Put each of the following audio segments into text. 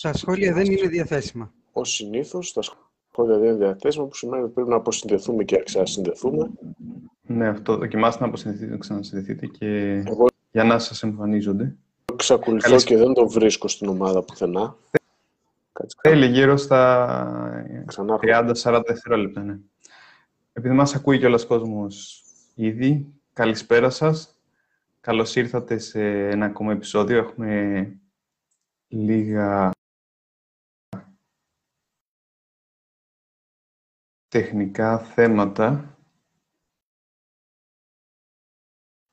Τα σχόλια δεν είναι διαθέσιμα. Ω συνήθως, τα σχόλια δεν είναι διαθέσιμα, που σημαίνει ότι πρέπει να αποσυνδεθούμε και να ξανασυνδεθούμε. Ναι, αυτό. Δοκιμάστε να αποσυνδεθείτε, να ξανασυνδεθείτε και Εγώ... για να σας εμφανίζονται. Εξακολουθώ Καλώς... και δεν το βρίσκω στην ομάδα πουθενά. Θέλει γύρω στα 30-40 δευτερόλεπτα, ναι. Επειδή μας ακούει κιόλας κόσμος ήδη, καλησπέρα σας. Καλώς ήρθατε σε ένα ακόμα επεισόδιο. Έχουμε λίγα τεχνικά θέματα.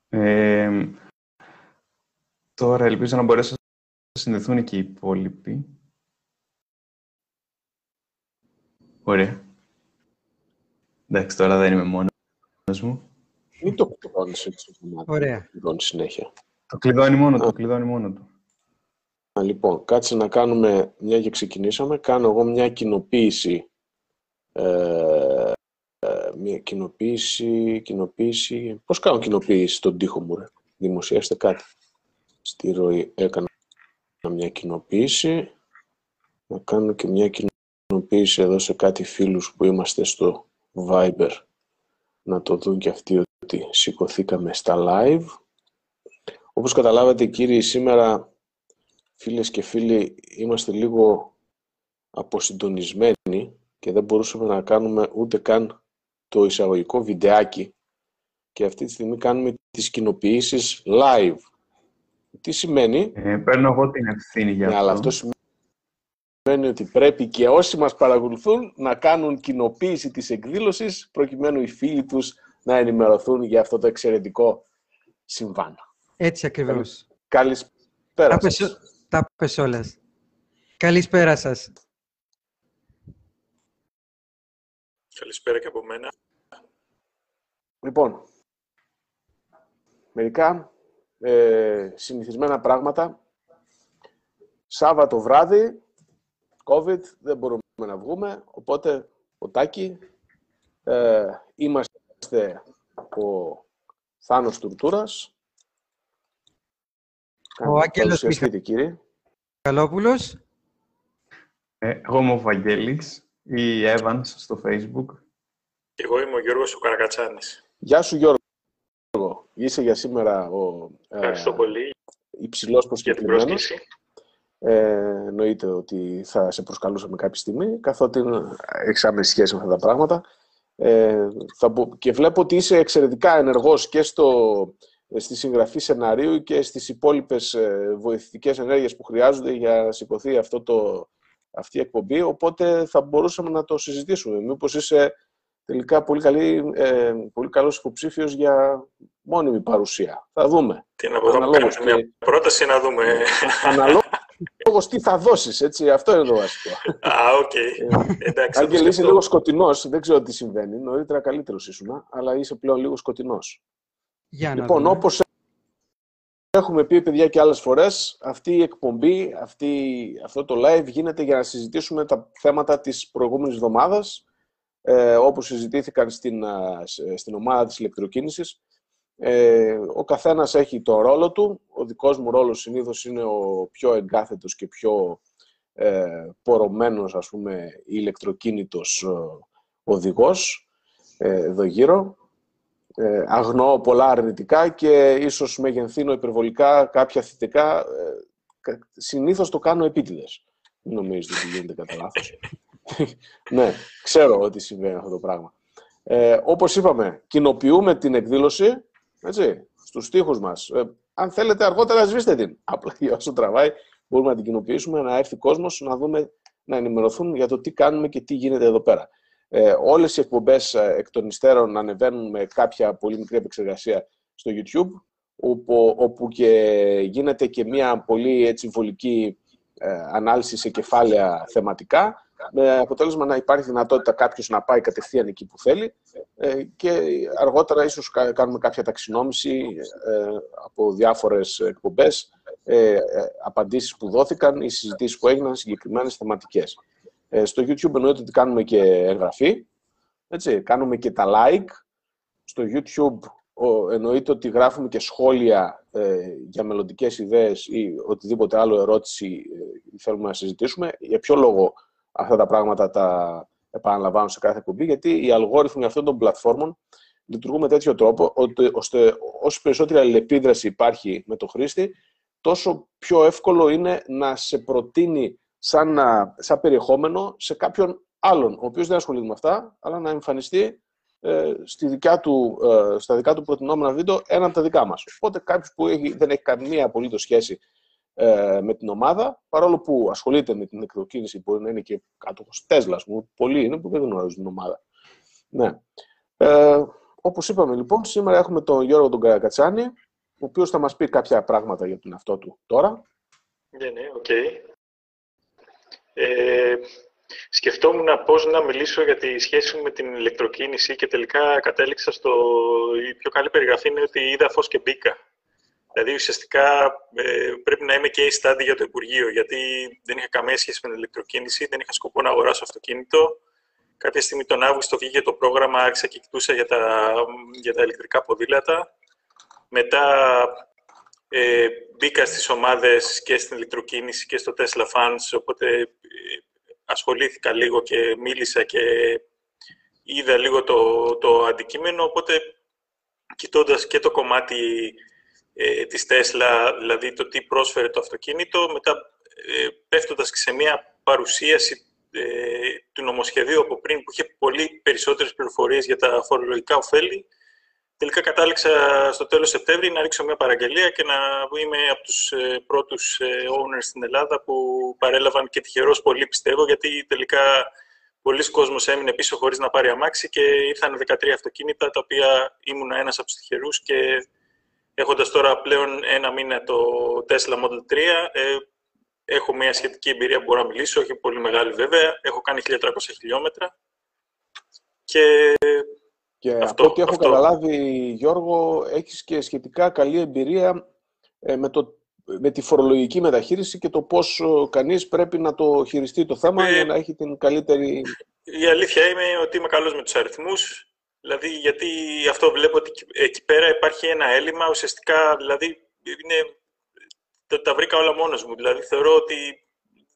Ε, τώρα ελπίζω να μπορέσουν να συνδεθούν και οι υπόλοιποι. Ωραία. Εντάξει, τώρα δεν είμαι μόνος μου. Μην το κλειδώνεις έτσι. Ωραία. Κλειδώνεις συνέχεια. Το κλειδώνει μόνο του. κλειδώνει μόνο του. Λοιπόν, κάτσε να κάνουμε, μια και ξεκινήσαμε, κάνω εγώ μια κοινοποίηση. Ε, ε, μια κοινοποίηση, κοινοποίηση. Πώς κάνω κοινοποίηση στον τοίχο μου, ρε; Δημοσιεύστε κάτι. Στη ροή έκανα μια κοινοποίηση. Να κάνω και μια κοινοποίηση εδώ σε κάτι φίλους που είμαστε στο Viber. Να το δουν και αυτοί ότι σηκωθήκαμε στα live. Όπως καταλάβατε κύριοι, σήμερα φίλες και φίλοι είμαστε λίγο αποσυντονισμένοι και δεν μπορούσαμε να κάνουμε ούτε καν το εισαγωγικό βιντεάκι και αυτή τη στιγμή κάνουμε τις κοινοποιήσεις live. Τι σημαίνει... Ε, παίρνω εγώ την ευθύνη για ναι, αυτό. Αλλά αυτό σημαίνει ότι πρέπει και όσοι μας παρακολουθούν να κάνουν κοινοποίηση της εκδήλωσης προκειμένου οι φίλοι τους να ενημερωθούν για αυτό το εξαιρετικό συμβάν. Έτσι ακριβώς. Καλησπέρα σας. Τα πες όλες. Καλησπέρα σας. Καλησπέρα και από μένα. Λοιπόν, μερικά ε, συνηθισμένα πράγματα. Σάββατο βράδυ, COVID, δεν μπορούμε να βγούμε, οπότε, ποτάκι, ε, είμαστε ο Θάνος Τουρτούρας. Ο Άγγελος Μιχαλόπουλος. Ε, εγώ είμαι ο Βαγγέλης ή Evans στο Facebook. Και εγώ είμαι ο Γιώργος ο Καρακατσάνης. Γεια σου Γιώργο. Είσαι για σήμερα ο ε, Ευχαριστώ πολύ υψηλός προσκεκλημένος. Ε, εννοείται ότι θα σε προσκαλούσαμε κάποια στιγμή, καθότι έχεις άμεση σχέση με αυτά τα πράγματα. Ε, θα, και βλέπω ότι είσαι εξαιρετικά ενεργός και στο, στη συγγραφή σεναρίου και στις υπόλοιπες ε, βοηθητικές ενέργειες που χρειάζονται για να σηκωθεί αυτό το, αυτή η εκπομπή, οπότε θα μπορούσαμε να το συζητήσουμε. Μήπως είσαι τελικά πολύ, καλή, ε, πολύ καλός υποψήφιος για μόνιμη παρουσία. Θα δούμε. Τι να πω, θα μια πρόταση να δούμε. Αναλόγως τι θα δώσεις, έτσι, αυτό είναι το βασικό. Α, οκ. Εντάξει. Αν και είσαι λίγο σκοτεινός, δεν ξέρω τι συμβαίνει, νωρίτερα καλύτερος ήσουν, αλλά είσαι πλέον λίγο σκοτεινός. Για λοιπόν, δούμε. όπως έχουμε πει, παιδιά, και άλλες φορές, αυτή η εκπομπή, αυτή, αυτό το live γίνεται για να συζητήσουμε τα θέματα της προηγούμενης εβδομάδας, ε, όπως συζητήθηκαν στην, στην ομάδα της ηλεκτροκίνησης. Ε, ο καθένας έχει το ρόλο του. Ο δικός μου ρόλος συνήθως είναι ο πιο εγκάθετος και πιο ε, πορωμένος, ας πούμε, ηλεκτροκίνητος ε, οδηγός ε, εδώ γύρω. Ε, αγνοώ πολλά αρνητικά και ίσως μεγενθύνω υπερβολικά κάποια θετικά. Ε, συνήθως το κάνω επίτηδες. Μην νομίζετε ότι γίνεται κατά λάθος. ναι, ξέρω ότι συμβαίνει αυτό το πράγμα. Ε, όπως είπαμε, κοινοποιούμε την εκδήλωση έτσι, στους στίχους μας. Ε, αν θέλετε αργότερα σβήστε την. Απλά για όσο τραβάει μπορούμε να την κοινοποιήσουμε, να έρθει κόσμος, να δούμε, να ενημερωθούν για το τι κάνουμε και τι γίνεται εδώ πέρα. Ε, όλες οι εκπομπές ε, εκ των υστέρων ανεβαίνουν με κάποια πολύ μικρή επεξεργασία στο YouTube, όπου, όπου και γίνεται και μια πολύ έτσι βολική ε, ανάλυση σε κεφάλαια θεματικά, με αποτέλεσμα να υπάρχει δυνατότητα κάποιος να πάει κατευθείαν εκεί που θέλει ε, και αργότερα ίσως κάνουμε κάποια ταξινόμηση ε, από διάφορες εκπομπές, ε, απαντήσεις που δόθηκαν ή συζητήσεις που έγιναν συγκεκριμένες θεματικές. Στο YouTube εννοείται ότι κάνουμε και εγγραφή, έτσι, κάνουμε και τα like. Στο YouTube ο, εννοείται ότι γράφουμε και σχόλια ε, για μελλοντικές ιδέες ή οτιδήποτε άλλο ερώτηση ε, θέλουμε να συζητήσουμε. Για ποιο λόγο αυτά τα πράγματα τα επαναλαμβάνω σε κάθε εκπομπή, γιατί οι αλγόριθμοι αυτών των πλατφόρμων λειτουργούν με τέτοιο τρόπο, ώστε όσο περισσότερη αλληλεπίδραση υπάρχει με το χρήστη, τόσο πιο εύκολο είναι να σε προτείνει σαν, σαν περιεχόμενο σε κάποιον άλλον, ο οποίος δεν ασχολείται με αυτά, αλλά να εμφανιστεί ε, στη δικιά του, ε, στα δικά του προτινόμενα βίντεο ένα από τα δικά μας. Οπότε κάποιος που έχει, δεν έχει καμία απολύτως σχέση ε, με την ομάδα, παρόλο που ασχολείται με την εκτοκίνηση, μπορεί να είναι και κάτοχος Τέσλας μου, πολλοί είναι που δεν γνωρίζουν την ομάδα. Ναι. Ε, όπως είπαμε λοιπόν, σήμερα έχουμε τον Γιώργο τον Καρακατσάνη, ο οποίος θα μας πει κάποια πράγματα για τον εαυτό του τώρα. Ναι, ναι, οκ. Ε, σκεφτόμουν πώς να μιλήσω για τη σχέση μου με την ηλεκτροκίνηση και τελικά κατέληξα στο... Η πιο καλή περιγραφή είναι ότι είδα φως και μπήκα. Δηλαδή, ουσιαστικά ε, πρέπει να είμαι case study για το Υπουργείο, γιατί δεν είχα καμία σχέση με την ηλεκτροκίνηση, δεν είχα σκοπό να αγοράσω αυτοκίνητο. Κάποια στιγμή τον Αύγουστο βγήκε το πρόγραμμα, άρχισα και κοιτούσα για τα, για τα ηλεκτρικά ποδήλατα. Μετά ε, μπήκα στις ομάδες και στην ηλεκτροκίνηση και στο Tesla Fans, οπότε ε, ασχολήθηκα λίγο και μίλησα και είδα λίγο το, το αντικείμενο, οπότε κοιτώντας και το κομμάτι ε, της Tesla, δηλαδή το τι πρόσφερε το αυτοκίνητο, μετά ε, πέφτοντας και σε μια παρουσίαση ε, του νομοσχεδίου από πριν που είχε πολύ περισσότερες πληροφορίες για τα φορολογικά ωφέλη, τελικά κατάληξα στο τέλος Σεπτέμβρη να ρίξω μια παραγγελία και να είμαι από τους ε, πρώτους ε, owners στην Ελλάδα που παρέλαβαν και τυχερός πολύ πιστεύω, γιατί τελικά πολλοί κόσμος έμεινε πίσω χωρίς να πάρει αμάξι και ήρθαν 13 αυτοκίνητα, τα οποία ήμουν ένας από τους τυχερούς και έχοντας τώρα πλέον ένα μήνα το Tesla Model 3, ε, έχω μια σχετική εμπειρία που μπορώ να μιλήσω, όχι πολύ μεγάλη βέβαια. Έχω κάνει 1300 χιλιόμετρα και και αυτό, από ό,τι έχω καταλάβει, Γιώργο, έχεις και σχετικά καλή εμπειρία ε, με, το, με τη φορολογική μεταχείριση και το πώς κανείς πρέπει να το χειριστεί το θέμα ε, για να έχει την καλύτερη... Η αλήθεια είναι ότι είμαι καλός με τους αριθμούς. Δηλαδή, γιατί αυτό βλέπω ότι εκεί πέρα υπάρχει ένα έλλειμμα. Ουσιαστικά, δηλαδή, είναι, τα, τα βρήκα όλα μόνος μου. Δηλαδή, θεωρώ ότι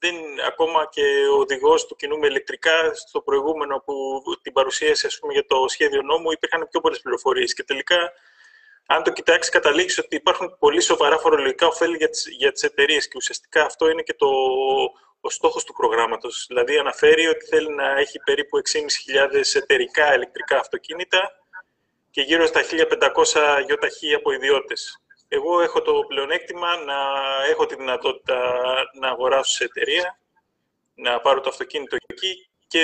δεν, ακόμα και ο οδηγός του κοινού με ηλεκτρικά, στο προηγούμενο που την παρουσίασε ας πούμε, για το σχέδιο νόμου, υπήρχαν πιο πολλές πληροφορίες. Και τελικά, αν το κοιτάξει, καταλήξεις ότι υπάρχουν πολύ σοβαρά φορολογικά ωφέλη για τις για τις εταιρείες. Και ουσιαστικά αυτό είναι και το, ο στόχος του προγράμματος. Δηλαδή, αναφέρει ότι θέλει να έχει περίπου 6.500 εταιρικά ηλεκτρικά αυτοκίνητα και γύρω στα 1.500 γιοταχή από ιδιώτες εγώ έχω το πλεονέκτημα να έχω τη δυνατότητα να αγοράσω σε εταιρεία, να πάρω το αυτοκίνητο εκεί και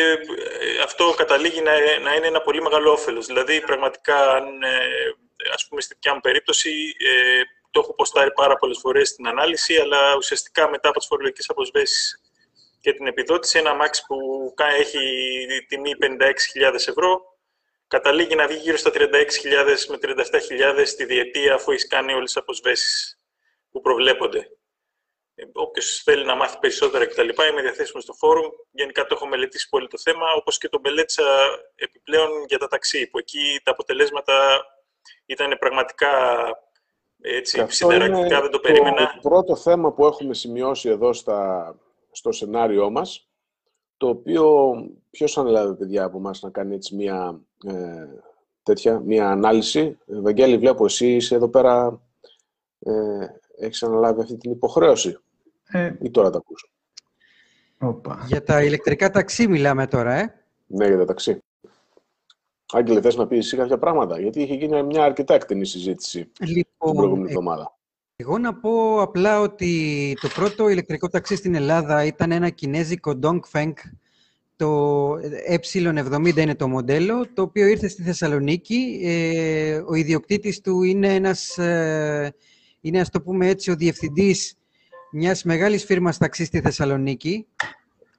ε, αυτό καταλήγει να, να είναι ένα πολύ μεγάλο όφελος. Δηλαδή, πραγματικά, αν, ε, ας πούμε, στη δικιά μου περίπτωση, ε, το έχω ποστάρει πάρα πολλές φορές στην ανάλυση, αλλά ουσιαστικά μετά από τις φορολογικές αποσβέσεις και την επιδότηση, ένα μάξι που έχει τιμή 56.000 ευρώ, καταλήγει να βγει γύρω στα 36.000 με 37.000 τη διετία αφού έχεις κάνει όλες τις αποσβέσεις που προβλέπονται. Ε, Όποιος θέλει να μάθει περισσότερα κτλ. είμαι διαθέσιμος στο φόρουμ. Γενικά το έχω μελετήσει πολύ το θέμα, όπως και το μελέτησα επιπλέον για τα ταξί, που εκεί τα αποτελέσματα ήταν πραγματικά έτσι, σιδερακτικά, δεν το περίμενα. Το πρώτο θέμα που έχουμε σημειώσει εδώ στα, στο σενάριό μας, το οποίο ποιος ανέλαβε, παιδιά, από εμάς να κάνει έτσι μια ε, τέτοια, μια ανάλυση. Ευαγγέλη, βλέπω εσύ είσαι εδώ πέρα, ε, έχεις αναλάβει αυτή την υποχρέωση. Ε, ή τώρα τα ακούσω. Οπα. Για τα ηλεκτρικά ταξί μιλάμε τώρα, ε. Ναι, για τα ταξί. Άγγελε, θες να πεις εσύ κάποια πράγματα, γιατί είχε γίνει μια αρκετά εκτενή συζήτηση λοιπόν, την προηγούμενη εβδομάδα. Εγώ να πω απλά ότι το πρώτο ηλεκτρικό ταξί στην Ελλάδα ήταν ένα κινέζικο Dongfeng το ε70 είναι το μοντέλο, το οποίο ήρθε στη Θεσσαλονίκη. Ε, ο ιδιοκτήτης του είναι ένας, ε, είναι ας το πούμε έτσι, ο διευθυντής μιας μεγάλης φίρμας ταξί στη Θεσσαλονίκη.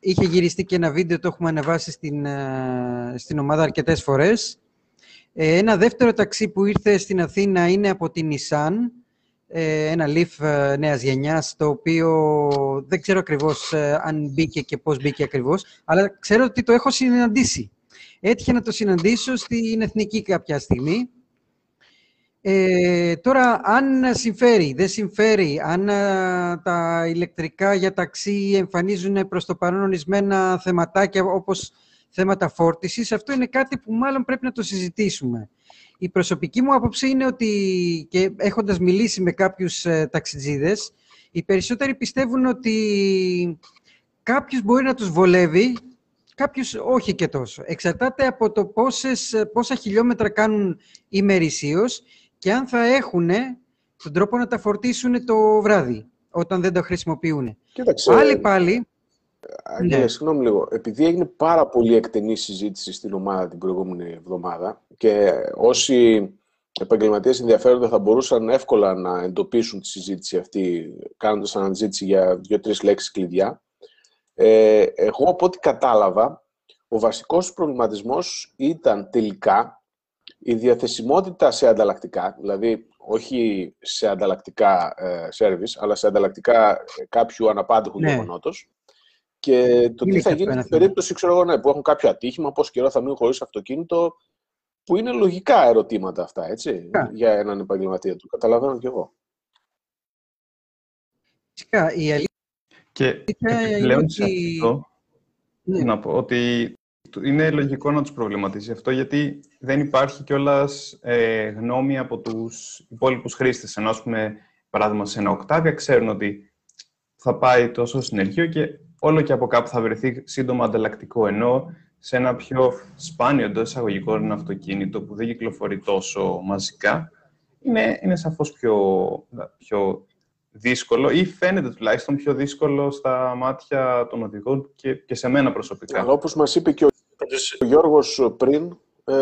Είχε γυριστεί και ένα βίντεο, το έχουμε ανεβάσει στην, ε, στην ομάδα αρκετές φορές. ένα δεύτερο ταξί που ήρθε στην Αθήνα είναι από την Nissan, ε, ένα Leaf ε, νέας γενιάς, το οποίο δεν ξέρω ακριβώς ε, αν μπήκε και πώς μπήκε ακριβώς, αλλά ξέρω ότι το έχω συναντήσει. Έτυχε να το συναντήσω στην Εθνική κάποια στιγμή. Ε, τώρα, αν συμφέρει, δεν συμφέρει, αν τα ηλεκτρικά για ταξί εμφανίζουν προς το παρόν ορισμένα θεματάκια όπως θέματα φόρτισης, αυτό είναι κάτι που μάλλον πρέπει να το συζητήσουμε. Η προσωπική μου άποψη είναι ότι, και έχοντας μιλήσει με κάποιους ε, ταξιτζίδες, οι περισσότεροι πιστεύουν ότι κάποιους μπορεί να τους βολεύει, κάποιους όχι και τόσο. Εξαρτάται από το πόσες, πόσα χιλιόμετρα κάνουν ημερησίως και αν θα έχουν τον τρόπο να τα φορτίσουν το βράδυ, όταν δεν τα χρησιμοποιούν. Κοίταξε, Άλλοι πάλι... Αγγέλα, ναι. συγγνώμη λίγο. Επειδή έγινε πάρα πολύ εκτενή συζήτηση στην ομάδα την προηγούμενη εβδομάδα και όσοι επαγγελματίες ενδιαφέρονται θα μπορούσαν εύκολα να εντοπίσουν τη συζήτηση αυτή κάνοντας αναζήτηση για δύο-τρεις λέξεις κλειδιά. Ε, εγώ από ό,τι κατάλαβα, ο βασικός προβληματισμός ήταν τελικά η διαθεσιμότητα σε ανταλλακτικά, δηλαδή όχι σε ανταλλακτικά ε, service, αλλά σε ανταλλακτικά ε, κάποιου αναπάντηχου ναι. γεγονότος, και το τι θα γίνει στην περίπτωση ξέρω εγώ, ναι, που έχουν κάποιο ατύχημα, πόσο καιρό θα μείνουν χωρίς αυτοκίνητο, που είναι λογικά ερωτήματα αυτά, έτσι, για έναν επαγγελματία του. Καταλαβαίνω κι εγώ. Φυσικά, η αλήθεια και επιπλέον σε αυτό, ναι. να πω ότι είναι λογικό να τους προβληματίσει αυτό, γιατί δεν υπάρχει κιόλας ε, γνώμη από τους υπόλοιπους χρήστες. Ενώ, ας πούμε, παράδειγμα, σε ένα οκτάβια ξέρουν ότι θα πάει τόσο συνεργείο και όλο και από κάπου θα βρεθεί σύντομα ανταλλακτικό. Ενώ σε ένα πιο σπάνιο εντός εισαγωγικών αυτοκίνητο που δεν κυκλοφορεί τόσο μαζικά, είναι, είναι σαφώς πιο, πιο δύσκολο ή φαίνεται τουλάχιστον πιο δύσκολο στα μάτια των οδηγών και, και σε μένα προσωπικά. Αλλά όπως μας είπε και ο, ο Γιώργος πριν, ε,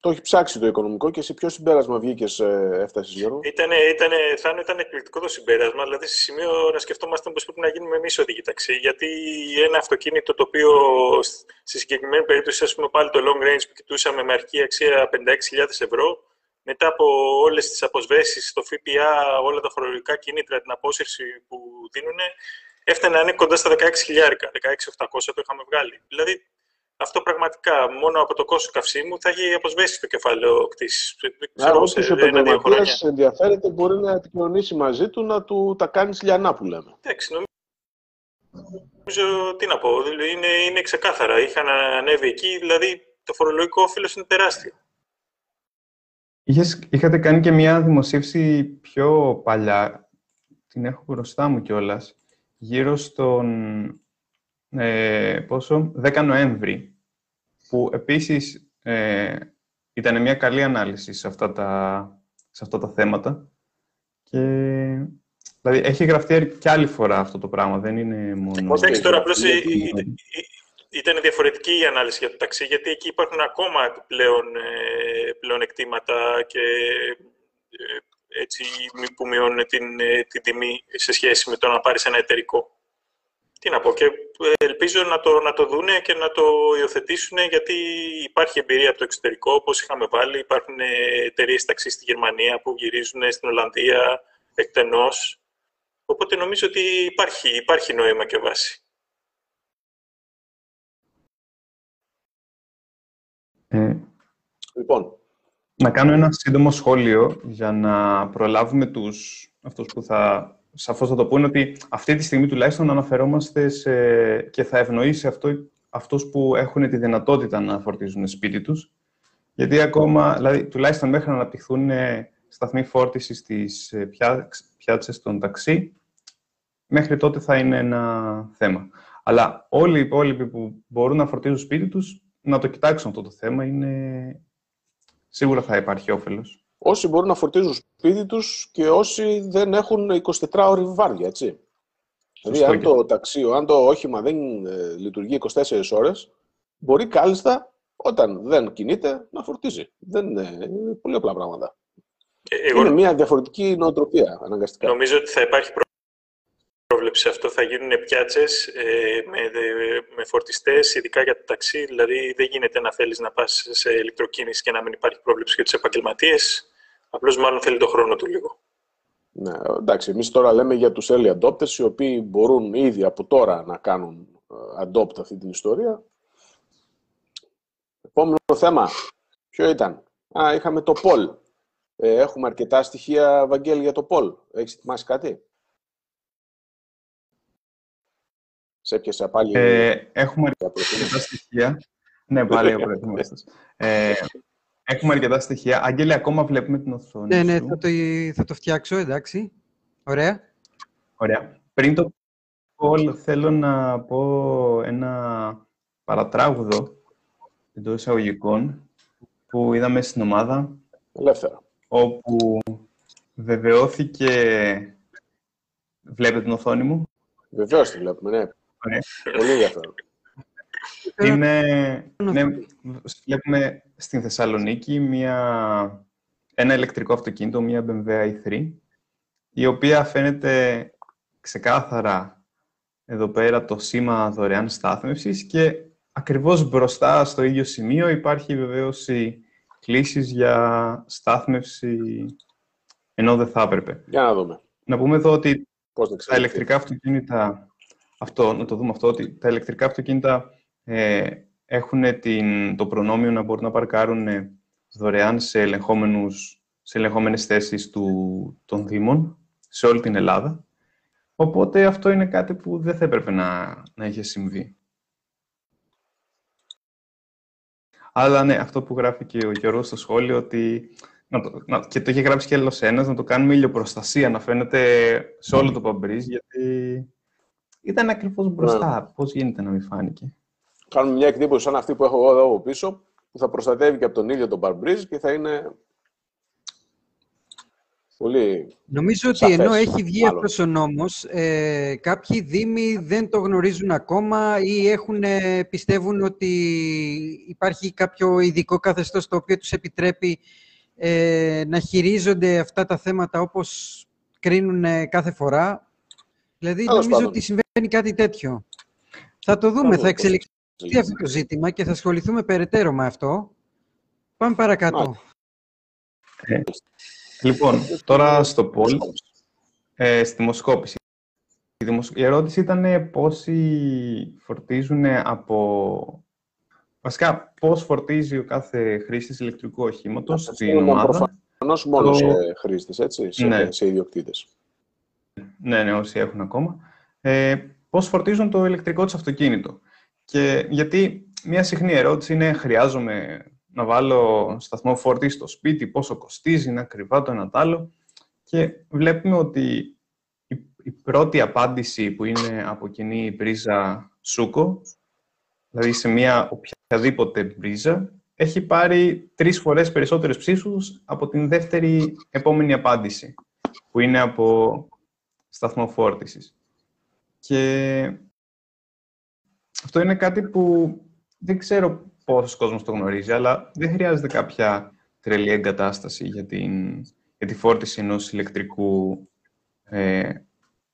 το έχει ψάξει το οικονομικό και σε ποιο συμπέρασμα βγήκες, ε, έφτασες, Γιώργο; Ήτανε, ήτανε, θα ήταν εκπληκτικό το συμπέρασμα. Δηλαδή, σε σημείο να σκεφτόμαστε πώ πρέπει να γίνουμε εμείς οδηγοί ταξί. Γιατί ένα αυτοκίνητο το οποίο στη συγκεκριμένη περίπτωση, ας πούμε, πάλι το long range που κοιτούσαμε με αρχή αξία 56.000 ευρώ, μετά από όλες τις αποσβέσεις, το ΦΠΑ, όλα τα φορολογικά κίνητρα, την απόσυρση που δίνουν, έφτανε να είναι κοντά στα 16.000, 16.800 το είχαμε βγάλει. Δηλαδή, αυτό πραγματικά μόνο από το κόστος καυσίμου θα έχει αποσβέσει το κεφάλαιο κτήση. Άρα, όποιος επαγγελματία ενδιαφέρεται μπορεί να επικοινωνήσει μαζί του να του τα κάνει λιανά που λέμε. Εντάξει, νομίζω τι να πω. Είναι, είναι ξεκάθαρα. Είχαν ανέβει εκεί, δηλαδή το φορολογικό όφελος είναι τεράστιο. Είχες, είχατε κάνει και μια δημοσίευση πιο παλιά, την έχω μπροστά μου κιόλας, γύρω στον ε, πόσο, 10 Νοέμβρη, που επίσης ε, ήταν μια καλή ανάλυση σε αυτά τα, σε αυτά τα θέματα. Και, δηλαδή, έχει γραφτεί και άλλη φορά αυτό το πράγμα, δεν είναι μόνο... Εντάξει, τώρα απλώς ήταν διαφορετική η ανάλυση για το ταξί, γιατί εκεί υπάρχουν ακόμα πλέον, ε, πλέον εκτήματα και ε, έτσι που μειώνουν την, ε, την τιμή σε σχέση με το να πάρεις ένα εταιρικό τι να πω, και ελπίζω να το, να το δούνε και να το υιοθετήσουν γιατί υπάρχει εμπειρία από το εξωτερικό, όπως είχαμε βάλει. Υπάρχουν εταιρείες ταξί στη Γερμανία που γυρίζουν στην Ολλανδία εκτενώς. Οπότε νομίζω ότι υπάρχει, υπάρχει νόημα και βάση. Ε, λοιπόν. Να κάνω ένα σύντομο σχόλιο για να προλάβουμε τους, αυτούς που θα σαφώς θα το πούνε ότι αυτή τη στιγμή τουλάχιστον αναφερόμαστε σε, και θα ευνοήσει αυτό, αυτούς που έχουν τη δυνατότητα να φορτίζουν σπίτι τους. Γιατί ακόμα, δηλαδή, τουλάχιστον μέχρι να αναπτυχθούν σταθμοί φόρτισης στις ε, πιάτσες των ταξί, μέχρι τότε θα είναι ένα θέμα. Αλλά όλοι οι υπόλοιποι που μπορούν να φορτίζουν σπίτι τους, να το κοιτάξουν αυτό το θέμα, είναι... σίγουρα θα υπάρχει όφελος όσοι μπορούν να φορτίζουν σπίτι τους και όσοι δεν έχουν 24 ώρες βάρδια, έτσι. Δηλαδή, αν το ταξί, αν το όχημα δεν ε, λειτουργεί 24 ώρες, μπορεί κάλλιστα όταν δεν κινείται να φορτίζει. Δεν είναι, πολύ απλά πράγματα. Ε, εγώ... Είναι μια διαφορετική νοοτροπία αναγκαστικά. Νομίζω ότι θα υπάρχει πρόβλεψη αυτό. Θα γίνουν πιάτσες ε, με, με φορτιστές, ειδικά για το ταξί. Δηλαδή, δεν γίνεται να θέλεις να πας σε ηλεκτροκίνηση και να μην υπάρχει πρόβλεψη για τους επαγγελματίες. Απλώς μάλλον θέλει το χρόνο του λίγο. Ναι, εντάξει, εμείς τώρα λέμε για τους early adopters, οι οποίοι μπορούν ήδη από τώρα να κάνουν ε, adopt αυτή την ιστορία. Επόμενο θέμα, ποιο ήταν; Α, είχαμε το poll. Ε, έχουμε αρκετά στοιχεία, Βαγγέλη, για το Πολ. Έχεις ετοιμάσει κάτι; Σε έπιασε πάλι... Ε, έχουμε αρκετά στοιχεία. ναι, πάλι ο ε, Έχουμε αρκετά στοιχεία. Άγγελε, ακόμα βλέπουμε την οθόνη Ναι, ναι, θα το, θα το φτιάξω, εντάξει. Ωραία. Ωραία. Πριν το Πολ, θέλω να πω ένα παρατράγουδο εντό εισαγωγικών που είδαμε στην ομάδα. Ελεύθερα. Όπου βεβαιώθηκε... Βλέπετε την οθόνη μου. Βεβαίως τη βλέπουμε, ναι. Πολύ ενδιαφέρον. Είναι, ναι, βλέπουμε στην Θεσσαλονίκη μια, ένα ηλεκτρικό αυτοκίνητο, μια BMW i3, η οποία φαίνεται ξεκάθαρα εδώ πέρα το σήμα δωρεάν στάθμευσης και ακριβώς μπροστά στο ίδιο σημείο υπάρχει βεβαίωση κλήσεις για στάθμευση ενώ δεν θα έπρεπε. Για να δούμε. Να πούμε εδώ ότι τα ηλεκτρικά αυτοκίνητα, αυτό, να το δούμε αυτό, ότι τα ηλεκτρικά αυτοκίνητα ε, έχουν την, το προνόμιο να μπορούν να παρκάρουν ε, δωρεάν σε, ελεγχόμενους, σε ελεγχόμενες θέσεις του, των Δήμων σε όλη την Ελλάδα. Οπότε αυτό είναι κάτι που δεν θα έπρεπε να, να είχε συμβεί. Αλλά ναι, αυτό που γράφει και ο Γιώργος στο σχόλιο, ότι να το, να, και το είχε γράψει και άλλος ένας, να το κάνουμε ηλιοπροστασία, να φαίνεται σε όλο το παμπρίζ, γιατί ήταν ακριβώς μπροστά. Ναι. Πώς γίνεται να μην φάνηκε; Κάνουμε μια εκτύπωση σαν αυτή που έχω εγώ εδώ πίσω, που θα προστατεύει και από τον ίδιο τον Barbreeze και θα είναι πολύ Νομίζω ότι ενώ έχει βγει αυτό αυτός ο νόμος, ε, κάποιοι δήμοι δεν το γνωρίζουν ακόμα ή έχουν, ε, πιστεύουν ότι υπάρχει κάποιο ειδικό καθεστώς το οποίο τους επιτρέπει ε, να χειρίζονται αυτά τα θέματα όπως κρίνουν ε, κάθε φορά. Δηλαδή, νομίζω ότι συμβαίνει κάτι τέτοιο. Θα το δούμε, θα εξελιχθεί τι αυτό το ζήτημα και θα ασχοληθούμε περαιτέρω με αυτό. Πάμε παρακάτω. Ε, λοιπόν, τώρα στο Πολ, ε, στη δημοσκόπηση. Η, ερώτηση ήταν πόσοι φορτίζουν από... Βασικά, πώς φορτίζει ο κάθε χρήστης ηλεκτρικού οχήματος στην ομάδα; Προφανώς μόνο το... σε χρήστες, έτσι, σε, ναι. σε ιδιοκτήτες. Ναι, ναι, όσοι έχουν ακόμα. Ε, πώς φορτίζουν το ηλεκτρικό τους αυτοκίνητο; Και γιατί μια συχνή ερώτηση είναι χρειάζομαι να βάλω σταθμό φόρτης στο σπίτι, πόσο κοστίζει, είναι ακριβά το ένα τ' άλλο. Και βλέπουμε ότι η, πρώτη απάντηση που είναι από κοινή πρίζα Σούκο, δηλαδή σε μια οποιαδήποτε πρίζα, έχει πάρει τρεις φορές περισσότερες ψήφους από την δεύτερη επόμενη απάντηση, που είναι από σταθμό φόρτισης. Και αυτό είναι κάτι που δεν ξέρω πόσος κόσμος το γνωρίζει, αλλά δεν χρειάζεται κάποια τρελή εγκατάσταση για, την, για τη φόρτιση ενός ηλεκτρικού ε,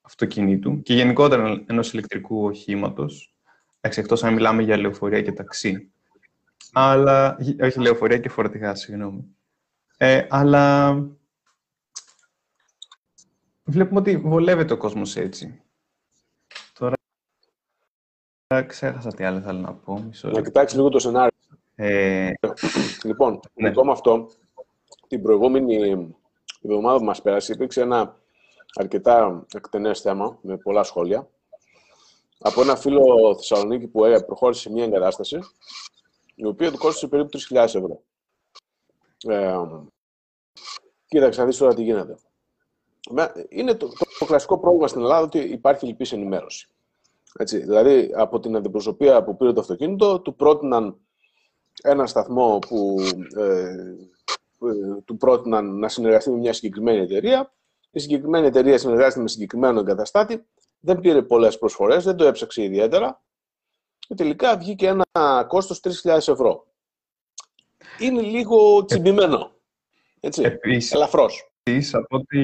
αυτοκινήτου και γενικότερα ενός ηλεκτρικού οχήματος, εκτός αν μιλάμε για λεωφορεία και ταξί. Αλλά, όχι λεωφορεία και φορτηγά, συγγνώμη. Ε, αλλά βλέπουμε ότι βολεύεται ο κόσμος έτσι. Ξέχασα τι άλλο θέλω να πω. Μισό να κοιτάξεις λίγο το σενάριο. Ε... Λοιπόν, ναι. με αυτό, την προηγούμενη εβδομάδα που μας πέρασε, υπήρξε ένα αρκετά εκτενές θέμα, με πολλά σχόλια, από ένα φίλο Θεσσαλονίκη που προχώρησε σε μια εγκατάσταση, η οποία του κόστησε περίπου 3.000 ευρώ. Ε, κοίταξε να δεις τώρα τι γίνεται. Είναι το, το, το κλασικό πρόβλημα στην Ελλάδα ότι υπάρχει λυπής ενημέρωση. Έτσι, δηλαδή, από την αντιπροσωπεία που πήρε το αυτοκίνητο, του πρότειναν ένα σταθμό που ε, ε, του πρότειναν να συνεργαστεί με μια συγκεκριμένη εταιρεία. Η συγκεκριμένη εταιρεία συνεργάζεται με συγκεκριμένο εγκαταστάτη. Δεν πήρε πολλές προσφορές, δεν το έψαξε ιδιαίτερα. Και τελικά βγήκε ένα κόστος 3.000 ευρώ. Είναι λίγο τσιμπημένο. Έτσι, Επίσης, ελαφρώς από ό,τι,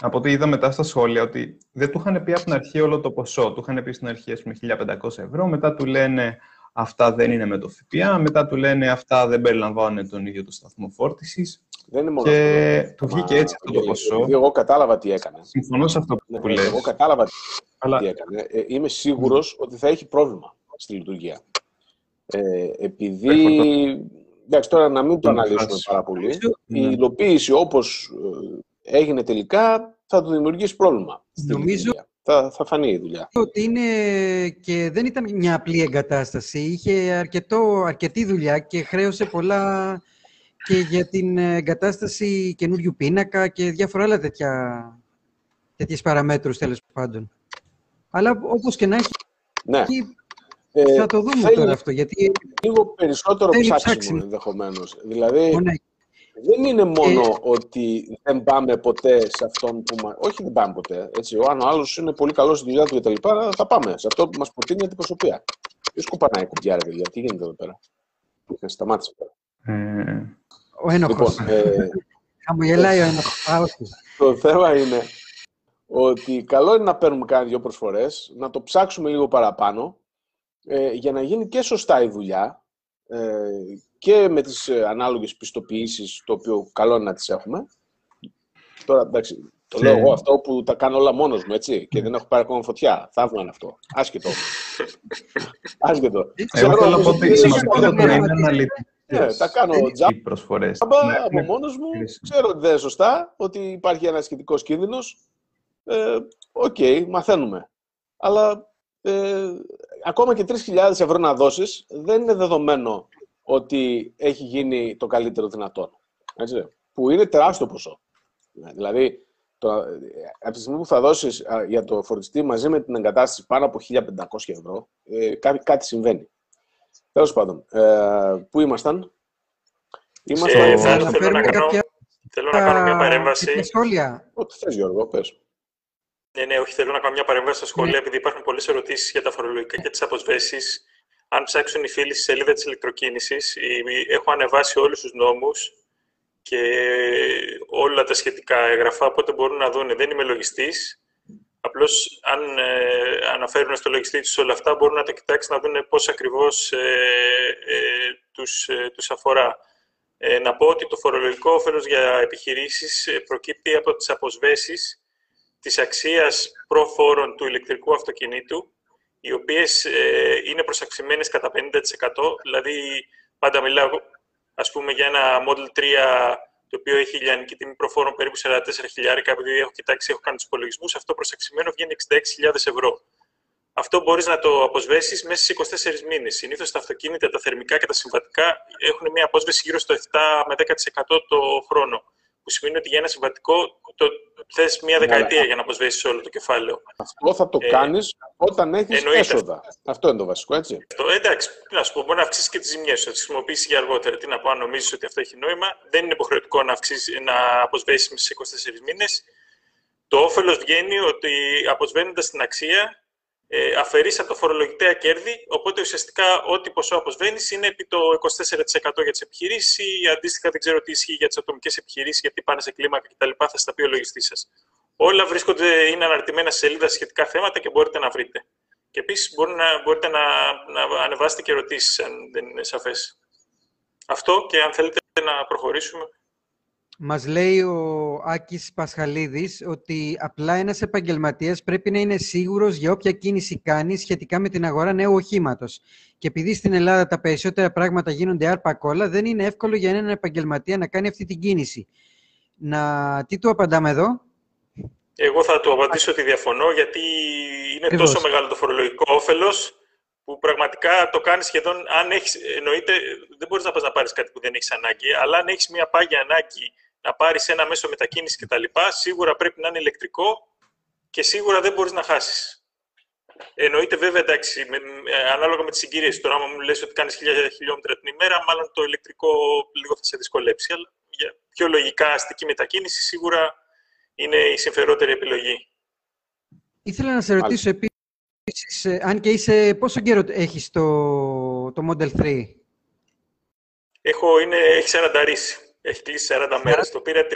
από ό,τι είδα μετά στα σχόλια, ότι δεν του είχαν πει από την αρχή όλο το ποσό. Του είχαν πει στην αρχή, ας πούμε, 1.500 ευρώ, μετά του λένε αυτά δεν είναι με το ΦΠΑ, μετά του λένε αυτά δεν περιλαμβάνουν τον ίδιο το σταθμό φόρτισης. Δεν είναι μόνο και αυτό. του βγήκε έτσι αυτό το ποσό. Εγώ κατάλαβα τι έκανε. Συμφωνώ σε αυτό που ναι, λες. Εγώ κατάλαβα τι έκανε. Ε, είμαι σίγουρος ότι θα έχει πρόβλημα στη λειτουργία. Ε, επειδή εντάξει, τώρα να μην το αναλύσουμε πάρα πολύ. Η Ναι. υλοποίηση όπως ε, έγινε τελικά θα του δημιουργήσει πρόβλημα. στη Νομίζω- λειτουργία. Θα, θα φανεί η δουλειά. ότι είναι και δεν ήταν μια απλή εγκατάσταση. Είχε αρκετό, αρκετή δουλειά και χρέωσε πολλά και για την εγκατάσταση καινούριου πίνακα και διάφορα άλλα τέτοια, τέτοιες παραμέτρους τέλος πάντων. Αλλά όπως και να έχει, Ναι. Θα Ε, το δούμε θέλει τώρα αυτό, γιατί λίγο περισσότερο Θέλει ψάξιμο, ψάξιμο. ενδεχομένως. Δηλαδή, μόνο- δεν είναι μόνο ότι δεν πάμε ποτέ σε αυτόν που μα... Όχι, δεν πάμε ποτέ. Έτσι. Ο αν ο άλλος είναι πολύ καλός στη δουλειά του κτλ. Θα πάμε σε αυτό που μας προτείνει η αντιπροσωπεία. Ποιος κουπανάει η κουμπιά, ρε παιδιά, τι γίνεται εδώ πέρα; Ε, Σταμάτησε τώρα. Ε, ο ένοχος. Λοιπόν, ε, Χαμογελάει ο ένοχος. Α, όχι. το θέμα είναι ότι καλό είναι να παίρνουμε κάνα δύο προσφορές, να το ψάξουμε λίγο παραπάνω, ε, για να γίνει και σωστά η δουλειά ε, και με τις ε, ανάλογες πιστοποιήσεις, το οποίο καλό είναι να τις έχουμε. Τώρα, εντάξει, το Και- λέω εγώ αυτό που τα κάνω όλα μόνος μου, έτσι, και δεν έχω πάρει ακόμα φωτιά. Θαύμα είναι αυτό. Άσχετο. Άσχετο. Εγώ Ξέρω, θέλω να όμως, πω ότι είναι σημαντικότερο σωστό. να είναι αναλυτικές Ναι, τα κάνω οι προσφορές. Άμα Ναι, από ναι. μόνος μου χρήσιμο. ξέρω ότι δεν είναι σωστά, ότι υπάρχει ένας σχετικός κίνδυνος. Ε, Οκ, μαθαίνουμε. Αλλά ε, ακόμα και 3.000 ευρώ να δώσεις, δεν είναι δεδομένο ότι έχει γίνει το καλύτερο δυνατόν. Έτσι, που είναι τεράστιο ποσό. Ναι, Δηλαδή, το, ε, από τη στιγμή που θα δώσεις α, για το φορτιστή μαζί με την εγκατάσταση πάνω από 1.500 ευρώ, ε, κάτι, κάτι συμβαίνει. Τέλος πάντων, ε, πού ήμασταν; Ήμασταν... Ε, Να θα- θέλω να αναφέρουμε κάνω- κάποια Θέλω να κάνω μια παρέμβαση. τέτοια σχόλια. Ό,τι θες, Γιώργο, πες. Ναι, ναι, όχι, θέλω να κάνω μια παρέμβαση στα σχόλια, επειδή υπάρχουν πολλές ερωτήσεις για τα φορολογικά και τις αποσβέσεις. Αν ψάξουν οι φίλοι στη σελίδα της ηλεκτροκίνησης, έχω ανεβάσει όλους τους νόμους και όλα τα σχετικά έγγραφα, οπότε μπορούν να δουν. Δεν είμαι λογιστής. Απλώς, αν ε, αναφέρουν στο λογιστή τους όλα αυτά, μπορούν να τα κοιτάξουν να δουν πώς ακριβώς ε, ε, τους, ε, τους αφορά. Ε, να πω ότι το φορολογικό όφελος για επιχειρήσεις ε, προκύπτει από τις αποσβέσεις της αξίας προφόρων του ηλεκτρικού αυτοκινήτου, οι οποίες ε, είναι προσαξιμένες κατά 50%. Δηλαδή, πάντα μιλάω, ας πούμε, για ένα Model 3 το οποίο έχει λιανική τιμή προφόρων περίπου 44 χιλιάρικα, επειδή έχω κοιτάξει, έχω κάνει τους υπολογισμούς, αυτό προσαξιμένο βγαίνει 66.000 ευρώ. Αυτό μπορείς να το αποσβέσεις μέσα στις 24 μήνες. Συνήθως τα αυτοκίνητα, τα θερμικά και τα συμβατικά έχουν μια απόσβεση γύρω στο 7 με 10% το χρόνο. Που σημαίνει ότι για ένα συμβατικό το θες μια δεκαετία για να αποσβέσεις όλο το κεφάλαιο. Αυτό θα το Ε, κάνεις όταν έχεις εννοείται. έσοδα. Αυτό είναι το βασικό, έτσι. Το, εντάξει, να σου πω, μπορεί να αυξήσεις και τις ζημιές σου, να τις χρησιμοποιήσεις για αργότερα. Τι να πω, αν νομίζεις ότι αυτό έχει νόημα. Δεν είναι υποχρεωτικό να, αυξήσεις, να αποσβέσεις μέσα σε 24 μήνες. Το όφελος βγαίνει ότι αποσβαίνοντας την αξία, ε, αφαιρείς από το φορολογητέα κέρδη. Οπότε ουσιαστικά ό,τι ποσό αποσβαίνεις είναι επί το 24% για τις επιχειρήσεις ή αντίστοιχα δεν ξέρω τι ισχύει για τις ατομικές επιχειρήσεις, γιατί πάνε σε κλίμακα κτλ. Θα στα πει ο λογιστής σας. Όλα βρίσκονται, είναι αναρτημένα σε σελίδα σε σχετικά θέματα και μπορείτε να βρείτε. Και επίσης μπορείτε να, μπορείτε να, να ανεβάσετε και ερωτήσεις, αν δεν είναι σαφές. Αυτό και αν θέλετε να προχωρήσουμε. Μας λέει ο Άκης Πασχαλίδης ότι απλά ένας επαγγελματίας πρέπει να είναι σίγουρος για όποια κίνηση κάνει σχετικά με την αγορά νέου οχήματος. Και επειδή στην Ελλάδα τα περισσότερα πράγματα γίνονται άρπα κόλλα, δεν είναι εύκολο για έναν επαγγελματία να κάνει αυτή την κίνηση. Να... Τι του απαντάμε εδώ; Εγώ θα του απαντήσω ότι διαφωνώ, γιατί είναι Ακριβώς. τόσο μεγάλο το φορολογικό όφελος που πραγματικά το κάνεις σχεδόν. Αν έχεις, εννοείται, δεν μπορείς να πας να πάρεις κάτι που δεν έχεις ανάγκη, αλλά αν έχεις μια πάγια ανάγκη να πάρεις ένα μέσο μετακίνησης κτλ., σίγουρα πρέπει να είναι ηλεκτρικό και σίγουρα δεν μπορείς να χάσεις. Εννοείται βέβαια, εντάξει, με, ε, ανάλογα με τις συγκυρίες. Τώρα, άμα μου λες ότι κάνεις 1000 χιλιόμετρα την ημέρα, μάλλον το ηλεκτρικό λίγο θα σε δυσκολέψει. Αλλά για πιο λογικά αστική μετακίνηση, σίγουρα είναι η συμφερότερη επιλογή. Ήθελα να σε ρωτήσω επίσης, ε, αν και είσαι, πόσο καιρό έχεις το, το Model 3? Έχω, είναι, έχει 40 Έχει κλείσει 40 μέρες. Το πήρα 31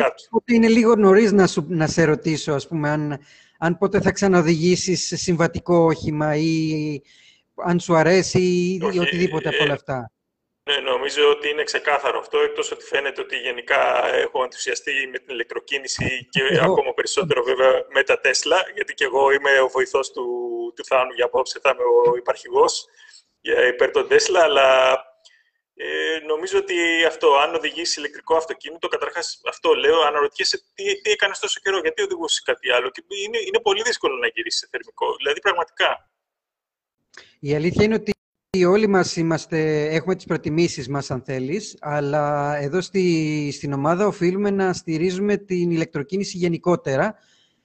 12 Οπότε είναι λίγο νωρίς να, σου, να σε ρωτήσω, ας πούμε, αν, αν πότε θα ξαναοδηγήσεις σε συμβατικό όχημα ή αν σου αρέσει ή Όχι, οτιδήποτε από ε, όλα αυτά. Ναι, νομίζω ότι είναι ξεκάθαρο αυτό, εκτός ότι φαίνεται ότι γενικά έχω ενθουσιαστεί με την ηλεκτροκίνηση και Εγώ. ακόμα περισσότερο βέβαια με τα Τέσλα, γιατί και εγώ είμαι ο βοηθός του, του Θάνου για απόψε, θα είμαι ο υπαρχηγός για υπέρ των Τέσλα, αλλά Ε, νομίζω ότι αυτό, αν οδηγήσει ηλεκτρικό αυτοκίνητο, καταρχάς αυτό λέω, αναρωτιέσαι τι, τι έκανες τόσο καιρό, γιατί οδηγούσε κάτι άλλο. Και είναι, είναι πολύ δύσκολο να γυρίσεις σε θερμικό. Δηλαδή, πραγματικά. Η αλήθεια είναι ότι όλοι μας είμαστε, έχουμε τις προτιμήσεις μας, αν θέλεις, αλλά εδώ στη, στην ομάδα οφείλουμε να στηρίζουμε την ηλεκτροκίνηση γενικότερα,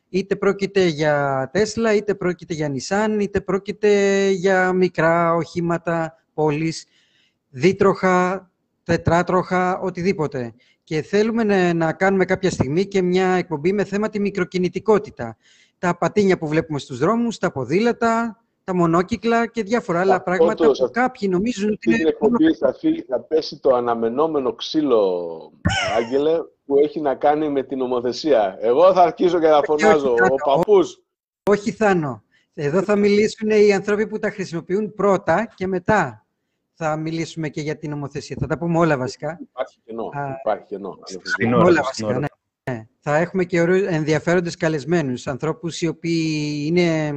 είτε πρόκειται για Τέσλα, είτε πρόκειται για Nissan, είτε πρόκειται για μικρά οχήματα πόλης δίτροχα, τετράτροχα, οτιδήποτε. Και θέλουμε να, κάνουμε κάποια στιγμή και μια εκπομπή με θέμα τη μικροκινητικότητα. Τα πατίνια που βλέπουμε στους δρόμους, τα ποδήλατα, τα μονόκυκλα και διάφορα άλλα πράγματα που κάποιοι νομίζουν ότι είναι... Στην εκπομπή θα, θα πέσει το αναμενόμενο ξύλο, Άγγελε, που έχει να κάνει με την ομοθεσία. Εγώ θα αρχίσω και θα φωνάζω. Ο παππούς. Όχι, Θάνο. Εδώ θα μιλήσουν οι άνθρωποι που τα χρησιμοποιούν πρώτα και μετά θα μιλήσουμε και για την νομοθεσία. Θα τα πούμε όλα βασικά. Υπάρχει κενό. Υπάρχει κενό. όλα βασικά, ναι. ναι. Θα έχουμε και ενδιαφέροντες καλεσμένους, ανθρώπους οι οποίοι είναι,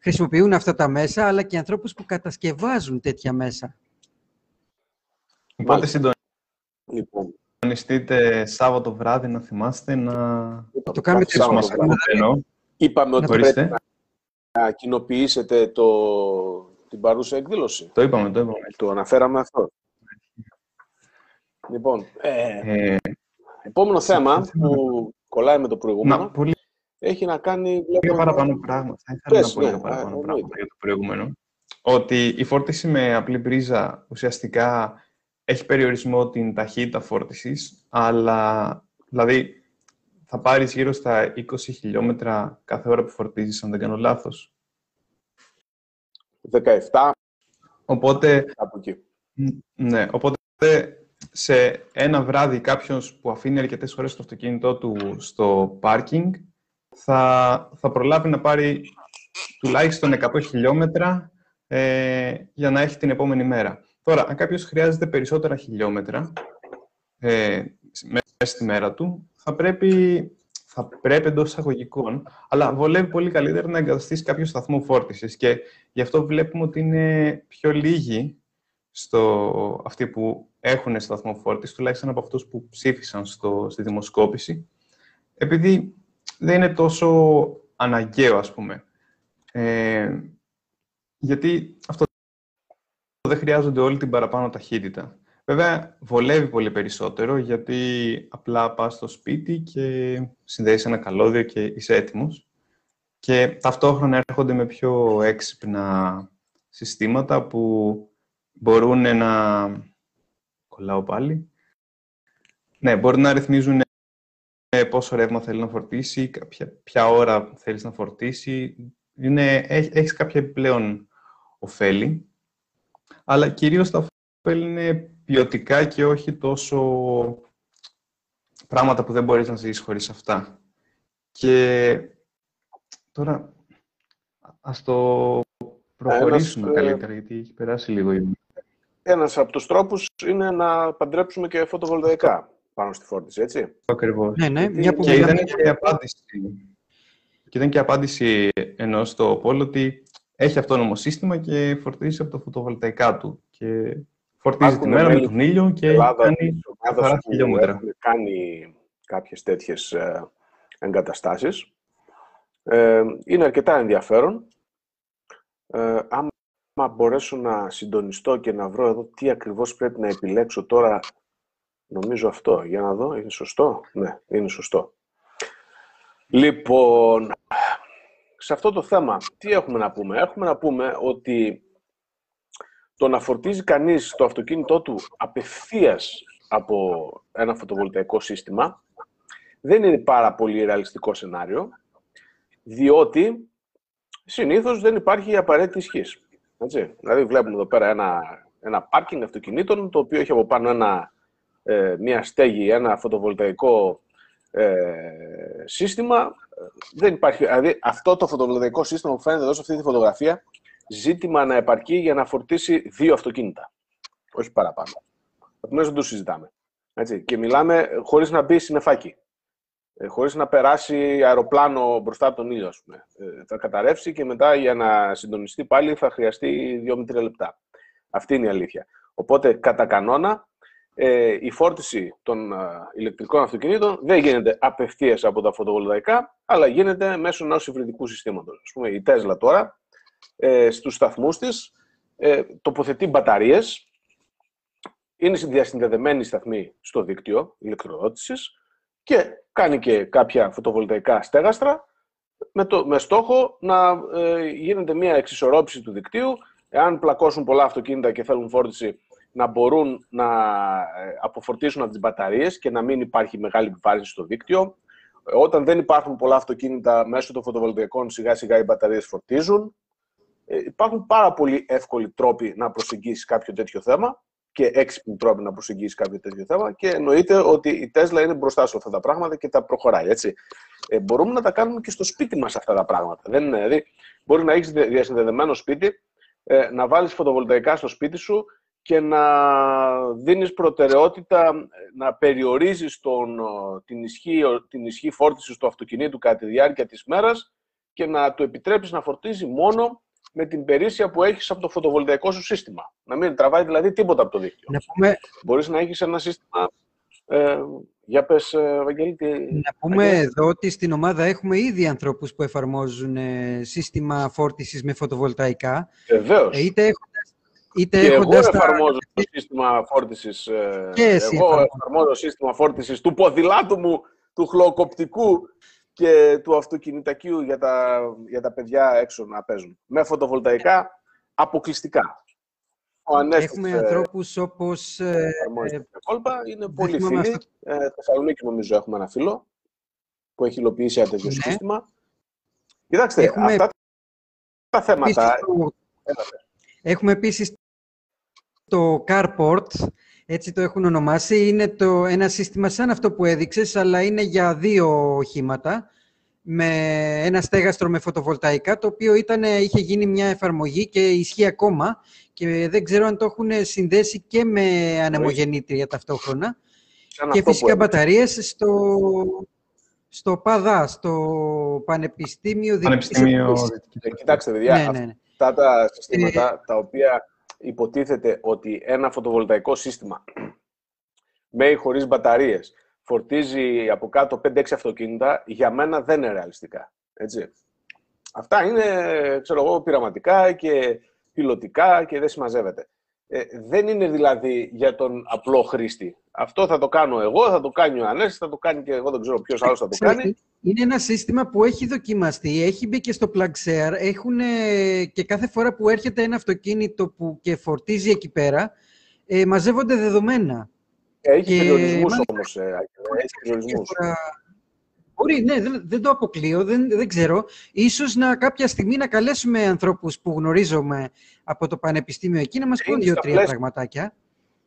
χρησιμοποιούν αυτά τα μέσα, αλλά και ανθρώπους που κατασκευάζουν τέτοια μέσα. Οπότε συντονιστείτε Σάββατο βράδυ να θυμάστε να... Το κάνουμε τη Είπαμε ότι πρέπει να κοινοποιήσετε το, την παρούσα εκδήλωση. Το είπαμε, το είπαμε. Το αναφέραμε αυτό. Λοιπόν, ε, ε, επόμενο θέμα που κολλάει με το προηγούμενο πολύ... έχει να κάνει... Λίγο παραπάνω πράγματα. Θα ήθελα να πω ναι, παραπάνω πράγματα για το προηγούμενο. Ότι η φόρτιση με απλή πρίζα ουσιαστικά έχει περιορισμό την ταχύτητα φόρτισης, αλλά δηλαδή θα πάρεις γύρω στα 20 χιλιόμετρα κάθε ώρα που φορτίζεις, αν δεν κάνω λάθος. 17. Οπότε, Ναι, οπότε σε ένα βράδυ κάποιος που αφήνει αρκετές ώρες το αυτοκίνητό του στο πάρκινγκ θα, θα προλάβει να πάρει τουλάχιστον 100 χιλιόμετρα ε, για να έχει την επόμενη μέρα. Τώρα, αν κάποιος χρειάζεται περισσότερα χιλιόμετρα ε, μέσα στη μέρα του, θα πρέπει θα πρέπει εντός εισαγωγικών, αλλά βολεύει πολύ καλύτερα να εγκαταστήσει κάποιο σταθμό φόρτισης. Και γι' αυτό βλέπουμε ότι είναι πιο λίγοι στο, αυτοί που έχουν σταθμό φόρτισης, τουλάχιστον από αυτούς που ψήφισαν στο, στη δημοσκόπηση, επειδή δεν είναι τόσο αναγκαίο, ας πούμε. Ε, γιατί αυτό δεν χρειάζονται όλη την παραπάνω ταχύτητα. Βέβαια, βολεύει πολύ περισσότερο, γιατί απλά πας στο σπίτι και συνδέεις ένα καλώδιο και είσαι έτοιμος. Και ταυτόχρονα έρχονται με πιο έξυπνα συστήματα που μπορούν να... Κολλάω πάλι. Ναι, μπορούν να ρυθμίζουν πόσο ρεύμα θέλει να φορτίσει, ποια, ποια ώρα θέλεις να φορτίσει. Είναι, έχεις κάποια επιπλέον ωφέλη. Αλλά κυρίως τα ωφέλη είναι ποιοτικά και όχι τόσο πράγματα που δεν μπορείς να ζήσεις χωρίς αυτά. Και τώρα ας το προχωρήσουμε Ένας, ε, καλύτερα, γιατί έχει περάσει λίγο η Ένας από τους τρόπους είναι να παντρέψουμε και φωτοβολταϊκά πάνω στη φόρτιση, έτσι. Ακριβώς. Ναι, ναι. Μια που και ήταν και η απάντηση. Και ήταν και η απάντηση ενός στο πόλο ότι έχει αυτόνομο σύστημα και φορτίζεις από τα φωτοβολταϊκά του. Και Φορτίζει τη μέρα με τον ήλιο και Ελλάδα, κάνει καθαρά χιλιόμετρα. κάνει κάποιες τέτοιες ε, εγκαταστάσεις. Ε, είναι αρκετά ενδιαφέρον. Ε, άμα μπορέσω να συντονιστώ και να βρω εδώ τι ακριβώς πρέπει να επιλέξω τώρα, νομίζω αυτό. Για να δω, είναι σωστό; Ναι, είναι σωστό. Λοιπόν, σε αυτό το θέμα, τι έχουμε να πούμε; Έχουμε να πούμε ότι το να φορτίζει κανείς το αυτοκίνητό του απευθείας από ένα φωτοβολταϊκό σύστημα δεν είναι πάρα πολύ ρεαλιστικό σενάριο, διότι συνήθως δεν υπάρχει απαραίτητη ισχύς. Δηλαδή βλέπουμε εδώ πέρα ένα, ένα πάρκινγκ αυτοκινήτων, το οποίο έχει από πάνω ένα, ε, μια στέγη, ένα φωτοβολταϊκό ε, σύστημα. Δεν υπάρχει, δηλαδή αυτό το φωτοβολταϊκό σύστημα που φαίνεται εδώ σε αυτή τη φωτογραφία ζήτημα να επαρκεί για να φορτίσει δύο αυτοκίνητα. Όχι παραπάνω. Επομένω δεν το συζητάμε. Έτσι. Και μιλάμε χωρίς να μπει συννεφάκι. Ε, χωρίς να περάσει αεροπλάνο μπροστά από τον ήλιο, ας πούμε. Ε, θα καταρρεύσει και μετά για να συντονιστεί πάλι θα χρειαστεί δύο με τρία λεπτά. Αυτή είναι η αλήθεια. Οπότε, κατά κανόνα, ε, η φόρτιση των ηλεκτρικών αυτοκινήτων δεν γίνεται απευθείας από τα φωτοβολταϊκά, αλλά γίνεται μέσω ενός υβριδικού συστήματος. Α πούμε, η Tesla τώρα ε, στους σταθμούς της ε, τοποθετεί μπαταρίες. Είναι διασυνδεδεμένη σταθμή στο δίκτυο ηλεκτροδότησης και κάνει και κάποια φωτοβολταϊκά στέγαστρα με, το, με στόχο να ε, γίνεται μια εξισορρόπηση του δικτύου. Εάν πλακώσουν πολλά αυτοκίνητα και θέλουν φόρτιση, να μπορούν να ε, αποφορτίσουν από τις μπαταρίες και να μην υπάρχει μεγάλη επιβάρυνση στο δίκτυο. Όταν δεν υπάρχουν πολλά αυτοκίνητα μέσω των φωτοβολταϊκών, σιγά σιγά οι μπαταρίες φορτίζουν. Ε, υπάρχουν πάρα πολύ εύκολοι τρόποι να προσεγγίσεις κάποιο τέτοιο θέμα και έξυπνοι τρόποι να προσεγγίσεις κάποιο τέτοιο θέμα και εννοείται ότι η Τέσλα είναι μπροστά σε αυτά τα πράγματα και τα προχωράει. Έτσι. Ε, μπορούμε να τα κάνουμε και στο σπίτι μας αυτά τα πράγματα. Δεν είναι, δηλαδή, μπορεί να έχεις διασυνδεδεμένο σπίτι, ε, να βάλεις φωτοβολταϊκά στο σπίτι σου και να δίνεις προτεραιότητα, να περιορίζεις τον, την, ισχύ, την ισχύ φόρτισης του αυτοκινήτου κατά τη διάρκεια της μέρας και να του επιτρέψεις να φορτίζει μόνο με την περίσσια που έχεις από το φωτοβολταϊκό σου σύστημα. Να μην τραβάει δηλαδή τίποτα από το δίκτυο. Να πούμε... Μπορείς να έχεις ένα σύστημα... Ε, για πες, ε, Βαγγέλη, τι... Να πούμε εδώ ότι στην ομάδα έχουμε ήδη ανθρώπους που εφαρμόζουν ε, σύστημα φόρτισης με φωτοβολταϊκά. Βεβαίως. Ε, είτε έχοντας, είτε και έχοντας εγώ εφαρμόζω το σύστημα φόρτισης. Και εσύ εγώ εφαρμόζεις. εφαρμόζω σύστημα φόρτισης του ποδηλάτου μου, του χλωκοπτικού και του αυτοκινητακίου για τα, για τα παιδιά έξω να παίζουν. Με φωτοβολταϊκά αποκλειστικά. Ο Ανέστης, Έχουμε ε, ανθρώπους όπως... ε, εφαρμόζει ε, τα κόλπα. Είναι δεν πολύ θυμάμαι φίλοι. αυτό. Ε, Θεσσαλονίκη νομίζω έχουμε ένα φίλο που έχει υλοποιήσει ένα τέτοιο Ναι. σύστημα. Κοιτάξτε, Έχουμε αυτά τα θέματα... επίσης το- Έλα, Έχουμε επίσης το Carport, έτσι το έχουν ονομάσει. Είναι το, ένα σύστημα σαν αυτό που έδειξες, αλλά είναι για δύο οχήματα, με ένα στέγαστρο με φωτοβολταϊκά, το οποίο ήταν, είχε γίνει μια εφαρμογή και ισχύει ακόμα και δεν ξέρω αν το έχουν συνδέσει και με ανεμογεννήτρια ταυτόχρονα. σαν Και αυτό που φυσικά έδειξες. μπαταρίες στο, στο ΠΑΔΑ, στο Πανεπιστήμιο Δυτικής Πανεπιστήμιο Ευρώπης. Ε, Κοιτάξτε, παιδιά, Ναι, ναι, ναι. αυτά τα συστήματα τα οποία υποτίθεται ότι ένα φωτοβολταϊκό σύστημα με ή χωρίς μπαταρίες φορτίζει από κάτω 5-6 αυτοκίνητα, για μένα δεν είναι ρεαλιστικά. Έτσι. Αυτά είναι, ξέρω εγώ, πειραματικά και πιλωτικά και δεν συμμαζεύεται. Ε, δεν είναι δηλαδή για τον απλό χρήστη. Αυτό θα το κάνω εγώ, θα το κάνει ο Ανέσης, θα το κάνει και εγώ δεν ξέρω ποιος άλλος θα το Ξέρετε, κάνει. Είναι ένα σύστημα που έχει δοκιμαστεί, έχει μπει και στο PlugShare. Έχουν ε, και κάθε φορά που έρχεται ένα αυτοκίνητο που και φορτίζει εκεί πέρα, ε, μαζεύονται δεδομένα. Έχει και περιορισμούς μάλιστα- όμως. Ε, έχει περιορισμούς. Διάφορα- Μπορεί, ναι, δεν, δεν το αποκλείω, δεν, δεν ξέρω. Ίσως να κάποια στιγμή να καλέσουμε ανθρώπους που γνωρίζουμε από το Πανεπιστήμιο εκεί να μας Είναι πούν στα δύο-τρία πλαίσια πραγματάκια.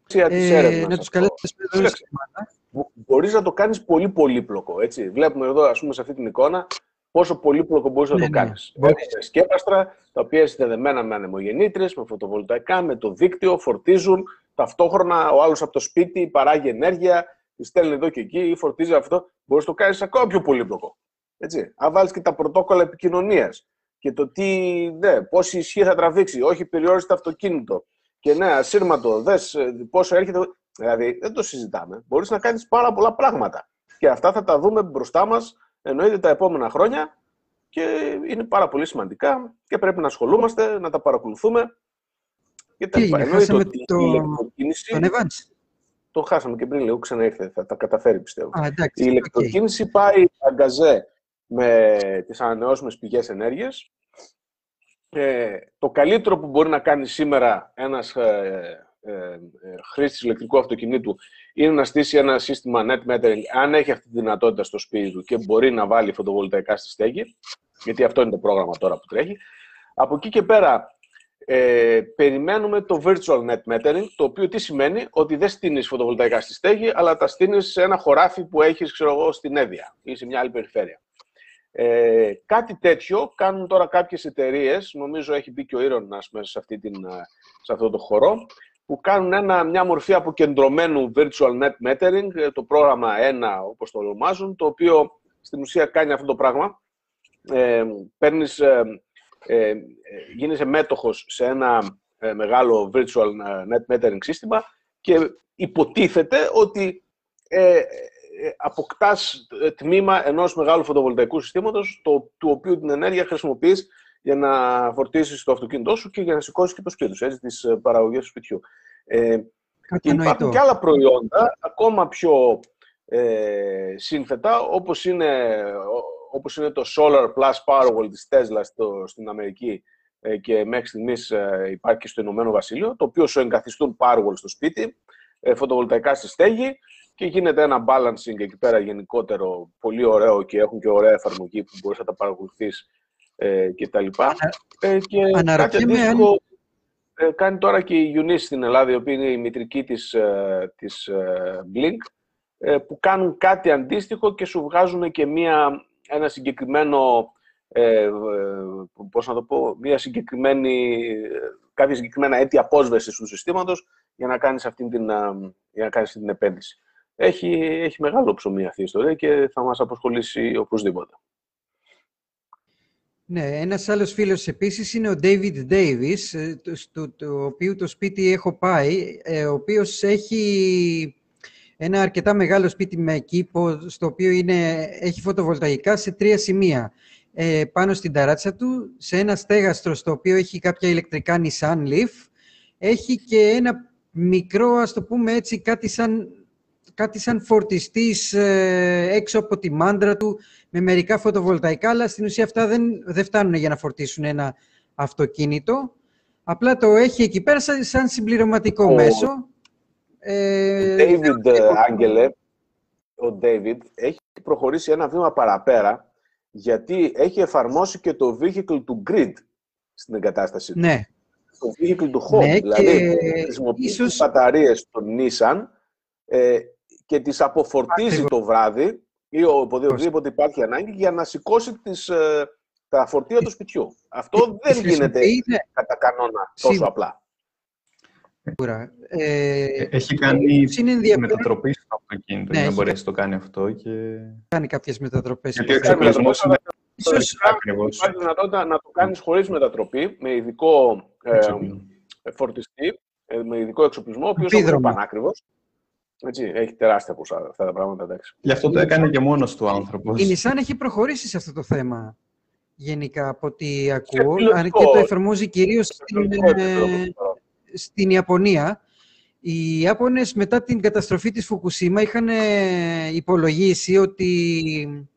Της έρευνας Ε, να αυτό. τους καλέσουμε εδώ Κοίταξε. στην ομάδα. Μπο- μπορείς να το κάνεις πολύ πολύπλοκο, έτσι. Βλέπουμε εδώ, ας πούμε, σε αυτή την εικόνα, πόσο πολύπλοκο μπορείς να Ναι, το ναι, κάνεις. μπορείς. Έχεις σκέπαστρα, τα οποία είναι συνδεδεμένα με ανεμογεννήτρες, με φωτοβολταϊκά, με το δίκτυο, φορτίζουν. Ταυτόχρονα ο άλλος από το σπίτι παράγει ενέργεια, τη στέλνει εδώ και εκεί ή φορτίζει αυτό. Μπορείς να το κάνεις ακόμα πιο πολύπλοκο. Έτσι. Αν βάλεις και τα πρωτόκολλα επικοινωνίας και το τι, ναι, πόση ισχύ θα τραβήξει, όχι περιόριστο αυτοκίνητο. Και ναι, ασύρματο, δες ε, πόσο έρχεται. Δηλαδή, δεν το συζητάμε. Μπορείς να κάνεις πάρα πολλά πράγματα. Και αυτά θα τα δούμε μπροστά μας, εννοείται τα επόμενα χρόνια και είναι πάρα πολύ σημαντικά και πρέπει να ασχολούμαστε, να τα παρακολουθούμε. Και τα Τι λοιπά. είναι, Εννοείται χάσαμε ότι η το- ηλεκτροκίνηση, Τον Evans. Το χάσαμε και πριν λίγο, ξαναήρθε, θα τα καταφέρει πιστεύω. Α, εντάξει. Η οκ. ηλεκτροκίνηση πάει αγκαζέ με τις ανανεώσιμες πηγές ενέργειας. Ε, το καλύτερο που μπορεί να κάνει σήμερα ένας ε, ε, ε, χρήστης ηλεκτρικού αυτοκινήτου είναι να στήσει ένα σύστημα net metering, αν έχει αυτή τη δυνατότητα στο σπίτι του και μπορεί να βάλει φωτοβολταϊκά στη στέγη, γιατί αυτό είναι το πρόγραμμα τώρα που τρέχει. Από εκεί και πέρα, ε, περιμένουμε το virtual net metering, το οποίο τι σημαίνει, ότι δεν στείνεις φωτοβολταϊκά στη στέγη, αλλά τα στείνεις σε ένα χωράφι που έχεις, ξέρω εγώ, στην Εύβοια ή σε μια άλλη περιφέρεια. Ε, κάτι τέτοιο κάνουν τώρα κάποιες εταιρείες, νομίζω έχει μπει και ο Ήρωνας μέσα σε, αυτή την, ε, σε αυτό το χώρο, που κάνουν ένα, μια μορφή αποκεντρωμένου virtual net metering, ε, το πρόγραμμα 1 όπως το ονομάζουν, το οποίο στην ουσία κάνει αυτό το πράγμα. Ε, παίρνεις, ε, ε, ε, γίνεσαι μέτοχος σε ένα ε, μεγάλο virtual net metering σύστημα και υποτίθεται ότι ε, αποκτάς τμήμα ενός μεγάλου φωτοβολταϊκού συστήματος, το, του οποίου την ενέργεια χρησιμοποιείς για να φορτίσεις το αυτοκίνητό σου και για να σηκώσεις και το σπίτι σου, έτσι, τις παραγωγές του σπιτιού. Ε, και υπάρχουν και άλλα προϊόντα, ακόμα πιο ε, σύνθετα, όπως είναι, όπως είναι το Solar Plus Powerwall της Tesla στο, στην Αμερική ε, και μέχρι στιγμής ε, υπάρχει και στο Ηνωμένο Βασίλειο, το οποίο σου εγκαθιστούν Powerwall στο σπίτι, ε, φωτοβολταϊκά στη στέγη και γίνεται ένα balancing εκεί πέρα γενικότερο πολύ ωραίο και έχουν και ωραία εφαρμογή που μπορείς να τα παρακολουθείς ε, και τα λοιπά. Ε, και κάτι αντίστοιχο ε, κάνει τώρα και η Unis στην Ελλάδα, η οποία είναι η μητρική της, ε, της ε, Blink, ε, που κάνουν κάτι αντίστοιχο και σου βγάζουν και μία, ένα συγκεκριμένο, ε, πώς να το πω, μία συγκεκριμένη, κάποια συγκεκριμένα αίτια απόσβεση του συστήματος για να κάνεις αυτή την, για να κάνεις αυτή την επένδυση. Έχει, έχει μεγάλο ψωμί αυτή η ιστορία και θα μας αποσχολήσει οπωσδήποτε. Ναι, ένας άλλος φίλος επίσης είναι ο David Davis, το, το, οποίο το σπίτι έχω πάει, ο οποίος έχει ένα αρκετά μεγάλο σπίτι με κήπο, στο οποίο είναι, έχει φωτοβολταϊκά σε τρία σημεία. Ε, πάνω στην ταράτσα του, σε ένα στέγαστρο στο οποίο έχει κάποια ηλεκτρικά Nissan Leaf, έχει και ένα μικρό, ας το πούμε έτσι, κάτι σαν, κάτι σαν φορτιστής ε, έξω από τη μάντρα του, με μερικά φωτοβολταϊκά, αλλά στην ουσία αυτά δεν, δεν φτάνουν για να φορτίσουν ένα αυτοκίνητο. Απλά το έχει εκεί πέρα σαν συμπληρωματικό μέσο ε, ο David, ε, Άγγελε, ο David έχει προχωρήσει ένα βήμα παραπέρα γιατί έχει εφαρμόσει και το vehicle to grid στην εγκατάσταση του. Ναι. Το vehicle to home. Ναι, δηλαδή, χρησιμοποιεί ίσως... τις μπαταρίες των Nissan ε, και τις αποφορτίζει το βράδυ ή οπουδήποτε υπάρχει ανάγκη για να σηκώσει τις, ε, τα φορτία του σπιτιού. Αυτό δεν γίνεται κατά κανόνα τόσο απλά. Ε, Έχει κάνει μετατροπή στο αυτοκίνητο ναι, για να μπορέσει να το κάνει αυτό. Και... Κάνει κάποιες μετατροπές. Γιατί ο εξοπλισμός είναι. Ίσως υπάρχει δυνατότητα να το κάνεις χωρίς μετατροπή, με ειδικό ε, φορτιστή, ε, με ειδικό εξοπλισμό, ο οποίος είναι πανάκριβος. Έτσι, έχει τεράστια ποσά αυτά τα πράγματα. Εντάξει. Γι' αυτό το έκανε και μόνος του άνθρωπος. Η Nissan έχει προχωρήσει σε αυτό το θέμα. Γενικά, από ό,τι ακούω, και το εφαρμόζει κυρίως στην, στην Ιαπωνία. Οι Ιάπωνες μετά την καταστροφή της Φουκουσίμα είχαν ε, υπολογίσει ότι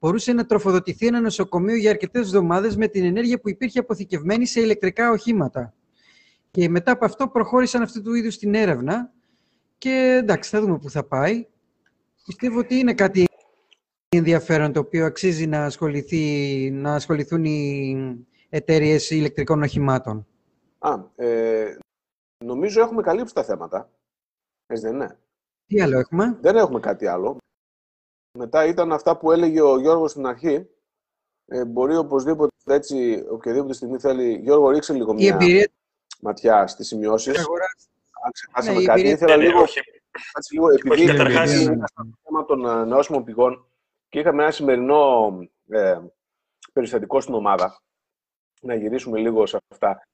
μπορούσε να τροφοδοτηθεί ένα νοσοκομείο για αρκετές εβδομάδες με την ενέργεια που υπήρχε αποθηκευμένη σε ηλεκτρικά οχήματα. Και μετά από αυτό προχώρησαν αυτού του είδους την έρευνα και εντάξει, θα δούμε πού θα πάει. Πιστεύω ότι είναι κάτι ενδιαφέρον το οποίο αξίζει να, ασχοληθεί, να ασχοληθούν οι εταιρείες ηλεκτρικών οχημάτων. Α, ε, Νομίζω έχουμε καλύψει τα θέματα. Έτσι δεν είναι; Τι άλλο έχουμε; Δεν έχουμε κάτι άλλο. Μετά ήταν αυτά που έλεγε ο Γιώργος στην αρχή. Ε, μπορεί οπωσδήποτε έτσι, οποιαδήποτε στιγμή θέλει. Γιώργο, ρίξε λίγο μια εμπειρία... ματιά στις σημειώσεις. Αν ξεχάσαμε ναι, κάτι, ήθελα ναι, λίγο, λίγο επειδή είναι στο θέμα των ε, νεώσιμων πηγών και είχαμε ένα σημερινό ε, περιστατικό στην ομάδα, να γυρίσουμε λίγο σε αυτά.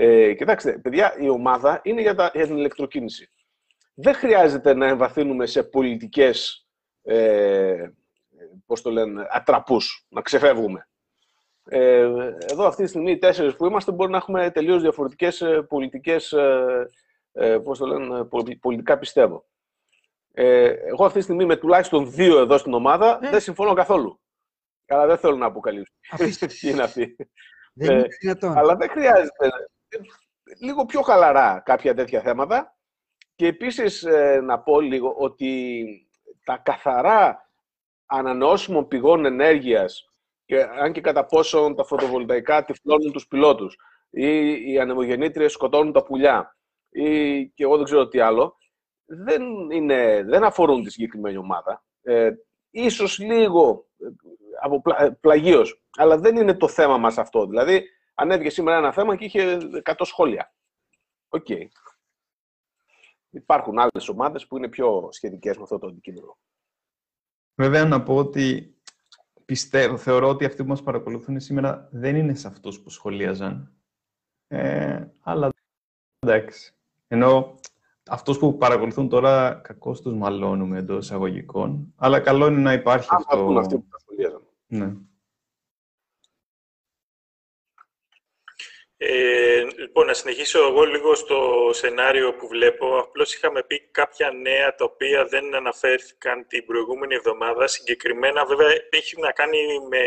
Ε, κοιτάξτε, παιδιά, η ομάδα είναι για, τα, για την ηλεκτροκίνηση. Δεν χρειάζεται να εμβαθύνουμε σε πολιτικές, ε, πώς το λένε, ατραπούς, να ξεφεύγουμε. Ε, εδώ αυτή τη στιγμή οι τέσσερις που είμαστε μπορεί να έχουμε τελείως διαφορετικές ε, πολιτικές, ε, ε, πώς το λένε, πολιτικά πιστεύω. Ε, εγώ αυτή τη στιγμή με τουλάχιστον δύο εδώ στην ομάδα δεν συμφωνώ καθόλου. Αλλά δεν θέλω να αποκαλύψω. Τι είναι αυτή. Δεν είναι δυνατόν. Αλλά δεν χρειάζεται λίγο πιο χαλαρά κάποια τέτοια θέματα. Και επίσης ε, να πω λίγο ότι τα καθαρά ανανεώσιμων πηγών ενέργειας, και, αν και κατά πόσο τα φωτοβολταϊκά τυφλώνουν τους πιλότους ή οι ανεμογεννήτριες σκοτώνουν τα πουλιά ή και εγώ δεν ξέρω τι άλλο, δεν, είναι, δεν αφορούν τη συγκεκριμένη ομάδα. Ε, ίσως λίγο ε, από πλαγίως, αλλά δεν είναι το θέμα μας αυτό. Δηλαδή, ανέβηκε σήμερα ένα θέμα και είχε 100 σχόλια. OK. Okay. Υπάρχουν άλλες ομάδες που είναι πιο σχετικές με αυτό το αντικείμενο. Βέβαια, να πω ότι πιστεύω, θεωρώ ότι αυτοί που μας παρακολουθούν σήμερα δεν είναι σε αυτούς που σχολίαζαν. Ε, αλλά εντάξει. Ενώ αυτούς που παρακολουθούν τώρα κακώς τους μαλώνουμε εντός εισαγωγικών, αλλά καλό είναι να υπάρχει αυτό. αυτό. αυτοί που τα σχολίαζαν. Ναι. Ε, λοιπόν, να συνεχίσω εγώ λίγο στο σενάριο που βλέπω. Απλώς είχαμε πει κάποια νέα τα οποία δεν αναφέρθηκαν την προηγούμενη εβδομάδα. Συγκεκριμένα, βέβαια, έχει να κάνει με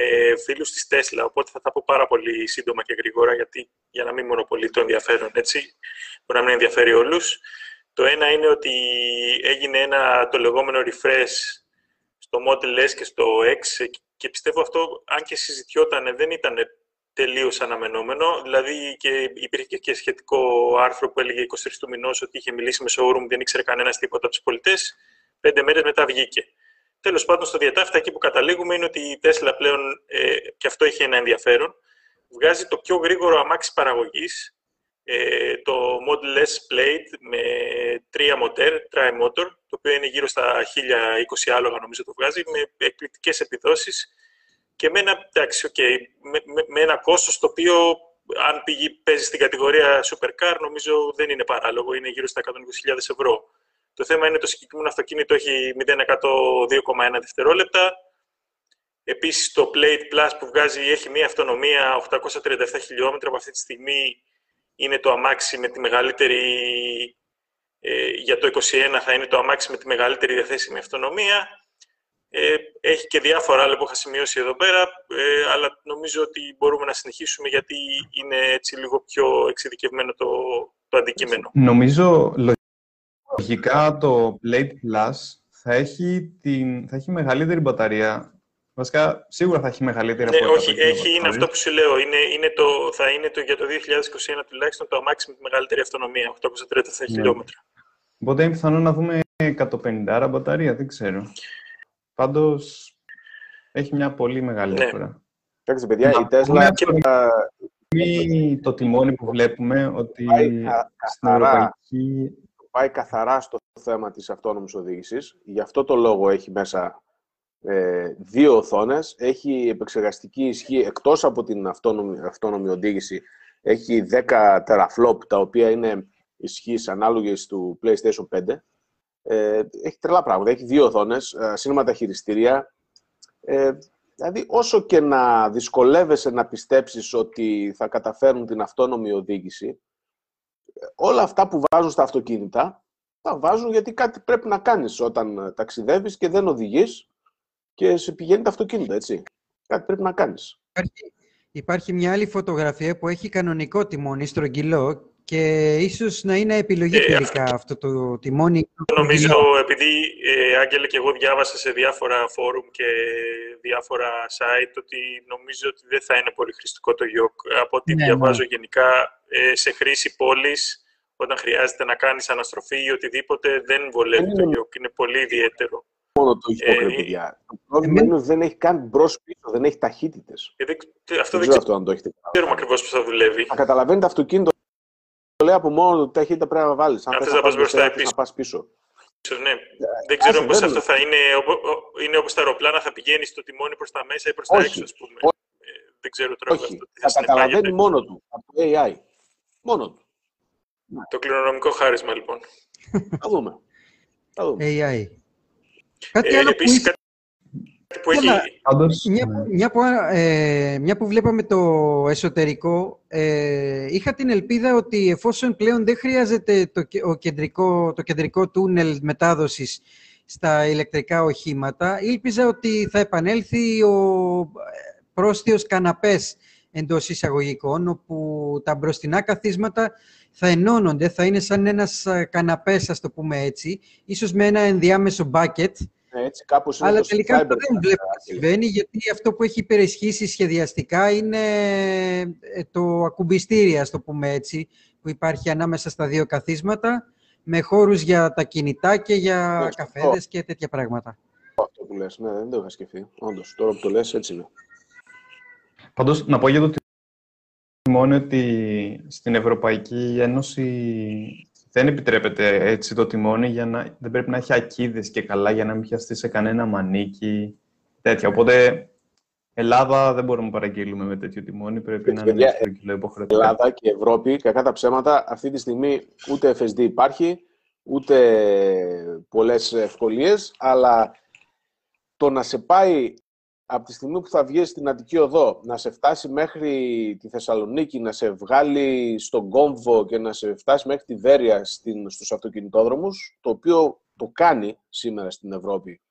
φίλους της Τέσλα. Οπότε θα τα πω πάρα πολύ σύντομα και γρήγορα, γιατί, για να μην μονοπολεί το ενδιαφέρον. Έτσι, μπορεί να μην ενδιαφέρει όλους. Το ένα είναι ότι έγινε ένα το λεγόμενο refresh στο Model S και στο X και πιστεύω αυτό, αν και συζητιόταν, δεν ήταν τελείως αναμενόμενο. Δηλαδή και υπήρχε και σχετικό άρθρο που έλεγε 23 του μηνός ότι είχε μιλήσει με showroom, δεν ήξερε κανένας τίποτα από τους πολιτές. Πέντε μέρες μετά βγήκε. Τέλος πάντων, στο διατάφτα εκεί που καταλήγουμε είναι ότι η Tesla πλέον, ε, και αυτό έχει ένα ενδιαφέρον, βγάζει το πιο γρήγορο αμάξι παραγωγής, ε, το Model S Plate με τρία motor, tri-motor, το οποίο είναι γύρω στα 1020 άλογα νομίζω το βγάζει, με εκπληκτικές επιδόσεις και με ένα, εντάξει, okay, με, με, με ένα κόστος το οποίο αν πηγεί, παίζει στην κατηγορία supercar νομίζω δεν είναι παράλογο, είναι γύρω στα 120.000 ευρώ. Το θέμα είναι το συγκεκριμένο αυτοκίνητο έχει 0-100 2,1 δευτερόλεπτα. Επίσης το Plate Plus που βγάζει έχει μια αυτονομία 837 χιλιόμετρα που αυτή τη στιγμή είναι το αμάξι με τη μεγαλύτερη, ε, για το 21 θα είναι το αμάξι με τη μεγαλύτερη διαθέσιμη αυτονομία. Ε, έχει και διάφορα άλλα που είχα σημειώσει εδώ πέρα, ε, αλλά νομίζω ότι μπορούμε να συνεχίσουμε γιατί είναι έτσι λίγο πιο εξειδικευμένο το, το αντικείμενο. Νομίζω λογικά το Plate Plus θα έχει, την, θα έχει μεγαλύτερη μπαταρία. Βασικά, σίγουρα θα έχει μεγαλύτερη ναι, από όχι, έχει, είναι αυτό που σου λέω. Είναι, είναι το, θα είναι το, για το 2021 τουλάχιστον το αμάξι με τη μεγαλύτερη αυτονομία, 837 ναι. χιλιόμετρα. Οπότε είναι πιθανό να δούμε 150 μπαταρία, δεν ξέρω. Πάντως έχει μια πολύ μεγάλη ναι. διαφορά. Εντάξει, παιδιά, η Tesla... Και... το τιμόνι που βλέπουμε ότι πάει στην Ευρωπαϊκή... Πάει καθαρά στο θέμα της αυτόνομης οδήγησης. Γι' αυτό το λόγο έχει μέσα ε, δύο οθόνες. Έχει επεξεργαστική ισχύ, εκτός από την αυτόνομη, αυτόνομη οδήγηση, έχει 10 teraflop, τα οποία είναι ισχύς ανάλογες του PlayStation 5. Ε, έχει τρελά πράγματα. Έχει δύο οθόνες, σύνματα χειριστήρια. Ε, δηλαδή, όσο και να δυσκολεύεσαι να πιστέψεις ότι θα καταφέρουν την αυτόνομη οδήγηση, όλα αυτά που βάζουν στα αυτοκίνητα, τα βάζουν γιατί κάτι πρέπει να κάνεις όταν ταξιδεύεις και δεν οδηγείς και σε πηγαίνει το αυτοκίνητο, έτσι. Κάτι πρέπει να κάνεις. Υπάρχει, υπάρχει μια άλλη φωτογραφία που έχει κανονικό τιμόνι στρογγυλό και ίσως να είναι επιλογή ε, τελικά αυτό το τιμόνι. Νομίζω, επειδή ε, Άγγελε και εγώ διάβασα σε διάφορα φόρουμ και διάφορα site ότι νομίζω ότι δεν θα είναι πολύ χρηστικό το γιοκ. Από ό,τι ναι, διαβάζω ναι. γενικά ε, σε χρήση πόλης, όταν χρειάζεται να κάνεις αναστροφή ή οτιδήποτε, δεν βολεύει το γιοκ. Είναι πολύ ιδιαίτερο. Μόνο το γιοκ, ε, παιδιά. Το πρόβλημα είναι ότι δεν έχει καν μπρος-πίσω, δεν έχει ταχύτητες. Ε, αυτό δεν, ξέρω αν το έχετε Ξέρουμε ακριβώς πώς θα δουλεύει. Θα καταλαβαίνετε αυτοκίνητο το λέει από μόνο του ταχύτητα πρέπει να βάλεις. Αν θες να πας μπροστά ή πίσω. πας πίσω. Ναι. Δεν ξέρω πώς αυτό θα είναι. Είναι όπως τα αεροπλάνα, θα πηγαίνεις στο τιμόνι προς τα μέσα ή προς τα έξω, ας πούμε. Ε, δεν ξέρω τώρα Όχι. αυτό. Θα καταλαβαίνει μόνο του από το AI. Μόνο του. Το κληρονομικό χάρισμα, λοιπόν. Θα δούμε. Θα δούμε. AI. Κάτι ε, άλλο επίσης, που που έχει... μια, μια, που, ε, μια που βλέπαμε το εσωτερικό, ε, είχα την ελπίδα ότι εφόσον πλέον δεν χρειάζεται το, ο κεντρικό, το κεντρικό τούνελ μετάδοσης στα ηλεκτρικά οχήματα, ήλπιζα ότι θα επανέλθει ο πρόστιος καναπές εντός εισαγωγικών, όπου τα μπροστινά καθίσματα θα ενώνονται, θα είναι σαν ένας καναπές, ας το πούμε έτσι, ίσως με ένα ενδιάμεσο bucket, έτσι, κάπως Αλλά τελικά αυτό δεν βλέπω να συμβαίνει, γιατί αυτό που έχει υπερισχύσει σχεδιαστικά είναι ε, το ακουμπιστήρι, ας το πούμε έτσι, που υπάρχει ανάμεσα στα δύο καθίσματα, με χώρους για τα κινητά και για ναι, καφέδες και τέτοια πράγματα. Αυτό που λες, ναι, δεν το είχα σκεφτεί. Όντως, τώρα που το λες, έτσι είναι. Πάντως, να πω για το τιμόνι ότι στην Ευρωπαϊκή Ένωση δεν επιτρέπεται έτσι το τιμόνι, για να, δεν πρέπει να έχει ακίδες και καλά για να μην πιαστεί σε κανένα μανίκι, τέτοια. Οπότε Ελλάδα δεν μπορούμε να παραγγείλουμε με τέτοιο τιμόνι, πρέπει να είναι στο κιλό υποχρεωτικά. Ελλάδα και Ευρώπη, κακά τα ψέματα, αυτή τη στιγμή ούτε FSD υπάρχει, ούτε πολλές ευκολίες, αλλά το να σε πάει από τη στιγμή που θα βγει στην Αττική Οδό, να σε φτάσει μέχρι τη Θεσσαλονίκη, να σε βγάλει στον Κόμβο και να σε φτάσει μέχρι τη Βέρεια στην, στους αυτοκινητόδρομους, το οποίο το κάνει σήμερα στην Ευρώπη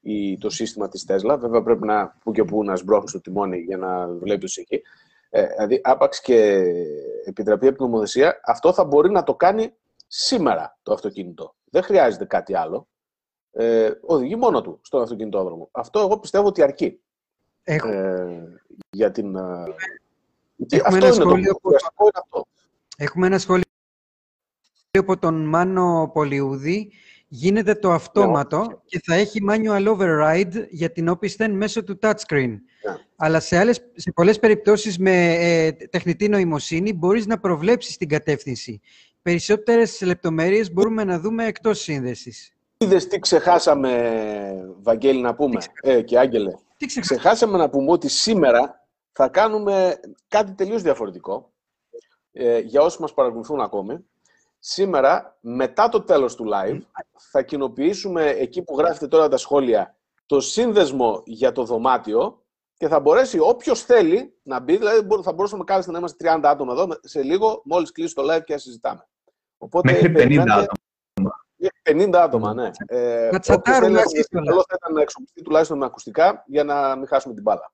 η, το σύστημα της Τέσλα. Βέβαια πρέπει να που και που να σμπρώχνεις το τιμόνι για να βλέπεις εκεί. Ε, δηλαδή, άπαξ και επιτραπεί από την νομοθεσία, αυτό θα μπορεί να το κάνει σήμερα το αυτοκίνητο. Δεν χρειάζεται κάτι άλλο ε, οδηγεί μόνο του στον αυτοκινητόδρομο. Αυτό εγώ πιστεύω ότι αρκεί. Έχω. Ε, για την... Ε, Έχουμε αυτό ένα σχόλιο το, από... αυτό. Έχουμε ένα σχόλιο από τον Μάνο Πολιούδη. Γίνεται το αυτόματο ναι, και θα έχει manual override για την όπισθεν μέσω του touchscreen. Ναι. Αλλά σε, άλλες, σε πολλές περιπτώσεις με ε, τεχνητή νοημοσύνη μπορείς να προβλέψεις την κατεύθυνση. Περισσότερες λεπτομέρειες μπορούμε να δούμε εκτός σύνδεσης. Είδε τι ξεχάσαμε, Βαγγέλη, να πούμε, ε, και Άγγελε. Τι ξεχάσαμε να πούμε ότι σήμερα θα κάνουμε κάτι τελείως διαφορετικό ε, για όσους μας παρακολουθούν ακόμη. Σήμερα, μετά το τέλος του live, θα κοινοποιήσουμε εκεί που γράφετε τώρα τα σχόλια το σύνδεσμο για το δωμάτιο και θα μπορέσει όποιος θέλει να μπει, δηλαδή θα μπορούσαμε κάλλιστα να είμαστε 30 άτομα εδώ σε λίγο, μόλις κλείσει το live και να συζητάμε. Οπότε, Μέχρι 50 άτομα. 50 άτομα, ναι. Ε, να τσατάρουμε Καλό θα ήταν να εξοπλιστεί τουλάχιστον με ακουστικά για να μην χάσουμε την μπάλα.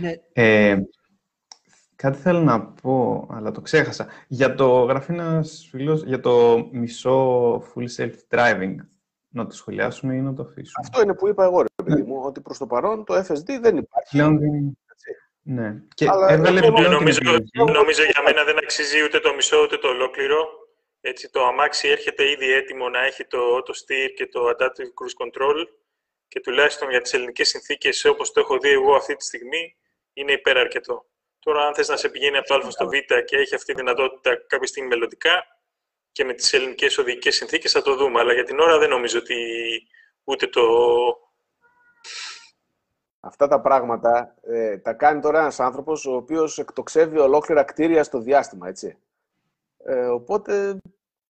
Ναι. Ε, κάτι θέλω να πω, αλλά το ξέχασα. Για το γράφει ένα φίλος για το μισό full self-driving. Να το σχολιάσουμε ή να το αφήσουμε; Αυτό είναι που είπα εγώ, ρε παιδί μου, ότι προς το παρόν το FSD δεν υπάρχει. Πλέον Ναι. Και Αλλά έβγαλε νομίζω, νομίζω για μένα δεν αξίζει ούτε το μισό ούτε το ολόκληρο. Έτσι, το αμάξι έρχεται ήδη έτοιμο να έχει το auto steer και το adaptive cruise control και τουλάχιστον για τις ελληνικές συνθήκες, όπως το έχω δει εγώ αυτή τη στιγμή, είναι υπεραρκετό. Τώρα, αν θες να σε πηγαίνει από το α στο β και έχει αυτή τη δυνατότητα κάποια στιγμή μελλοντικά και με τις ελληνικές οδηγικές συνθήκες θα το δούμε. Αλλά για την ώρα δεν νομίζω ότι ούτε το... Αυτά τα πράγματα ε, τα κάνει τώρα ένας άνθρωπος ο οποίος εκτοξεύει ολόκληρα κτίρια στο διάστημα, έτσι. Ε, οπότε,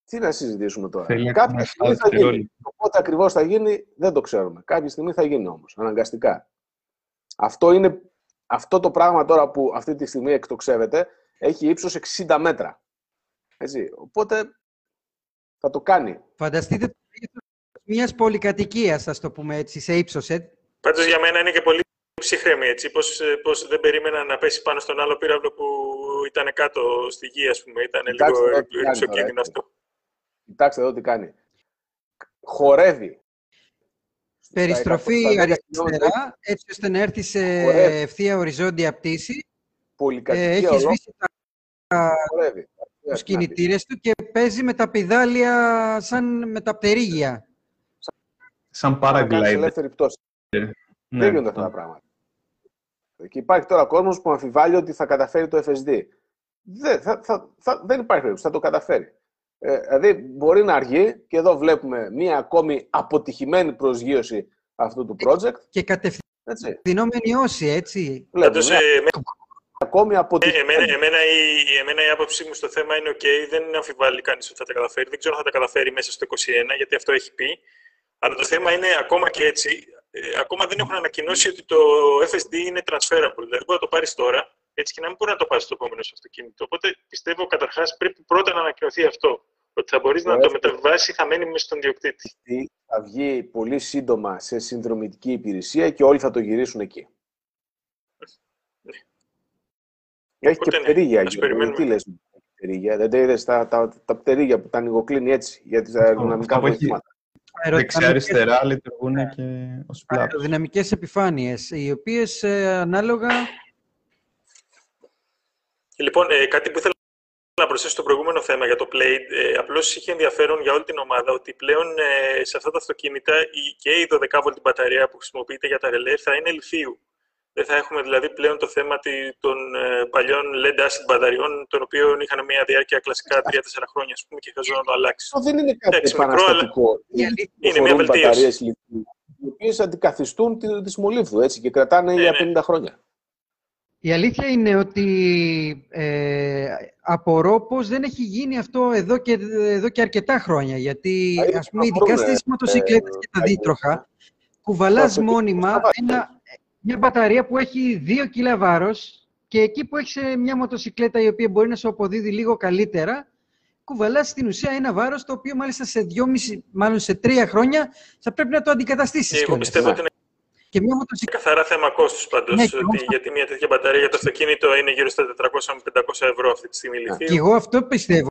τι να συζητήσουμε τώρα. Θέλει Κάποια στιγμή θα γίνει. Οπότε ακριβώς θα γίνει, δεν το ξέρουμε. Κάποια στιγμή θα γίνει όμως, αναγκαστικά. Αυτό, είναι, αυτό το πράγμα τώρα που αυτή τη στιγμή εκτοξεύεται έχει ύψος 60 μέτρα. Έτσι. Οπότε θα το κάνει. Φανταστείτε το μιας πολυκατοικίας, ας το πούμε έτσι, σε ύψος. Ε. Πάντως για μένα είναι και πολύ ψυχρέμη, έτσι. Πώς, ε, πώς δεν περίμενα να πέσει πάνω στον άλλο πύραυλο που ήταν κάτω στη γη, ας πούμε. Ήταν λίγο ρηψοκίνδυνο αυτό. Κοιτάξτε εδώ τι κάνει. Χορεύει. Περιστροφή αριστερά, έτσι ώστε να έρθει σε ευθεία οριζόντια πτήση. Πολυκατοικία ε, Έχει σβήσει τα... τους κινητήρες του και παίζει με τα πιδάλια σαν με τα πτερίγια. Σαν paraglider. ελεύθερη πτώση. Ναι, δεν γίνονται αυτά τα πράγματα. Και υπάρχει τώρα κόσμος που αμφιβάλλει ότι θα καταφέρει το FSD. Δεν, θα, θα, θα, δεν υπάρχει περίπτωση, θα το καταφέρει. Ε, δηλαδή μπορεί να αργεί και εδώ βλέπουμε μία ακόμη αποτυχημένη προσγείωση αυτού του project. Και κατευθυνόμενη όση, έτσι. Βλέπουμε, ναι. ε, ακόμη αποτυχημένη. Εμένα, εμένα, η, εμένα η άποψή μου στο θέμα είναι ok, δεν αμφιβάλλει κανείς ότι θα τα καταφέρει. Δεν ξέρω αν θα τα καταφέρει μέσα στο 21, γιατί αυτό έχει πει. Αλλά το θέμα είναι ακόμα και έτσι, ε, ακόμα δεν έχουν ανακοινώσει ότι το FSD είναι transferable. Δηλαδή μπορεί να το πάρεις τώρα, έτσι και να μην μπορεί να το πάρεις στο επόμενο σου αυτοκίνητο. Οπότε πιστεύω καταρχάς πρέπει πρώτα να ανακοινωθεί αυτό. Ότι θα μπορείς να το μεταβάσει, θα μένει μέσα στον διοκτήτη. Θα βγει πολύ σύντομα σε συνδρομητική υπηρεσία και όλοι θα το γυρίσουν εκεί. Ναι. Έχει και ναι. πτερίγια. Τι λες, πτερίγια. Δεν τα είδες τα, τα, τα πτερίγια που τα ανοιγοκλίνει έτσι για τις αεροδυναμικά βοηθήματα. Δεξιά-αριστερά λειτουργούν ναι. και ως πλάτος. Αεροδυναμικές επιφάνειες, οι οποίες ε, ανάλογα... Λοιπόν, ε, κάτι που ήθελα να προσθέσω στο προηγούμενο θέμα για το Play, ε, απλώς είχε ενδιαφέρον για όλη την ομάδα ότι πλέον ε, σε αυτά τα αυτοκίνητα και η 12V μπαταρία που χρησιμοποιείται για τα ρελέ θα είναι λιθίου. Δεν θα έχουμε δηλαδή πλέον το θέμα των ε, παλιών LED acid μπαταριών, των οποίων είχαν μια διάρκεια κλασικά 3-4 χρόνια ας πούμε, και χρειαζόταν να το αλλάξει. Αυτό δεν είναι κάτι επαναστατικό. Είναι μια βελτίωση. οι οποίε αντικαθιστούν τη, τη Μολύβδου έτσι, και κρατάνε Ναι, για ναι. 50 χρόνια. Η αλήθεια είναι ότι ε, απορώ πως δεν έχει γίνει αυτό εδώ και, εδώ και αρκετά χρόνια. Γιατί, Θα ήθελα ας πούμε, να ειδικά βρούμε, στις μοτοσυκλέτες ε, και τα ε, δίτροχα, κουβαλάς αυτοκίνητο μόνιμα θα βάζει. ένα, μια μπαταρία που έχει 2 κιλά βάρος και εκεί που έχεις ε, μια μοτοσυκλέτα η οποία μπορεί να σου αποδίδει λίγο καλύτερα, κουβαλάς στην ουσία ένα βάρος το οποίο μάλιστα σε 2,5, μάλλον σε 3 χρόνια θα πρέπει να το αντικαταστήσεις Και εγώ κιόλας. πιστεύω ότι είναι Και μια μοτοσυκλέτα καθαρά θέμα κόστους πάντως. Ναι, και εγώ ότι αυτό- γιατί μια τέτοια μπαταρία για το αυτοκίνητο είναι γύρω στα 400 με 500 ευρώ αυτή τη στιγμή Ναι. λιθίου. Και εγώ αυτό πιστεύω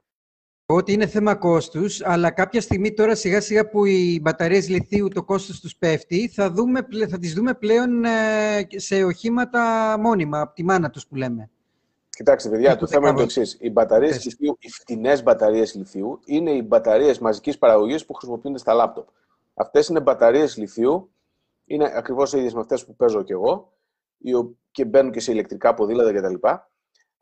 ότι είναι θέμα κόστους, αλλά κάποια στιγμή τώρα σιγά σιγά που οι μπαταρίες λιθίου το κόστος τους πέφτει, θα, δούμε, πλε- θα τις δούμε πλέον ε, σε οχήματα μόνιμα, από τη μάνα τους που λέμε. Κοιτάξτε, παιδιά, Είναι το το θέμα είναι το δεκάβο. εξής. Οι μπαταρίες Πες. λιθίου, οι φτηνές μπαταρίες λιθίου, είναι οι μπαταρίες μαζικής παραγωγής που χρησιμοποιούνται στα λάπτοπ. Αυτές είναι μπαταρίες λιθίου, είναι ακριβώς οι ίδιες με αυτές που παίζω κι εγώ, οι ο- και μπαίνουν και σε ηλεκτρικά ποδήλατα κτλ.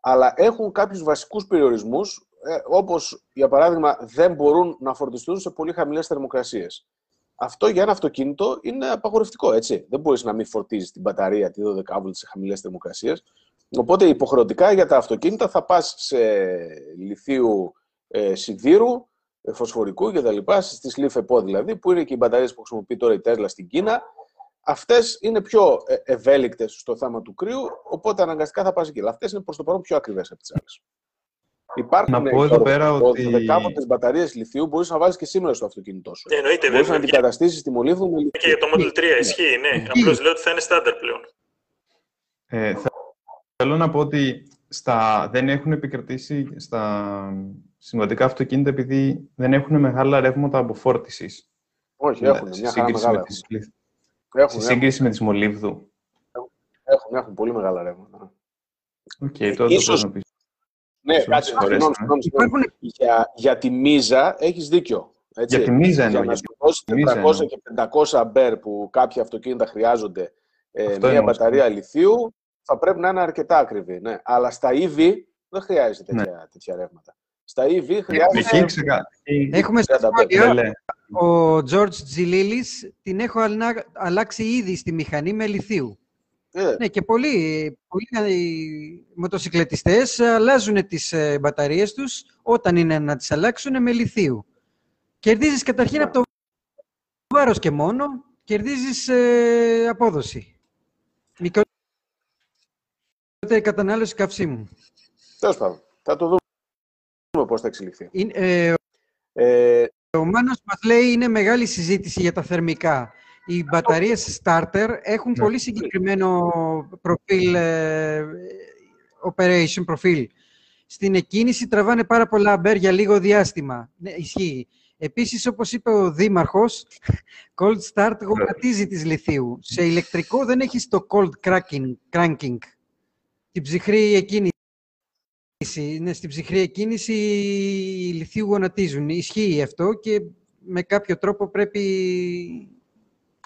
Αλλά έχουν κάποιους βασικούς περιορισμούς, ε, όπως για παράδειγμα δεν μπορούν να φορτιστούν σε πολύ χαμηλές θερμοκρασίες. Αυτό για ένα αυτοκίνητο είναι απαγορευτικό, έτσι. Δεν μπορείς να μην φορτίζεις την μπαταρία τη 12V σε χαμηλές θερμοκρασίες. Οπότε υποχρεωτικά για τα αυτοκίνητα θα πας σε λιθίου ε, σιδήρου, ε, φωσφορικού κτλ. Στη LiFePO δηλαδή, που είναι και οι μπαταρίες που χρησιμοποιεί τώρα η Tesla στην Κίνα. Αυτές είναι πιο ε, ευέλικτες στο θέμα του κρύου, οπότε αναγκαστικά θα πας εκεί. Αλλά αυτές είναι προς το παρόν πιο ακριβές από τις άλλες. Υπάρχουν Να πω ε, εδώ Γιώργο, πέρα το ότι- 12 τις μπαταρίες λιθίου μπορείς να βάλεις και σήμερα στο αυτοκίνητό σου. Ναι, εννοείται Μπορείς να βέβαια. Και αντικαταστήσεις τη μολύβδου με λιθίου. για το Model 3 ισχύει, ναι. Ισχύει. Απλώς λέω ότι θα είναι στάνταρ πλέον. Ε, θα- θέλω να πω ότι στα, δεν έχουν επικρατήσει στα συμβατικά αυτοκίνητα επειδή δεν έχουν μεγάλα ρεύματα αποφόρτισης. Όχι, έχουν σε μια χαρά σύγκριση μεγάλα. με τις, λιθ- Έχουν, σε έχουν, σύγκριση με τις μολύβδου. έχουν, έχουν πολύ μεγάλα ρεύματα. OK, okay, τώρα Ίσως- το πρέπει να πεις. Ναι, Ίσως κάτσε, φορές, συγγνώμη, ναι. συγγνώμη, συγγνώμη. Υπάρχουν Για, για τη μίζα έχεις δίκιο. Έτσι. Για τη μίζα εννοώ, Για να για σου δώσει τη μίζα 400 εννοώ. και 500 αμπέρ που κάποια αυτοκίνητα χρειάζονται ε, Αυτό μια εννοούσα. μπαταρία λιθίου, θα πρέπει να είναι αρκετά ακριβή. Ναι. Αλλά στα EV δεν χρειάζεται Ναι. τέτοια, τέτοια ρεύματα. Στα EV χρειάζεται Εκεί ξεκα... Έχουμε στα 30 σχόλια, Λέ, ο George Τζιλίλης την έχω αλνα- αλλάξει ήδη στη μηχανή με λιθίου. Ε, Ναι, και πολλοί, πολλοί ε, μοτοσυκλετιστές αλλάζουν τις ε, μπαταρίες τους όταν είναι να τις αλλάξουν με λιθίου. Κερδίζεις καταρχήν Ναι. από το βάρος και μόνο, κερδίζεις ε, απόδοση. Μικρότερη κατανάλωση καυσίμου. τέλος πάντων, θα το δούμε πώς θα εξελιχθεί. Είναι, ε, Ε, Ο Μάνος μας λέει είναι μεγάλη συζήτηση για τα θερμικά. Οι μπαταρίες starter έχουν Ναι. πολύ συγκεκριμένο προφίλ, ε, operation προφίλ. Στην εκκίνηση τραβάνε πάρα πολλά αμπέρ για λίγο διάστημα. Ναι, ισχύει. Επίσης, όπως είπε ο Δήμαρχος, cold start γονατίζει της λιθίου. Σε ηλεκτρικό δεν έχεις το cold cracking, cranking, την ψυχρή εκκίνηση. Είναι στην ψυχρή εκκίνηση οι λιθίου γονατίζουν. Ισχύει αυτό και με κάποιο τρόπο πρέπει,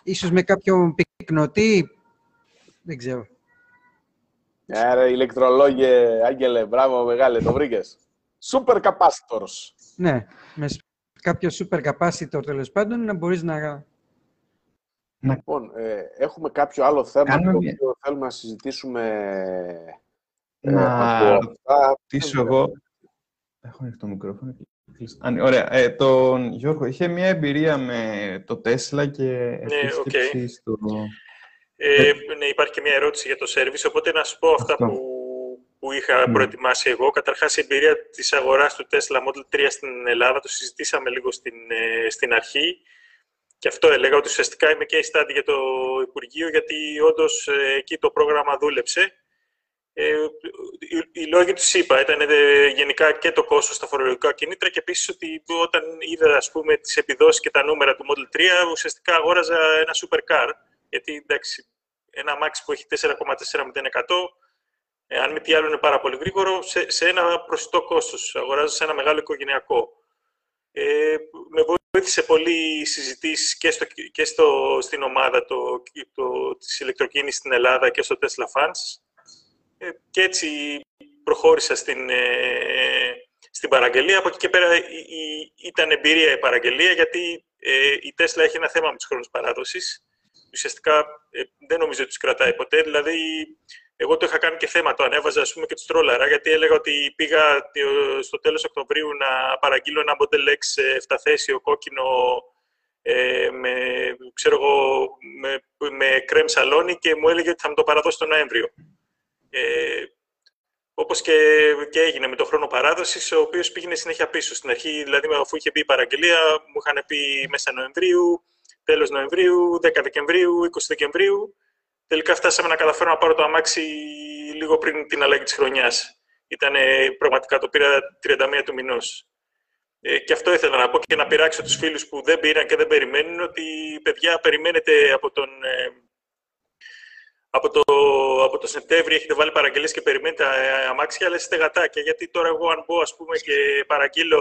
ίσως με κάποιο πυκνοτή, δεν ξέρω. Άρα, ηλεκτρολόγε, Άγγελε, μπράβο, μεγάλε, το βρήκες. Super capacitors. Ναι, με σ- κάποιο super capacitor τέλος πάντων να μπορείς να... Λοιπόν, ε, έχουμε κάποιο άλλο θέμα Κάνουμε το μια- οποίο θέλουμε να συζητήσουμε ε, Να από αυτά. ρωτήσω εγώ. Έχω ανοιχτό το μικρόφωνο. Α, ναι, Ωραία. Ε, τον Γιώργο είχε μια εμπειρία με το Τέσλα και επίσκεψη οκ. στο... Ε, ναι, υπάρχει και μια ερώτηση για το service, οπότε να σου πω αυτά Αυτό. που, που είχα Ναι. προετοιμάσει εγώ. Καταρχάς, η εμπειρία της αγοράς του Tesla Model 3 στην Ελλάδα, το συζητήσαμε λίγο στην, ε, στην αρχή. Και αυτό έλεγα ότι ουσιαστικά είμαι case study για το Υπουργείο, γιατί όντως εκεί το πρόγραμμα δούλεψε. Ε, οι, οι λόγοι του είπα ήταν ε, γενικά και το κόστος στα φορολογικά κινήτρα και επίσης ότι όταν είδα ας πούμε, τις επιδόσεις και τα νούμερα του Model 3 ουσιαστικά αγόραζα ένα supercar γιατί εντάξει, ένα αμάξι που έχει 4,4 ε, αν μη τι άλλο είναι πάρα πολύ γρήγορο, σε, σε ένα προσιτό κόστος. Αγοράζω σε ένα μεγάλο οικογενειακό. Ε, με βοήθησε πολύ οι συζητήσεις και, στο, και στο, στην ομάδα το, το, της ηλεκτροκίνησης στην Ελλάδα και στο Tesla Fans. Ε, και έτσι προχώρησα στην, ε, στην παραγγελία. Από εκεί και πέρα η, η, ήταν εμπειρία η παραγγελία, γιατί ε, η Tesla έχει ένα θέμα με τους χρόνους παράδοσης. ουσιαστικά ε, δεν νομίζω ότι τους κρατάει ποτέ. Δηλαδή, εγώ το είχα κάνει και θέμα, το ανέβαζα ας πούμε, και τους τρόλαρα, γιατί έλεγα ότι πήγα στο τέλος Οκτωβρίου να παραγγείλω ένα Model X 7 θέσιο κόκκινο ε, με, ξέρω εγώ, με, με κρέμ σαλόνι και μου έλεγε ότι θα μου το παραδώσει τον Νοέμβριο. Ε, Όπως και, και έγινε με το χρόνο παράδοσης, ο οποίος πήγαινε συνέχεια πίσω. Στην αρχή, δηλαδή, αφού είχε μπει η παραγγελία, μου είχαν πει μέσα Νοεμβρίου, τέλος Νοεμβρίου, 10 Δεκεμβρίου, 20 Δεκεμβρίου. Τελικά φτάσαμε να καταφέρω να πάρω το αμάξι λίγο πριν την αλλαγή της χρονιάς. Ήταν πραγματικά το πήρα 31 του μηνός. Ε, και αυτό ήθελα να πω και να πειράξω τους φίλους που δεν πήραν και δεν περιμένουν ότι παιδιά περιμένετε από τον ε, από το, από το Σεπτέμβριο έχετε βάλει παραγγελίες και περιμένετε αμάξια, αλλά είστε γατάκια. Γιατί τώρα εγώ αν μπω ας πούμε, και παραγγείλω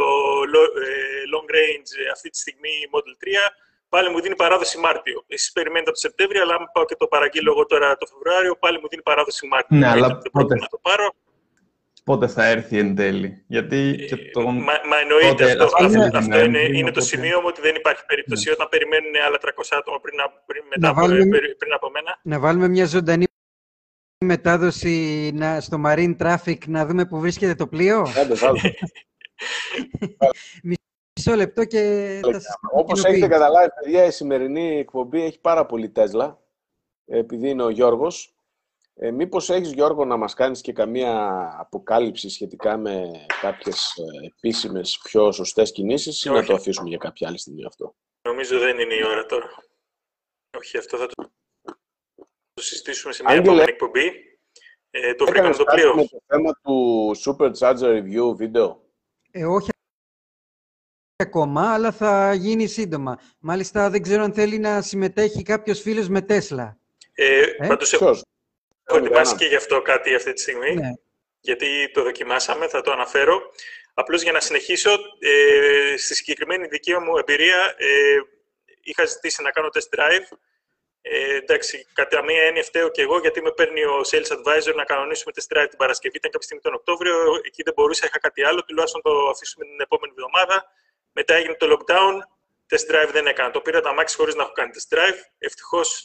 ε, long range αυτή τη στιγμή Model 3, πάλι μου δίνει παράδοση Μάρτιο. Εσείς περιμένετε από το Σεπτέμβριο, αλλά αν πάω και το παραγγείλω εγώ τώρα το Φεβρουάριο, πάλι μου δίνει παράδοση Μάρτιο. Ναι, αλλά πότε, να το πάρω. Πότε θα έρθει εν τέλει. Γιατί και ε, το... μα, μα εννοείται αυτό. Αυτό, αυτό είναι, είναι το σημείο μου ότι δεν υπάρχει περίπτωση ναι. όταν περιμένουν άλλα 300 άτομα πριν, πριν, μετά, βάλουμε, πριν από μένα. Να βάλουμε μια ζωντανή μετάδοση να, στο Marine Traffic να δούμε που βρίσκεται το πλοίο. Μισό λεπτό και θα σας Όπως έχετε καταλάβει, παιδιά, η σημερινή εκπομπή έχει πάρα πολύ Τέσλα, επειδή είναι ο Γιώργος. Ε, μήπως έχεις, Γιώργο, να μας κάνεις και καμία αποκάλυψη σχετικά με κάποιες ε, επίσημες, πιο σωστές κινήσεις ή να το αφήσουμε για κάποια άλλη στιγμή αυτό; Νομίζω δεν είναι η ώρα τώρα. Όχι, αυτό θα το το συζητήσουμε σε μια Άγγελε, επόμενη εκπομπή. Ε, το βρήκαμε το πλοίο. με το θέμα του Supercharger Review βίντεο. Ε, όχι ακόμα, αλλά θα γίνει σύντομα. Μάλιστα, δεν ξέρω αν θέλει να συμμετέχει κάποιος φίλος με Τέσλα. Ε, ε; Πάντως, έχω ετοιμάσει και γι' αυτό κάτι αυτή τη στιγμή. Ναι. Γιατί το δοκιμάσαμε, θα το αναφέρω. Απλώς για να συνεχίσω, ε, στη συγκεκριμένη δική μου εμπειρία, ε, είχα ζητήσει να κάνω test drive ε, εντάξει, κατά μία έννοια φταίω και εγώ, γιατί με παίρνει ο sales advisor να κανονίσουμε test drive την Παρασκευή. Ήταν κάποια στιγμή τον Οκτώβριο, εκεί δεν μπορούσα, είχα κάτι άλλο, τουλάχιστον το αφήσουμε την επόμενη εβδομάδα. Μετά έγινε το lockdown, test drive δεν έκανα. Το πήρα το αμάξι χωρίς να έχω κάνει test drive. Ευτυχώς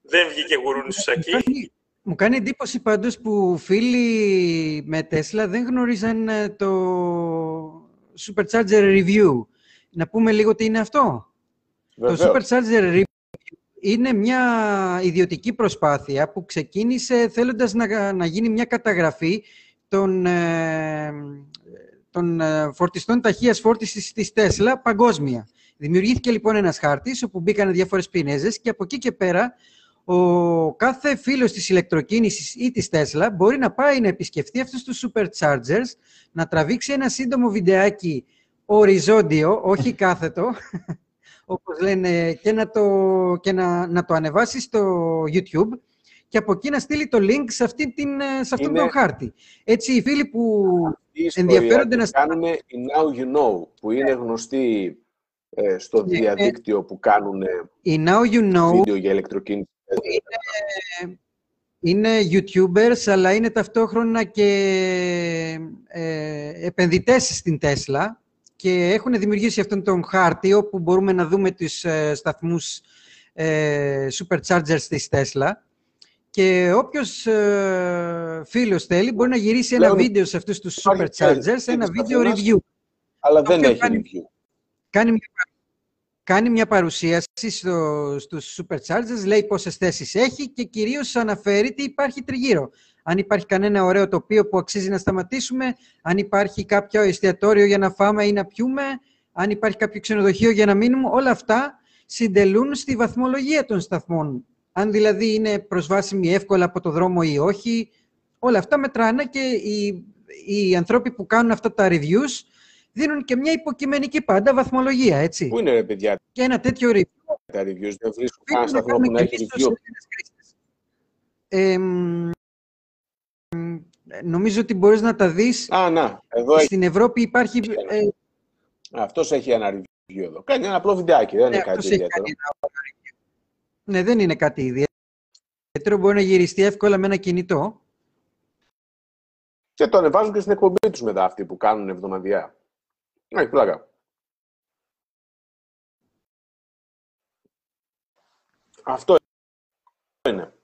δεν βγήκε γουρούνι στο σακί. Μου κάνει εντύπωση πάντως που φίλοι με Tesla δεν γνωρίζαν ε, το Supercharger Review. Να πούμε λίγο τι είναι αυτό. Το Supercharger Review είναι μια ιδιωτική προσπάθεια που ξεκίνησε θέλοντας να, να γίνει μια καταγραφή των, ε, των ε, φορτιστών ταχείας φόρτισης της Τέσλα παγκόσμια. Δημιουργήθηκε λοιπόν ένας χάρτης όπου μπήκαν διάφορες πινέζες και από εκεί και πέρα ο κάθε φίλος της ηλεκτροκίνησης ή της Τέσλα μπορεί να πάει να επισκεφτεί αυτούς τους superchargers, να τραβήξει ένα σύντομο βιντεάκι οριζόντιο, όχι κάθετο, όπως λένε, και να το, και να, να το ανεβάσει στο YouTube και από εκεί να στείλει το link σε, αυτή την, σε αυτόν τον χάρτη. Έτσι, οι φίλοι που ενδιαφέρονται να... Κάνουν η Now You Know, που είναι γνωστοί ε, στο ναι, διαδίκτυο που κάνουν η Now You Know βίντεο για ηλεκτροκίνηση. Είναι, είναι YouTubers, αλλά είναι ταυτόχρονα και ε, επενδυτές στην Tesla και έχουν δημιουργήσει αυτόν τον χάρτη όπου μπορούμε να δούμε τους ε, σταθμούς ε, superchargers της Tesla και όποιος ε, φίλος θέλει μπορεί να γυρίσει ένα βίντεο σε αυτούς τους superchargers, ένα βίντεο review. Αλλά δεν έχει κάνει, review. Κάνει μια, κάνει μια παρουσίαση στο, στους superchargers, λέει πόσες θέσεις έχει και κυρίως αναφέρει τι υπάρχει τριγύρω αν υπάρχει κανένα ωραίο τοπίο που αξίζει να σταματήσουμε, αν υπάρχει κάποιο εστιατόριο για να φάμε ή να πιούμε, αν υπάρχει κάποιο ξενοδοχείο για να μείνουμε, όλα αυτά συντελούν στη βαθμολογία των σταθμών. Αν δηλαδή είναι προσβάσιμοι εύκολα από το δρόμο ή όχι, όλα αυτά μετράνε και οι, οι ανθρώποι που κάνουν αυτά τα reviews δίνουν και μια υποκειμενική πάντα βαθμολογία, έτσι. Πού είναι ρε παιδιά; Και ένα τέτοιο review. Τα reviews δεν βρίσκουν κανένα σταθμό που να έχει review. Ε, νομίζω ότι μπορείς να τα δεις. Α, να. Εδώ Στην Ευρώπη υπάρχει... Ε... Αυτός έχει ένα review εδώ. Κάνει ένα απλό βιντεάκι, δεν είναι ναι, κάτι ιδιαίτερο. Ναι, δεν είναι κάτι ιδιαίτερο. Μπορεί να γυριστεί εύκολα με ένα κινητό. Και το ανεβάζουν και στην εκπομπή τους μετά αυτοί που κάνουν εβδομαδιαία. Έχει πλάκα. Αυτό είναι.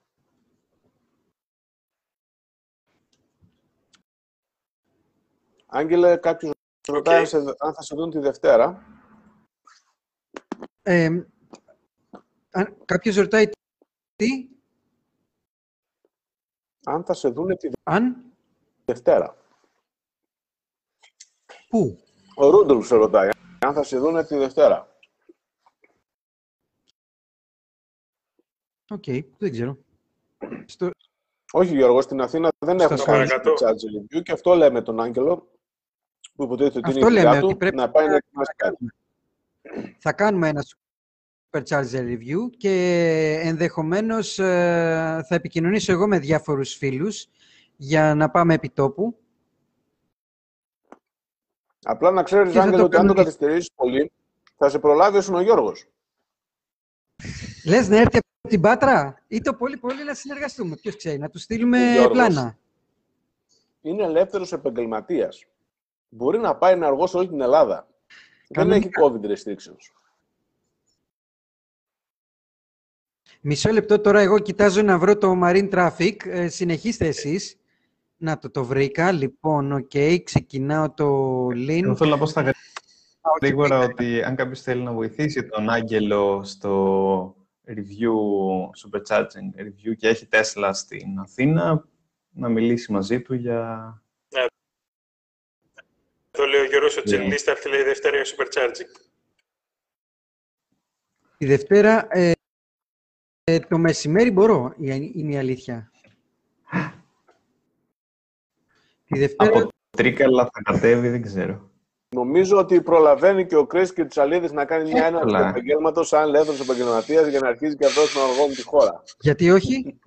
Άγγελε, κάποιος ρωτάει αν θα σε δουν τη Δευτέρα. Ε, κάποιος ρωτάει τι; Αν θα σε δουν τη αν; Δευτέρα. Πού; Ο Ρούντολφ σε ρωτάει αν θα σε δουν τη Δευτέρα. OK, okay, δεν ξέρω. Στο... Όχι, Γιώργο, στην Αθήνα δεν έχουν κάνει το charge review και αυτό λέμε τον Άγγελο, που υποτίθεται ότι είναι η δουλειά του, πρέπει να πάει να ετοιμάσει κάτι. Θα κάνουμε ένα supercharger review και ενδεχομένως ε, θα επικοινωνήσω εγώ με διάφορους φίλους για να πάμε επί τόπου. Απλά να ξέρεις, Άγγελο, ότι αν το καθυστερήσεις πολύ, θα σε προλάβει ο Γιώργος. Λες να έρθει από την Πάτρα ή το πολύ πολύ να συνεργαστούμε. Ποιος ξέρει, να του στείλουμε πλάνα. Είναι ελεύθερος επαγγελματίας. Μπορεί να πάει να αργό σε όλη την Ελλάδα. Δεν έχει COVID restrictions. Μισό λεπτό τώρα, εγώ κοιτάζω να βρω το Marine Traffic. Ε, συνεχίστε εσείς. Να το, το βρήκα. Λοιπόν, OK, okay, ξεκινάω το link. Εγώ θέλω να πω στα γρήγορα ότι αν κάποιος θέλει να βοηθήσει τον Άγγελο στο review, supercharging review και έχει Tesla στην Αθήνα, να μιλήσει μαζί του για... Ναι. Το λέει ο Γιώργος ο Τσελής, θα έρθει λέει Δευτέρα για supercharging. Τη Δευτέρα, ε, ε, το μεσημέρι μπορώ, είναι η αλήθεια. Τη Δευτέρα... Από Τρίκαλα θα κατέβει, δεν ξέρω. Νομίζω ότι προλαβαίνει και ο Κρίσ και ο Τσαλίδης να κάνει μια έναρξη επαγγέλματος σαν ελεύθερο επαγγελματίας για να αρχίσει και αυτό να οργώνει τη χώρα. Γιατί όχι;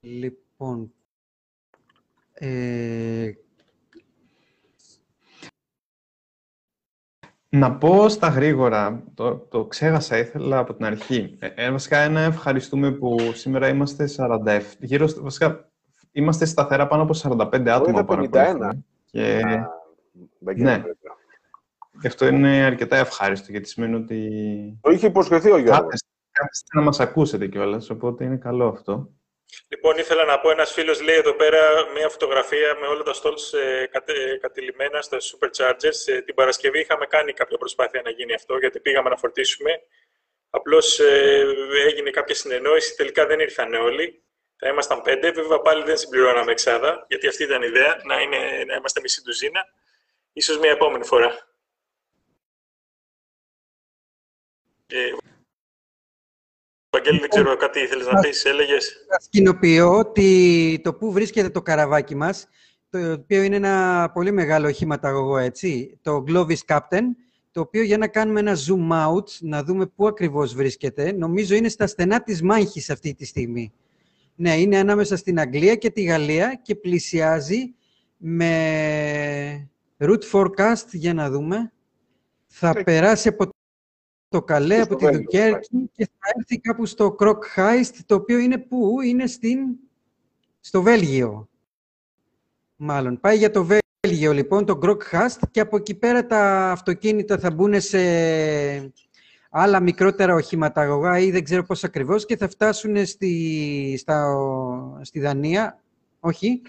λοιπόν. Ε... Να πω στα γρήγορα, το, το ξέχασα, ήθελα από την αρχή. Ε, ε βασικά, ένα ευχαριστούμε που σήμερα είμαστε 47, γύρω, βασικά είμαστε σταθερά πάνω από 45 άτομα που 51. Και... ναι. Και αυτό είναι αρκετά ευχάριστο, γιατί σημαίνει ότι... Το είχε υποσχεθεί ο Γιώργος. Κάθεστε να μας ακούσετε κιόλας, οπότε είναι καλό αυτό. Λοιπόν, ήθελα να πω, ένας φίλος λέει εδώ πέρα μια φωτογραφία με όλα τα stalls ε, κατε, κατηλημένα στα superchargers. Ε, την Παρασκευή είχαμε κάνει κάποια προσπάθεια να γίνει αυτό, γιατί πήγαμε να φορτίσουμε. Απλώς ε, έγινε κάποια συνεννόηση, τελικά δεν ήρθαν όλοι. Θα ήμασταν πέντε. Βέβαια πάλι δεν συμπληρώναμε εξάδα, γιατί αυτή ήταν η ιδέα, να, είναι, να είμαστε μισή ντουζίνα. Ίσως μια επόμενη φορά. Ε, Βαγγέλη, δεν ξέρω κάτι ήθελες να πεις, έλεγες; Θα σκηνοποιώ ότι το που βρίσκεται το καραβάκι μας, το οποίο είναι ένα πολύ μεγάλο οχηματαγωγό, έτσι, το Glovis Captain, το οποίο για να κάνουμε ένα zoom out, να δούμε πού ακριβώς βρίσκεται, νομίζω είναι στα στενά της μάχης αυτή τη στιγμή. Ναι, είναι ανάμεσα στην Αγγλία και τη Γαλλία και πλησιάζει με route forecast, για να δούμε. Θα περάσει από το Καλέ, από τη Δουκέρκη και θα έρθει κάπου στο Κροκ Χάιστ, το οποίο είναι πού, είναι στην... στο Βέλγιο. Μάλλον, πάει για το Βέλγιο λοιπόν, το Κροκ Χάιστ και από εκεί πέρα τα αυτοκίνητα θα μπουν σε άλλα μικρότερα οχηματαγωγά ή δεν ξέρω πώς ακριβώς και θα φτάσουν στη, στα, στη Δανία, όχι,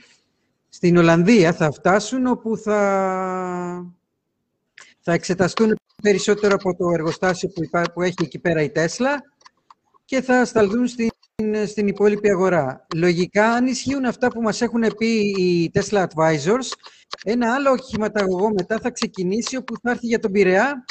στην Ολλανδία θα φτάσουν όπου θα, θα εξεταστούν περισσότερο από το εργοστάσιο που, που έχει εκεί πέρα η Τέσλα και θα σταλθούν στην, στην υπόλοιπη αγορά. Λογικά, αν ισχύουν αυτά που μας έχουν πει οι Tesla Advisors, ένα άλλο οχηματαγωγό μετά θα ξεκινήσει όπου θα έρθει για τον Πειραιά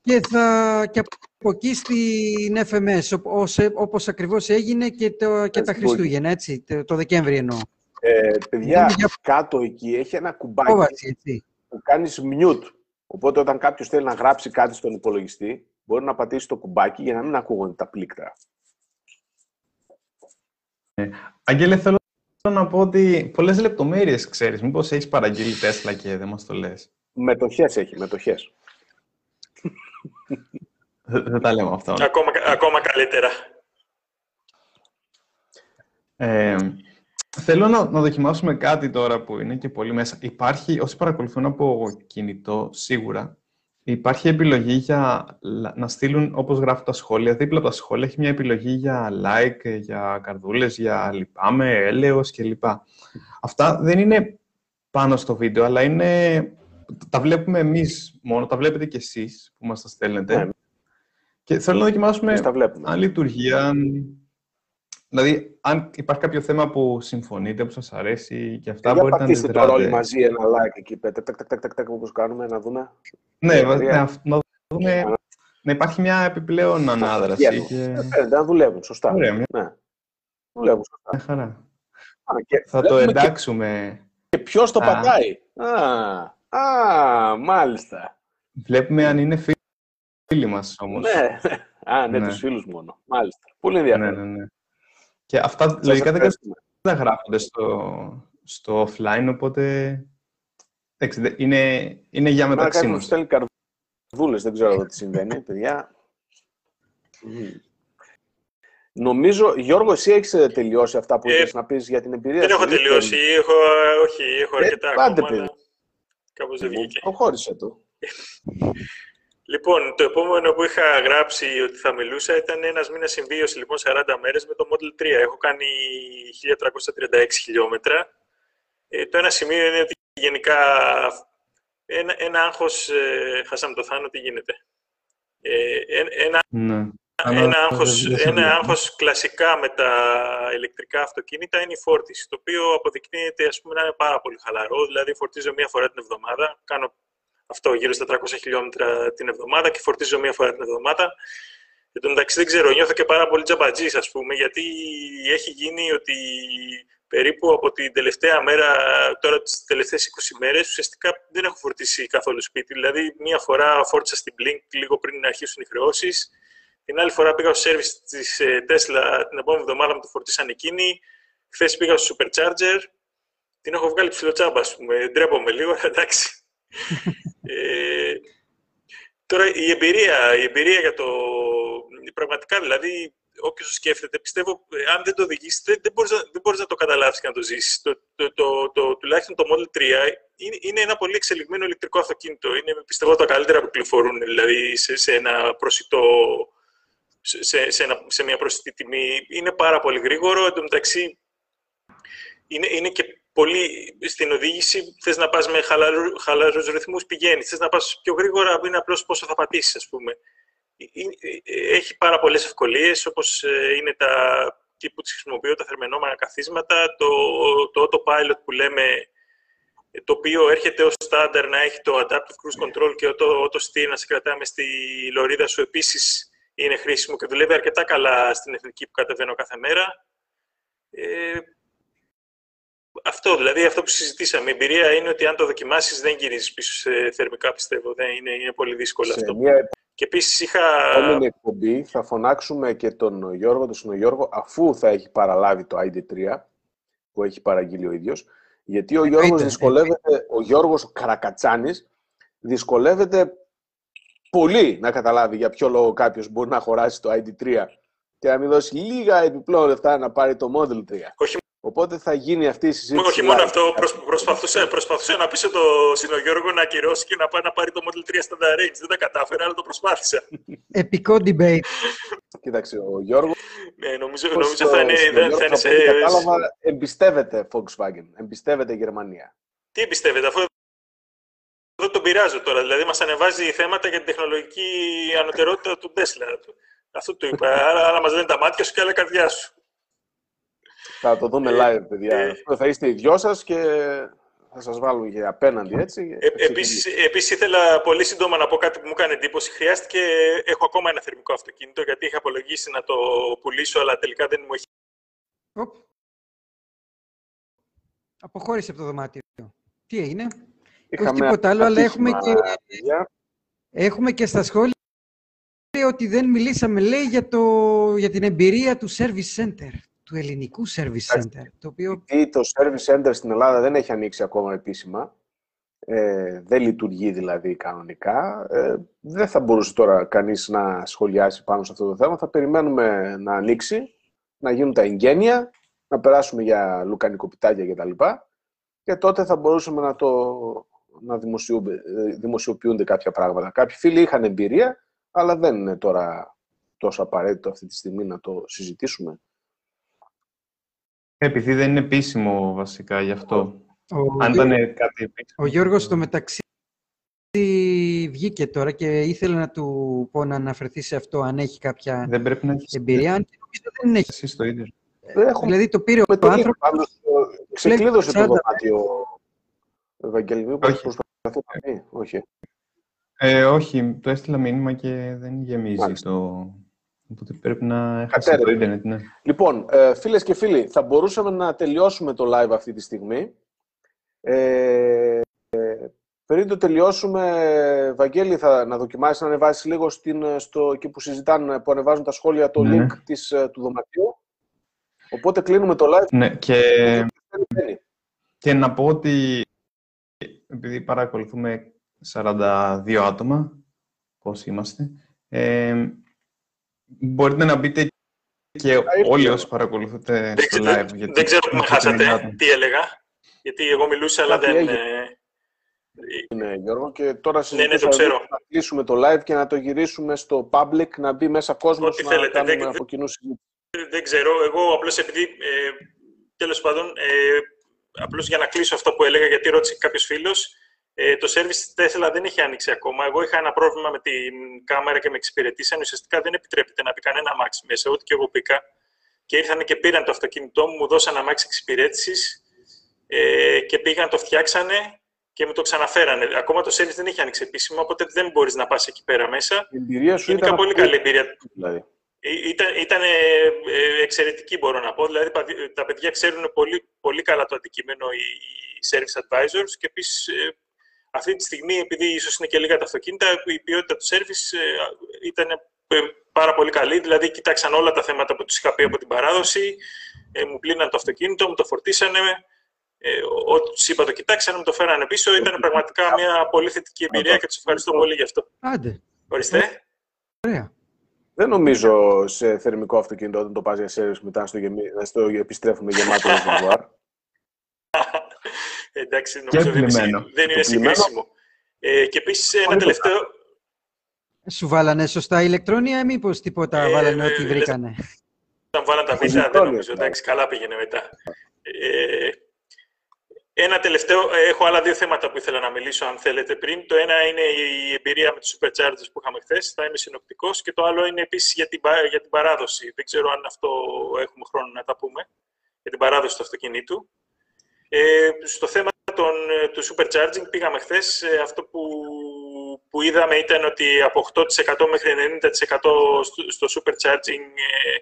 και, θα, και από εκεί στην FMS, όπως, όπως ακριβώς έγινε και, το, και τα Χριστούγεννα, έτσι, το, το Δεκέμβρη εννοώ. Ε, παιδιά, για... κάτω εκεί έχει ένα κουμπάκι έτσι. που κάνεις mute. Οπότε όταν κάποιος θέλει να γράψει κάτι στον υπολογιστή, μπορεί να πατήσει το κουμπάκι για να μην ακούγονται τα πλήκτρα. Ε, Αγγέλε, θέλω να πω ότι πολλές λεπτομέρειες ξέρεις. Μήπως έχεις παραγγείλει Τέσλα και δεν μας το λες; Μετοχές έχει, μετοχές. Δεν τα λέμε αυτό. Ακόμα, ακόμα καλύτερα. Ε, θέλω να, να δοκιμάσουμε κάτι τώρα που είναι και πολύ μέσα. Υπάρχει, όσοι παρακολουθούν από κινητό, σίγουρα, Υπάρχει επιλογή για να στείλουν, όπως γράφουν τα σχόλια, δίπλα από τα σχόλια έχει μια επιλογή για like, για καρδούλες, για λυπάμαι, έλεος κλπ. Αυτά δεν είναι πάνω στο βίντεο, αλλά είναι... Τα βλέπουμε εμείς μόνο, τα βλέπετε κι εσείς που μας τα στέλνετε. Ναι. Και θέλω να δοκιμάσουμε αν λειτουργεί, αν... Δηλαδή, αν υπάρχει κάποιο θέμα που συμφωνείτε, που σας αρέσει και αυτά, μπορείτε να αντιδράτε. τώρα όλοι μαζί ένα like εκεί, πέτε, τακ, τακ, τακ, τακ, όπως κάνουμε, να δούμε. Ναι, ναι να δούμε, να υπάρχει μια επιπλέον ανάδραση. Και... Ε, να δουλεύουν, σωστά. Ωραία, μια... ναι. Δουλεύουν, σωστά. Μια χαρά. και θα το εντάξουμε. Και, και ποιος το πατάει. Α, α, μάλιστα. Βλέπουμε αν είναι φίλοι μας όμως. Ναι, α, ναι, ναι. τους φίλους μόνο. Μάλιστα. Πολύ ενδιαφέρον. Ναι, ναι, ναι. Και αυτά λογικά δεν, δεν γράφονται στο, στο offline, οπότε είναι, είναι για μεταξύ μας. στέλνει καρδούλες, δεν ξέρω τι συμβαίνει, παιδιά. Νομίζω, Γιώργο, εσύ έχεις ε, τελειώσει αυτά που ε, να πεις για την εμπειρία Δεν έχω τελειώσει, έχω, όχι, έχω ε, αρκετά ε, ακόμα, αλλά κάπως δεν βγήκε. Προχώρησε το. Λοιπόν, το επόμενο που είχα γράψει ότι θα μιλούσα ήταν ένας μήνας συμβίωση, λοιπόν, 40 μέρες με το Model 3. Έχω κάνει 1336 χιλιόμετρα. Ε, το ένα σημείο είναι ότι γενικά ένα, ένα άγχος, ε, χάσαμε το θάνατο, τι γίνεται. Ε, ένα, ναι. ένα, άγχος, ένα άγχος κλασικά με τα ηλεκτρικά αυτοκίνητα είναι η φόρτιση, το οποίο αποδεικνύεται ας πούμε, να είναι πάρα πολύ χαλαρό. Δηλαδή, φορτίζω μία φορά την εβδομάδα, κάνω αυτό γύρω στα 300 χιλιόμετρα την εβδομάδα και φορτίζω μία φορά την εβδομάδα. Εν τω μεταξύ δεν ξέρω, νιώθω και πάρα πολύ τζαμπατζής, ας πούμε, γιατί έχει γίνει ότι περίπου από την τελευταία μέρα, τώρα τις τελευταίες 20 μέρες, ουσιαστικά δεν έχω φορτίσει καθόλου σπίτι. Δηλαδή, μία φορά φόρτισα στην Blink λίγο πριν να αρχίσουν οι χρεώσεις. Την άλλη φορά πήγα στο service της ε, Tesla την επόμενη εβδομάδα μου το φορτίσαν εκείνη. Χθες πήγα στο Supercharger. Την έχω βγάλει ψηλοτσάμπα, ας πούμε. Ντρέπομαι λίγο, εντάξει. ε, τώρα η εμπειρία, η εμπειρία για το... Πραγματικά δηλαδή, όποιος σκέφτεται, πιστεύω, ε, αν δεν το οδηγήσεις, δεν, δεν μπορείς, να, δεν μπορείς να το καταλάβεις και να το ζήσεις. Το, το, το, το, τουλάχιστον το Model 3 είναι, είναι ένα πολύ εξελιγμένο ηλεκτρικό αυτοκίνητο. Είναι, πιστεύω, τα καλύτερα που κυκλοφορούν, δηλαδή, σε, σε ένα προσιτό σε, σε, ένα, σε μια προσιτή τιμή. Είναι πάρα πολύ γρήγορο. Εν τω μεταξύ, είναι, είναι και πολύ στην οδήγηση θες να πας με χαλαρού, χαλαρούς ρυθμούς, πηγαίνεις. Θες να πας πιο γρήγορα, είναι απλώς πόσο θα πατήσεις, ας πούμε. Ε, ε, έχει πάρα πολλές ευκολίες, όπως ε, είναι τα τι που τις χρησιμοποιώ, τα θερμενόμενα καθίσματα, το, το autopilot που λέμε, το οποίο έρχεται ως στάνταρ να έχει το adaptive cruise control και το auto steer να σε κρατάμε στη λωρίδα σου, επίσης είναι χρήσιμο και δουλεύει αρκετά καλά στην εθνική που κατεβαίνω κάθε μέρα. Ε, αυτό, δηλαδή αυτό που συζητήσαμε. Η εμπειρία είναι ότι αν το δοκιμάσεις, δεν γυρίζει πίσω σε θερμικά, πιστεύω. Δεν είναι, είναι πολύ δύσκολο αυτό. Μια... Και επίσης είχα. Επόμενη εκπομπή θα φωνάξουμε και τον Γιώργο, τον Γιώργο, αφού θα έχει παραλάβει το ID3 που έχει παραγγείλει ο ίδιος. Γιατί ο Γιώργος δυσκολεύεται, ο Γιώργος ο Καρακατσάνης δυσκολεύεται πολύ να καταλάβει για ποιο λόγο κάποιος μπορεί να χωράσει το ID3 και να μην δώσει λίγα επιπλέον λεφτά να πάρει το Model 3. Όχι Οπότε θα γίνει αυτή η συζήτηση. Όχι μόνο αυτό, προσπαθούσε, προσπαθούσε να πείσω το Συνογιώργο να ακυρώσει και να πάει να πάρει το Model 3 Standard Range. Δεν τα κατάφερα, αλλά το προσπάθησα. Επικό debate. Κοίταξε, ο Γιώργο. Ναι, νομίζω, νομίζω θα είναι, θα είναι σε... Κατάλαβα, εμπιστεύεται Volkswagen, εμπιστεύεται η Γερμανία. Τι εμπιστεύεται, αφού δεν τον πειράζω τώρα. Δηλαδή, μας ανεβάζει θέματα για την τεχνολογική ανωτερότητα του Tesla. Αυτό του είπα. Άρα, άρα μας λένε τα μάτια σου και άλλα καρδιά σου. Θα το δούμε ε, live, παιδιά. Ε, θα είστε οι δυο σας και θα σας βάλουμε και απέναντι, έτσι. Ε, επίσης, επίσης, ήθελα πολύ σύντομα να πω κάτι που μου έκανε εντύπωση. Χρειάστηκε, έχω ακόμα ένα θερμικό αυτοκίνητο, γιατί είχα απολογίσει να το πουλήσω, αλλά τελικά δεν μου έχει... Αποχώρησε από το δωμάτιο. Τι έγινε; Όχι τίποτα άλλο, αλλά έχουμε και, έχουμε και στα σχόλια ότι δεν μιλήσαμε, λέει, για, το, για την εμπειρία του Service Center του ελληνικού service center. Το, οποίο... το service center στην Ελλάδα δεν έχει ανοίξει ακόμα επίσημα. Ε, δεν λειτουργεί δηλαδή κανονικά. Ε, δεν θα μπορούσε τώρα κανείς να σχολιάσει πάνω σε αυτό το θέμα. Θα περιμένουμε να ανοίξει, να γίνουν τα εγγένεια, να περάσουμε για λουκανικοπιτάκια κτλ. Και, και τότε θα μπορούσαμε να το να δημοσιοποιούνται κάποια πράγματα. Κάποιοι φίλοι είχαν εμπειρία, αλλά δεν είναι τώρα τόσο απαραίτητο αυτή τη στιγμή να το συζητήσουμε. Επειδή δεν είναι επίσημο βασικά γι' αυτό. Ο, Αν ήταν κάτι επίσημο. ο Γιώργος στο μεταξύ βγήκε τώρα και ήθελε να του πω να αναφερθεί σε αυτό αν έχει κάποια Δεν πρέπει να έχει εμπειρία. Αν και νομίζω δεν έχει. Εσύ το ίδιο. Δεν έχω Δηλαδή το πήρε ο με το ίδιο. άνθρωπος Πάντως, ε, ξεκλείδωσε το 40. δωμάτιο ο Ευαγγέλη. Μήπως Όχι. προσπαθεί να πει. Όχι. Ε, όχι, το έστειλα μήνυμα και δεν γεμίζει Μάλιστα. το... Οπότε πρέπει να έχασε Κατέρευε. το ίντερνετ, ναι. Λοιπόν, ε, φίλες και φίλοι, θα μπορούσαμε να τελειώσουμε το live αυτή τη στιγμή. Ε, ε, πριν το τελειώσουμε, Βαγγέλη, θα να δοκιμάσεις να ανεβάσεις λίγο στην, στο, εκεί που συζητάνε, που ανεβάζουν τα σχόλια, το Ναι. link της, ε, του δωματίου. Οπότε κλείνουμε το live. Ναι, και, Μπαίνει. και να πω ότι επειδή παρακολουθούμε 42 άτομα, πόσοι είμαστε, ε, μπορείτε να μπείτε και ήρθε. όλοι όσοι παρακολουθείτε Δεν, στο ξε- live. γιατί δεν ξέρω που με είναι χάσατε, άτομα. τι έλεγα. Γιατί εγώ μιλούσα, αλλά Κάτι δεν... έγινε. ε, Είναι, Γιώργο, και τώρα ναι, συζητούσαμε το ξέρω. να κλείσουμε το live και να το γυρίσουμε στο public, να μπει μέσα κόσμος, Ό,τι να θέλετε. κάνουμε Δεν- από κοινού συζήτηση. Δεν ξέρω. Εγώ απλώς επειδή. Ε, Τέλος πάντων, ε, απλώς για να κλείσω αυτό που έλεγα, γιατί ρώτησε κάποιος φίλος, ε, το service τη Tesla δεν έχει ανοίξει ακόμα. Εγώ είχα ένα πρόβλημα με την κάμερα και με εξυπηρετήσαν. Ουσιαστικά δεν επιτρέπεται να μπει κανένα αμάξι μέσα, ούτε και εγώ μπήκα. Και ήρθαν και πήραν το αυτοκίνητό μου, μου δώσαν αμάξι εξυπηρέτησης ε, και πήγαν, το φτιάξανε και μου το ξαναφέρανε. Ακόμα το service δεν έχει ανοίξει επίσημα, οπότε δεν μπορείς να πας εκεί πέρα μέσα. Η εμπειρία σου Γενικά ήταν πολύ αυτή, καλή εμπειρία. Δηλαδή. Ε, Ήταν, ήταν ε, ε, εξαιρετική, μπορώ να πω. Δηλαδή, πα- τα παιδιά ξέρουν πολύ, πολύ καλά το αντικείμενο οι οι service advisors και επίσης ε, αυτή τη στιγμή, επειδή ίσως είναι και λίγα τα αυτοκίνητα, η ποιότητα του service ε, ήταν ε, πάρα πολύ καλή. Δηλαδή, κοιτάξαν όλα τα θέματα που τους είχα πει από την παράδοση, ε, μου πλύναν το αυτοκίνητο, μου το φορτίσανε, ε, ό,τι τους είπα το κοιτάξανε, μου το φέρανε πίσω. Ήταν πραγματικά μια πολύ θετική εμπειρία και τους ευχαριστώ πολύ γι' αυτό. Άντε, Ορίστε. ωραία. Δεν νομίζω σε θερμικό αυτοκίνητο όταν το πας για service μετά να στο, γεμί... να στο επιστρέφουμε γεμάτο ρεζερβουάρ. Εντάξει, Και νομίζω δεν είναι, πλημμένο. συγκ- δεν είναι Το πλημμένο. συγκρίσιμο. Ε, και επίσης ένα Πολύ τελευταίο. Σου βάλανε σωστά ηλεκτρόνια ή μήπως τίποτα Ε, βάλανε ε, ό,τι ε, βρήκανε; Όταν βάλαν τα βίντεο, δεν Ηλεκτρόνια, νομίζω. ναι. Εντάξει, καλά πήγαινε μετά. Ε, ένα τελευταίο, ε, έχω άλλα δύο θέματα που ήθελα να μιλήσω, αν θέλετε πριν. Το ένα είναι η εμπειρία με τους superchargers που είχαμε χθες, θα είμαι συνοπτικός. Και το άλλο είναι επίσης για, την πα- για την παράδοση. Δεν ξέρω αν αυτό έχουμε χρόνο να τα πούμε. Για την παράδοση του αυτοκινήτου. Ε, στο θέμα των, ε, του supercharging πήγαμε χθες. αυτό που, που είδαμε ήταν ότι από 8% μέχρι 90% στο, στο supercharging ε,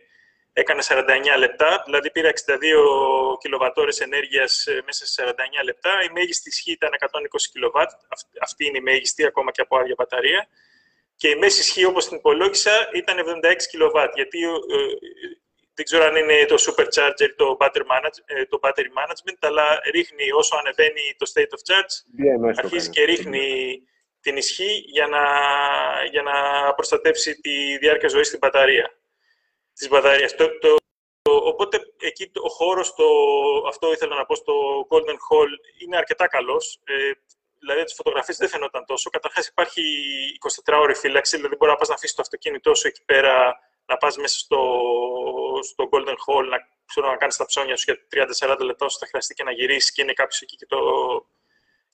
έκανε 49 λεπτά, δηλαδή πήρα 62 κιλοβατόρες ενέργειας ε, μέσα σε 49 λεπτά. Η μέγιστη ισχύ ήταν 120 κιλοβάτ, Αυ- αυτή είναι η μέγιστη ακόμα και από άδεια μπαταρία. Και η μέση ισχύ, όπως την υπολόγισα, ήταν 76 κιλοβάτ, γιατί ε, δεν ξέρω αν είναι το supercharger ή το battery, manage, ε, το battery management, αλλά ρίχνει όσο ανεβαίνει το state of charge, BMS το αρχίζει κάνει. και ρίχνει την ισχύ για να, για να προστατεύσει τη διάρκεια ζωής στην μπαταρία. Της μπαταρίας. Το, το, το- οπότε εκεί το- ο χώρος, το, αυτό ήθελα να πω στο Golden Hall, είναι αρκετά καλός. Ε, δηλαδή τις φωτογραφίες δεν φαινόταν τόσο. Καταρχάς υπάρχει 24 ώρη φύλαξη, δηλαδή μπορεί να πας να αφήσεις το αυτοκίνητό σου εκεί πέρα, να πας μέσα στο, στο Golden Hall, να, ξέρω, να κάνεις τα ψώνια σου για 30-40 λεπτά όσο θα χρειαστεί και να γυρίσεις και είναι κάποιος εκεί και, το,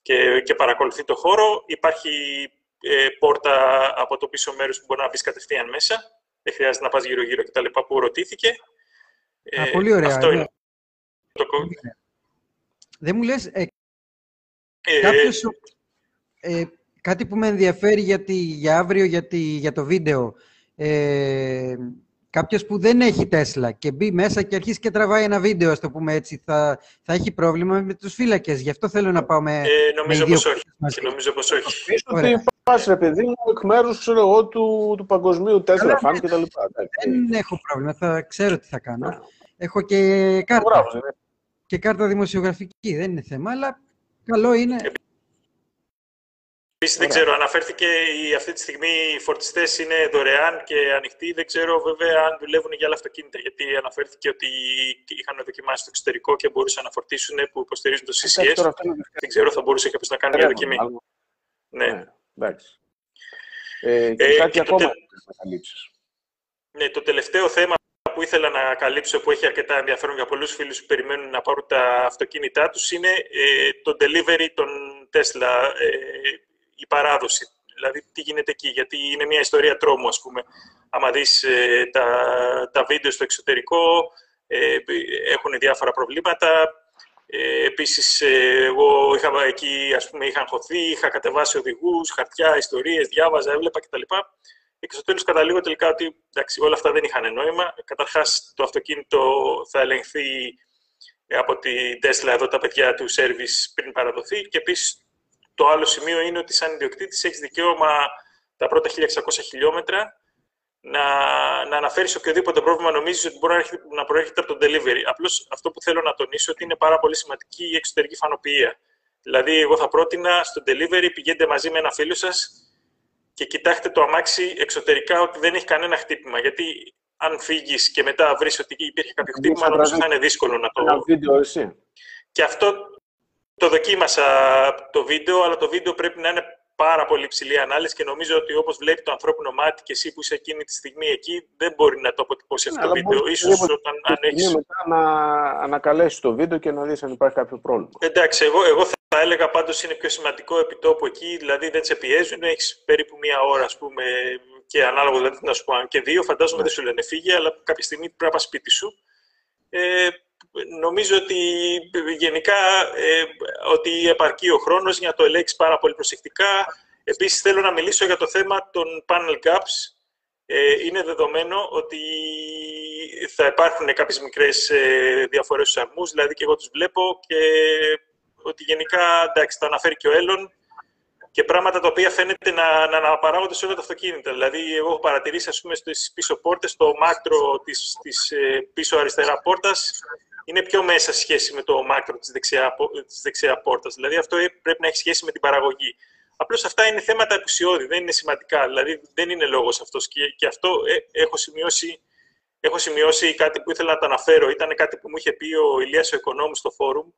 και, και παρακολουθεί το χώρο. Υπάρχει ε, πόρτα από το πίσω μέρος που μπορεί να μπει κατευθείαν μέσα. Δεν χρειάζεται να πας γύρω-γύρω και τα λοιπά που ρωτήθηκε. Α, πολύ ωραία, Αυτό ναι. είναι. Το, κο- Δεν μου λες, ε, ε, κάποιος, ε, κάτι που με ενδιαφέρει για, τη- για αύριο για, τη- για το βίντεο. Ε, κάποιος που δεν έχει Τέσλα και μπει μέσα και αρχίσει και τραβάει ένα βίντεο, ας το πούμε έτσι, θα, θα έχει πρόβλημα με τους φύλακες. Γι' αυτό θέλω να πάω με, ε, νομίζω με δύο πως όχι. μαζί. Νομίζω πως όχι. Πίσω Ωραία. ότι πας, ρε παιδί μου, εκ μέρους, ξέρω εγώ, του, του παγκοσμίου Tesla Καλά, fan και τα λοιπά. Εντάξει. Δεν έχω πρόβλημα, θα ξέρω τι θα κάνω. Έχω και κάρτα, Μπράβο, δεν είναι. και κάρτα δημοσιογραφική, δεν είναι θέμα, αλλά καλό είναι. Επίσης, δεν ξέρω, αναφέρθηκε η, αυτή τη στιγμή οι φορτιστές είναι δωρεάν και ανοιχτοί. Δεν ξέρω βέβαια αν δουλεύουν για άλλα αυτοκίνητα. Γιατί αναφέρθηκε ότι είχαν δοκιμάσει το εξωτερικό και μπορούσαν να φορτίσουν που υποστηρίζουν το CCS. Δεν ξέρω, θα μπορούσε κάποιος να κάνει μια δοκιμή. Ναι. ναι. Εντάξει. Ε, και ε, κάτι και ακόμα τε... να καλύψεις. Ναι, το τελευταίο θέμα που ήθελα να καλύψω, που έχει αρκετά ενδιαφέρον για πολλούς φίλους που περιμένουν να πάρουν τα αυτοκίνητά τους, είναι ε, το delivery των Tesla, ε, η παράδοση. Δηλαδή, τι γίνεται εκεί, γιατί είναι μια ιστορία τρόμου, ας πούμε. Άμα δεις ε, τα, τα βίντεο στο εξωτερικό, ε, έχουν διάφορα προβλήματα. Ε, επίσης, ε, εγώ είχα εκεί, ας πούμε, είχα αγχωθεί, είχα κατεβάσει οδηγούς, χαρτιά, ιστορίες, διάβαζα, έβλεπα κτλ. Και στο τέλος καταλήγω τελικά ότι εντάξει, όλα αυτά δεν είχαν νόημα. Καταρχάς, το αυτοκίνητο θα ελεγχθεί από τη Tesla εδώ τα παιδιά του service πριν παραδοθεί και επίσης το άλλο σημείο είναι ότι σαν ιδιοκτήτης έχεις δικαίωμα τα πρώτα 1600 χιλιόμετρα να, να αναφέρεις οποιοδήποτε πρόβλημα νομίζεις ότι μπορεί να προέρχεται από το delivery. Απλώς αυτό που θέλω να τονίσω ότι είναι πάρα πολύ σημαντική η εξωτερική φανοποιία. Δηλαδή, εγώ θα πρότεινα στο delivery πηγαίνετε μαζί με ένα φίλο σας και κοιτάξτε το αμάξι εξωτερικά ότι δεν έχει κανένα χτύπημα. Γιατί αν φύγεις και μετά βρεις ότι υπήρχε κάποιο χτύπημα, νομίζω θα είναι δύσκολο να το. Ένα βίντεο, εσύ. Και αυτό το δοκίμασα το βίντεο, αλλά το βίντεο πρέπει να είναι πάρα πολύ ψηλή ανάλυση και νομίζω ότι όπως βλέπει το ανθρώπινο μάτι και εσύ που είσαι εκείνη τη στιγμή εκεί, δεν μπορεί να το αποτυπώσει αυτό το ναι, βίντεο. Ίσως όταν αν έχεις... μετά να ανακαλέσεις το βίντεο και να δεις αν υπάρχει κάποιο πρόβλημα. Εντάξει, εγώ, εγώ θα έλεγα πάντως είναι πιο σημαντικό επιτόπου εκεί, δηλαδή δεν σε πιέζουν, έχεις περίπου μία ώρα ας πούμε και ανάλογα δηλαδή να σου πω αν και δύο, φαντάζομαι ναι. δεν σου λένε φύγε, αλλά κάποια στιγμή πρέπει να πας σπίτι σου. Ε, νομίζω ότι γενικά ε, ότι επαρκεί ο χρόνος για να το ελέγξεις πάρα πολύ προσεκτικά. Επίσης θέλω να μιλήσω για το θέμα των panel gaps. Ε, είναι δεδομένο ότι θα υπάρχουν κάποιες μικρές ε, διαφορές στους αρμούς, δηλαδή και εγώ τους βλέπω και ότι γενικά, εντάξει, το αναφέρει και ο Έλλον, και πράγματα τα οποία φαίνεται να, να αναπαράγονται σε όλα τα αυτοκίνητα. Δηλαδή, εγώ έχω παρατηρήσει, ας πούμε, στις πίσω πόρτες, το μάκτρο της, της ε, πίσω αριστερά πόρτας είναι πιο μέσα σχέση με το μάκρο της δεξιά, της δεξιά πόρτας. Δηλαδή αυτό πρέπει να έχει σχέση με την παραγωγή. Απλώς αυτά είναι θέματα επουσιώδη, δεν είναι σημαντικά. Δηλαδή δεν είναι λόγος αυτός. Και, και αυτό ε, έχω, σημειώσει, έχω σημειώσει κάτι που ήθελα να το αναφέρω. Ήταν κάτι που μου είχε πει ο Ηλίας ο Οικονόμου στο φόρουμ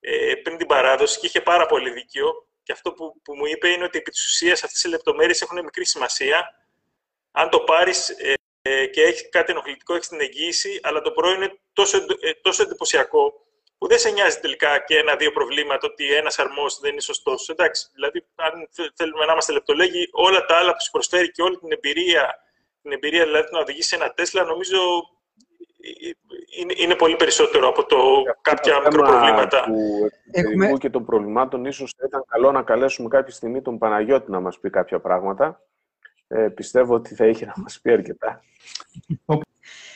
ε, πριν την παράδοση και είχε πάρα πολύ δίκιο. Και αυτό που, που μου είπε είναι ότι επί της ουσίας αυτές οι λεπτομέρειες έχουν μικρή σημασία. Αν το πάρεις ε, ε, και έχει κάτι ενοχλητικό, έχει την εγγύηση, αλλά το προϊόν είναι τόσο, ε, τόσο εντυπωσιακό που δεν σε νοιάζει τελικά και ένα-δύο προβλήματα ότι ένας αρμός δεν είναι σωστός. Εντάξει, δηλαδή, αν θέλουμε να είμαστε λεπτολέγοι, όλα τα άλλα που σου προσφέρει και όλη την εμπειρία, την εμπειρία δηλαδή να οδηγήσει σε ένα Τέσλα, νομίζω ε, είναι, είναι πολύ περισσότερο από το κάποια μικροπροβλήματα. Του Έχουμε... και των προβλημάτων, ίσως θα ήταν καλό να καλέσουμε κάποια στιγμή τον Παναγιώτη να μας πει κάποια πράγματα ε, πιστεύω ότι θα είχε να μας πει αρκετά.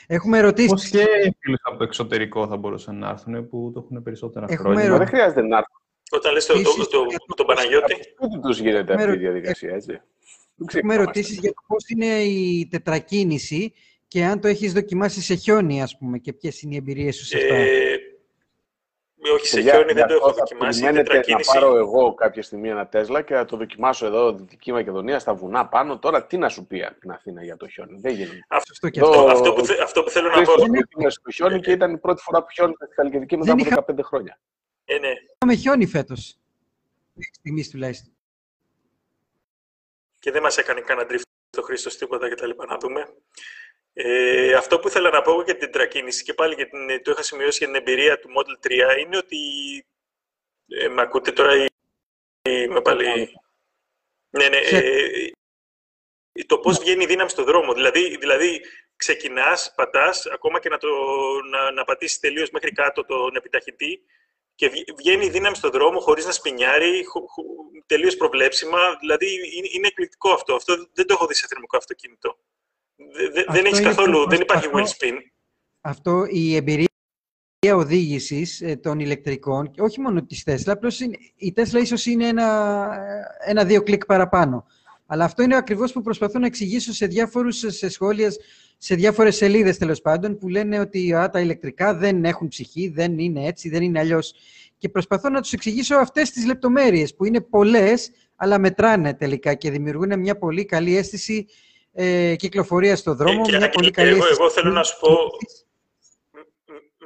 Έχουμε ερωτήσεις. Πώς και φίλοι από το εξωτερικό θα μπορούσαν να έρθουν που το έχουν περισσότερα Έχουμε χρόνια; Δεν χρειάζεται να έρθουν. Όταν λες τον το, το, το, Παναγιώτη. Δεν τους γίνεται αυτή η διαδικασία, έτσι; Έχουμε ερωτήσεις για το πώς είναι η τετρακίνηση και αν το έχεις δοκιμάσει σε χιόνι, ας πούμε, και ποιες είναι οι εμπειρίες σου σε αυτά. Ε, όχι, σε χιόνι δεν το έχω δοκιμάσει. να πάρω εγώ κάποια στιγμή ένα Τέσλα και να το δοκιμάσω εδώ Δυτική Μακεδονία στα βουνά πάνω. Τώρα τι να σου πει από την Αθήνα για το χιόνι. Δεν γίνεται. Αυτό, αυτό, αυτό, που, αυτό που θέλω να πω. Ήμουν στο χιόνι και ήταν η πρώτη φορά που χιόνι στη Χαλκιδική μετά από 15 χρόνια. Ε, ναι. Είχαμε χιόνι φέτος. Μέχρι στιγμής τουλάχιστον. Και δεν μας έκανε κανένα τρίφτο το Χρήστος τίποτα κτλ. Να δούμε. Ε, αυτό που ήθελα να πω για την τρακίνηση και πάλι για την, το είχα σημειώσει για την εμπειρία του Model 3 είναι ότι ε, με ακούτε τώρα ή, με πάλι... Ναι, ναι. Ε, το πώς βγαίνει η δύναμη στο δρόμο. Δηλαδή, δηλαδή ξεκινάς, πατάς, ακόμα και να, το, να, να πατήσεις τελείως μέχρι κάτω τον επιταχυτή και βγαίνει η δύναμη στο δρόμο χωρίς να σπινιάρει, τελείως προβλέψιμα. Δηλαδή, είναι, είναι εκπληκτικό αυτό. Αυτό δεν το έχω δει σε θερμικό αυτοκίνητο δεν έχει καθόλου, δεν υπάρχει wheel spin. Αυτό η εμπειρία οδήγησης ε, των ηλεκτρικών, όχι μόνο της Tesla, απλώς η Tesla ίσως είναι ένα-δύο ένα, κλικ παραπάνω. Αλλά αυτό είναι ακριβώς που προσπαθώ να εξηγήσω σε διάφορους σε σχόλια, σε διάφορες σελίδες τέλος πάντων, που λένε ότι α, τα ηλεκτρικά δεν έχουν ψυχή, δεν είναι έτσι, δεν είναι αλλιώς. Και προσπαθώ να τους εξηγήσω αυτές τις λεπτομέρειες, που είναι πολλές, αλλά μετράνε τελικά και δημιουργούν μια πολύ καλή αίσθηση ε, κυκλοφορία στο δρόμο. Και, μια και, πολύ και καλή εγώ, αίσθηση εγώ θέλω να σου πω,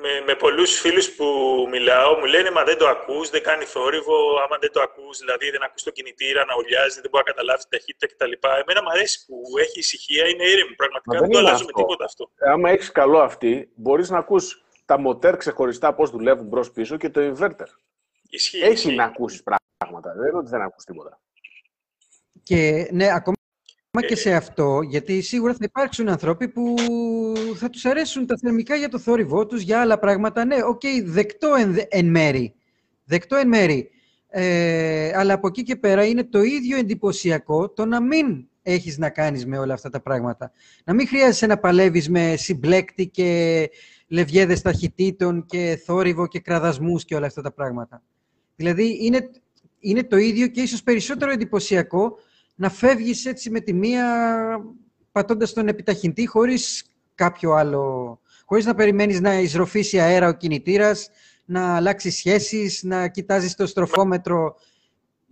με, με πολλούς φίλους που μιλάω, μου λένε «Μα δεν το ακούς, δεν κάνει θόρυβο, άμα δεν το ακούς, δηλαδή δεν ακούς τον κινητήρα να ουλιάζει, δεν μπορεί να καταλάβεις την ταχύτητα κτλ». Εμένα μου αρέσει που έχει ησυχία, είναι ήρεμη. Πραγματικά δεν, δεν το αλλάζουμε τίποτα αυτό. Ε, άμα έχεις καλό αυτή, μπορείς να ακούς τα μοτέρ ξεχωριστά πώς δουλεύουν μπρος-πίσω και το inverter. Ισχύει, Έχει ισχύει. να ακούσεις πράγματα, δεν είναι ότι δεν ακούς τίποτα. Και ναι, ακόμα Ε, και σε αυτό, γιατί σίγουρα θα υπάρξουν άνθρωποι που θα τους αρέσουν τα θερμικά για το θόρυβό τους, για άλλα πράγματα. Ναι, οκ, δεκτό εν, εν μέρει. Δεκτό εν μέρει. Ε, αλλά από εκεί και πέρα είναι το ίδιο εντυπωσιακό το να μην έχεις να κάνεις με όλα αυτά τα πράγματα. Να μην χρειάζεσαι να παλεύεις με συμπλέκτη και λεβιέδες ταχυτήτων και θόρυβο και κραδασμούς και όλα αυτά τα πράγματα. Δηλαδή είναι, είναι το ίδιο και ίσως περισσότερο εντυπωσιακό να φεύγεις έτσι με τη μία πατώντας τον επιταχυντή χωρίς κάποιο άλλο... Χωρίς να περιμένεις να εισροφήσει αέρα ο κινητήρας, να αλλάξεις σχέσεις, να κοιτάζεις το στροφόμετρο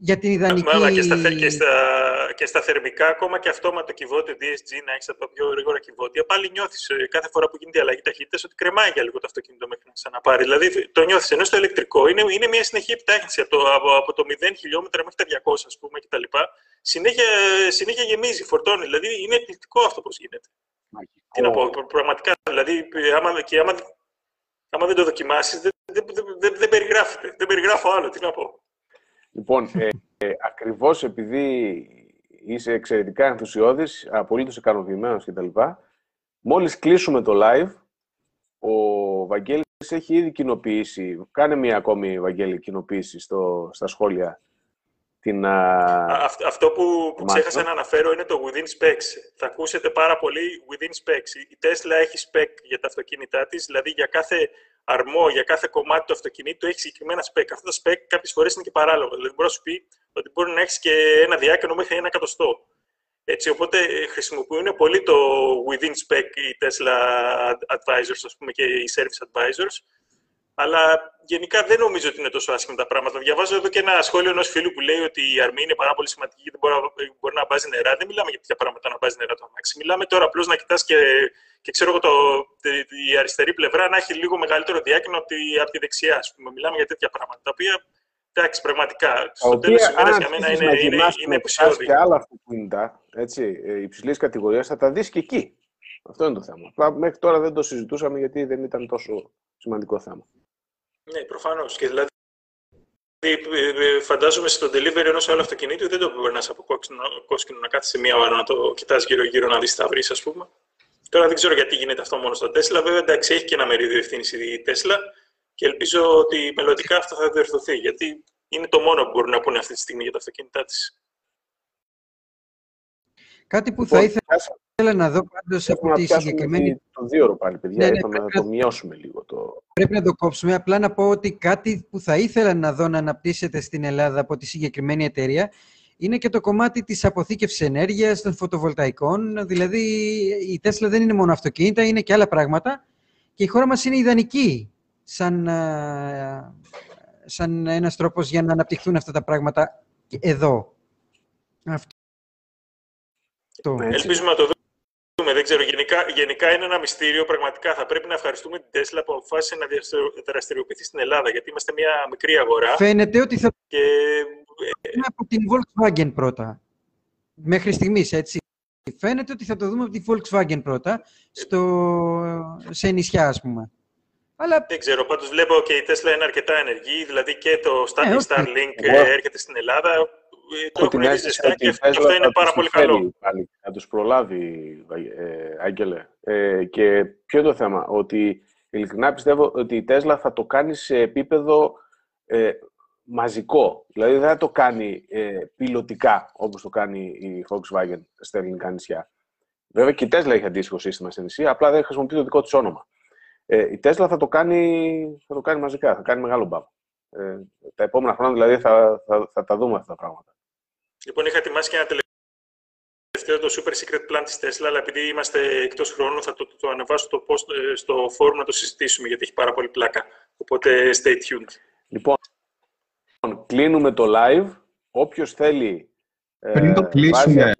για την ιδανική... Μάλα και στα, θε- και, στα, και στα θερμικά, ακόμα και αυτόματο κυβότιο DSG, να έχεις τα πιο γρήγορα κυβότια, πάλι νιώθεις κάθε φορά που γίνεται η αλλαγή ταχύτητας ότι κρεμάει για λίγο το αυτοκίνητο μέχρι να ξαναπάρει. Δηλαδή το νιώθεις. Ενώ στο ηλεκτρικό είναι, είναι μια συνεχή επιτάχυνση από το, από, από το 0 χιλιόμετρα μέχρι τα 200, ας πούμε, κτλ. Συνέχεια, συνέχεια γεμίζει, φορτώνει. Δηλαδή είναι εκπληκτικό αυτό πώς γίνεται. Τι να πω, πραγματικά. Δηλαδή, άμα, και άμα, άμα δεν το δοκιμάσεις, δεν, δεν, δεν, δεν, δεν περιγράφεται. Δεν περιγράφω άλλο. Τι να πω. Λοιπόν, ε, ε, ακριβώς επειδή είσαι εξαιρετικά ενθουσιώδης, απολύτως ικανοποιημένος κτλ. Μόλις κλείσουμε το live, ο Βαγγέλης έχει ήδη κοινοποιήσει, κάνε μία ακόμη Βαγγέλη κοινοποίηση στο, στα σχόλια. Την, α... Αυτό, αυτό που, που ξέχασα να αναφέρω είναι το within specs. Θα ακούσετε πάρα πολύ within specs. Η Tesla έχει spec για τα αυτοκίνητά της, δηλαδή για κάθε αρμό, για κάθε κομμάτι του αυτοκινήτου έχει συγκεκριμένα spec. Αυτά τα spec κάποιες φορές είναι και παράλογα. Δηλαδή, μπορείς να σου πει ότι μπορεί να έχεις και ένα διάκαινο μέχρι ένα εκατοστό. Έτσι, οπότε χρησιμοποιούν πολύ το within spec οι Tesla advisors, ας πούμε, και οι service advisors. Αλλά γενικά δεν νομίζω ότι είναι τόσο άσχημα τα πράγματα. Διαβάζω εδώ και ένα σχόλιο ενός φίλου που λέει ότι η αρμή είναι πάρα πολύ σημαντική και δεν μπορεί, μπορεί να βάζει νερά. Δεν μιλάμε για τέτοια πράγματα να βάζει νερά το αμάξι. Μιλάμε τώρα απλώς να κοιτάς και, και ξέρω εγώ το, η αριστερή πλευρά να έχει λίγο μεγαλύτερο διάκαινο από τη, από τη δεξιά. Ας πούμε. Μιλάμε για τέτοια πράγματα. Τα οποία εντάξει, πραγματικά στο τέλος της ημέρας για μένα είναι, είναι, είναι, είναι επουσιώδη. και άλλα αυτοκίνητα υψηλής κατηγορίας θα τα δεις και εκεί. Αυτό είναι το θέμα. Απλά μέχρι τώρα δεν το συζητούσαμε γιατί δεν ήταν τόσο σημαντικό θέμα. Ναι, προφανώς. Και δηλαδή, φαντάζομαι στο delivery ενός άλλου αυτοκινήτου δεν το μπορεί να από κόσκινο να κάθεσαι μία ώρα να το κοιτάς γύρω-γύρω να δεις τι θα βρει, ας πούμε. Τώρα δεν ξέρω γιατί γίνεται αυτό μόνο στο Tesla. Βέβαια, εντάξει, έχει και ένα μερίδιο ευθύνης η Tesla και ελπίζω ότι μελλοντικά αυτό θα διορθωθεί. Γιατί είναι το μόνο που μπορούν να πούνε αυτή τη στιγμή για τα αυτοκίνητά της. Κάτι που θα ήθελα να δω πάντως από τη συγκεκριμένη... Το δύο ώρο πάλι, παιδιά, ναι, ναι, είπαμε να το μειώσουμε λίγο. Το... Πρέπει να το κόψουμε. Απλά να πω ότι κάτι που θα ήθελα να δω να αναπτύσσεται στην Ελλάδα από τη συγκεκριμένη εταιρεία είναι και το κομμάτι της αποθήκευσης ενέργειας, των φωτοβολταϊκών. Δηλαδή, η Τέσλα δεν είναι μόνο αυτοκίνητα, είναι και άλλα πράγματα. Και η χώρα μας είναι ιδανική σαν, σαν ένας τρόπος για να αναπτυχθούν αυτά τα πράγματα εδώ. Αυτό. Ελπίζουμε να το δούμε. Δεν ξέρω. Γενικά, γενικά είναι ένα μυστήριο. Πραγματικά θα πρέπει να ευχαριστούμε την Tesla που αποφάσισε να δραστηριοποιηθεί στην Ελλάδα, γιατί είμαστε μια μικρή αγορά. Φαίνεται ότι θα και... δούμε από την Volkswagen πρώτα. Μέχρι στιγμής, έτσι. Φαίνεται ότι θα το δούμε από τη Volkswagen πρώτα, στο... σε νησιά, ας πούμε. Αλλά... Δεν ξέρω, πάντως βλέπω και η Tesla είναι αρκετά ενεργή, δηλαδή και το Starlink, ε, Starlink έρχεται στην Ελλάδα, το έχουν ήδη ζεστά και αυτό είναι πάρα πολύ καλό. Πάλι, να τους προλάβει, ε, Άγγελε. Ε, και ποιο είναι το θέμα, ότι ειλικρινά πιστεύω ότι η Tesla θα το κάνει σε επίπεδο ε, μαζικό. Δηλαδή δεν θα το κάνει ε, πιλωτικά, όπως το κάνει η Volkswagen στα ελληνικά νησιά. Βέβαια και η Tesla έχει αντίστοιχο σύστημα σε νησί, απλά δεν χρησιμοποιεί το δικό της όνομα. Ε, η Tesla θα το, κάνει, θα το κάνει μαζικά, θα κάνει μεγάλο μπαμ. Ε, τα επόμενα χρόνια δηλαδή θα, θα, θα τα δούμε αυτά τα πράγματα. Λοιπόν, είχα ετοιμάσει και ένα τελευταίο το Super Secret Plan της Tesla, αλλά επειδή είμαστε εκτός χρόνου θα το, το, το ανεβάσω το post, στο forum να το συζητήσουμε, γιατί έχει πάρα πολύ πλάκα. Οπότε, stay tuned. Λοιπόν, κλείνουμε το live. Όποιος θέλει Πριν το κλείσουμε,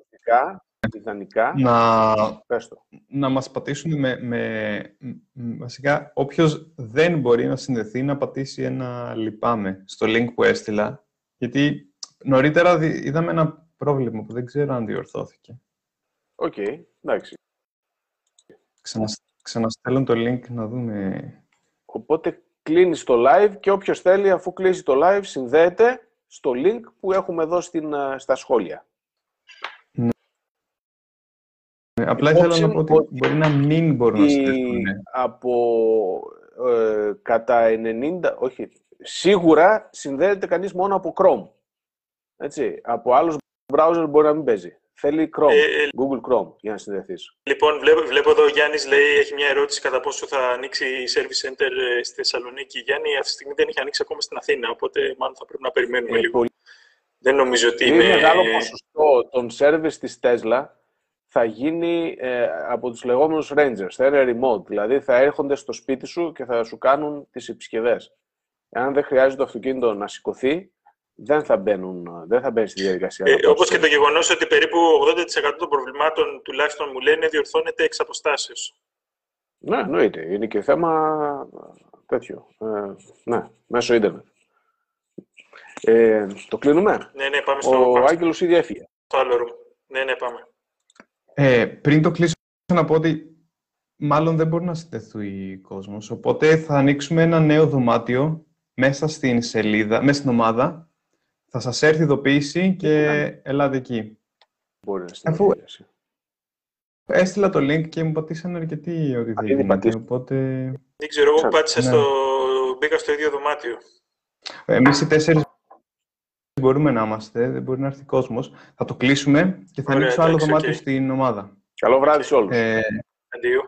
ιδανικά, να, πες το. να μας πατήσουν με, με, βασικά όποιος δεν μπορεί να συνδεθεί να πατήσει ένα λυπάμαι στο link που έστειλα γιατί νωρίτερα δι- είδαμε ένα πρόβλημα που δεν ξέρω αν διορθώθηκε. Οκ, εντάξει. Ξανασ, ξαναστέλνω το link να δούμε. Οπότε κλείνεις το live και όποιος θέλει αφού κλείσει το live συνδέεται στο link που έχουμε εδώ στην, ε, στα σχόλια. Ε, Απλά ήθελα Υπόψη να πω ότι ότι μπορεί να μην μπορούν να Η- συνδεθούν. από ε, κατά 90, όχι, σίγουρα συνδέεται κανείς μόνο από Chrome. Έτσι, από άλλους browser μπορεί να μην παίζει. Θέλει Chrome, Ε, ε, Google Chrome για να συνδεθείς. Λοιπόν, βλέπω, βλέπω εδώ ο Γιάννης λέει, έχει μια ερώτηση κατά πόσο θα ανοίξει η Service Center ε, στη Θεσσαλονίκη. Γιάννη, αυτή τη στιγμή δεν έχει ανοίξει ακόμα στην Αθήνα, οπότε μάλλον θα πρέπει να περιμένουμε Ε, λίγο. πολύ Δεν νομίζω ότι πολύ είναι. μεγάλο ποσοστό των service της Tesla θα γίνει ε, από τους λεγόμενους Rangers, θα είναι remote, δηλαδή θα έρχονται στο σπίτι σου και θα σου κάνουν τις επισκευές. Εάν δεν χρειάζεται το αυτοκίνητο να σηκωθεί, δεν θα, μπαίνουν, δεν θα μπαίνει στη διαδικασία. Ε, να όπως πάρεις και το γεγονός ότι περίπου 80% των προβλημάτων, τουλάχιστον μου λένε, διορθώνεται εξ αποστάσεως. Ναι, εννοείται. Είναι και θέμα τέτοιο. Ε, ναι, μέσω ίντερνετ. Ε, το κλείνουμε; Ναι, ναι, πάμε στο, Ο πάμε Άγγελος ήδη έφυγε. στο άλλο room. Ναι, ναι, πάμε. Ε, πριν το κλείσω, να πω ότι μάλλον δεν μπορεί να συνδεθεί κόσμος. Οπότε θα ανοίξουμε ένα νέο δωμάτιο μέσα στην σελίδα, μέσα στην ομάδα. Θα σας έρθει ειδοποίηση και ελάτε εκεί. Μπορεί να Αφού- συνεχίσει. Έστειλα το link και μου πατήσανε αρκετοί ότι δεν ήδη γίνεται, πατήσατε. οπότε Δεν ξέρω, εγώ Ξέρω, πάτησα ναι. στο... μπήκα στο ίδιο δωμάτιο. εμείς οι τέσσερις μπορούμε να είμαστε, δεν μπορεί να έρθει κόσμος. Θα το κλείσουμε και θα Ωραία, ανοίξω άλλο εντάξει, δωμάτιο οκ. στην ομάδα. Καλό βράδυ σε όλους. Ε, Αντίο.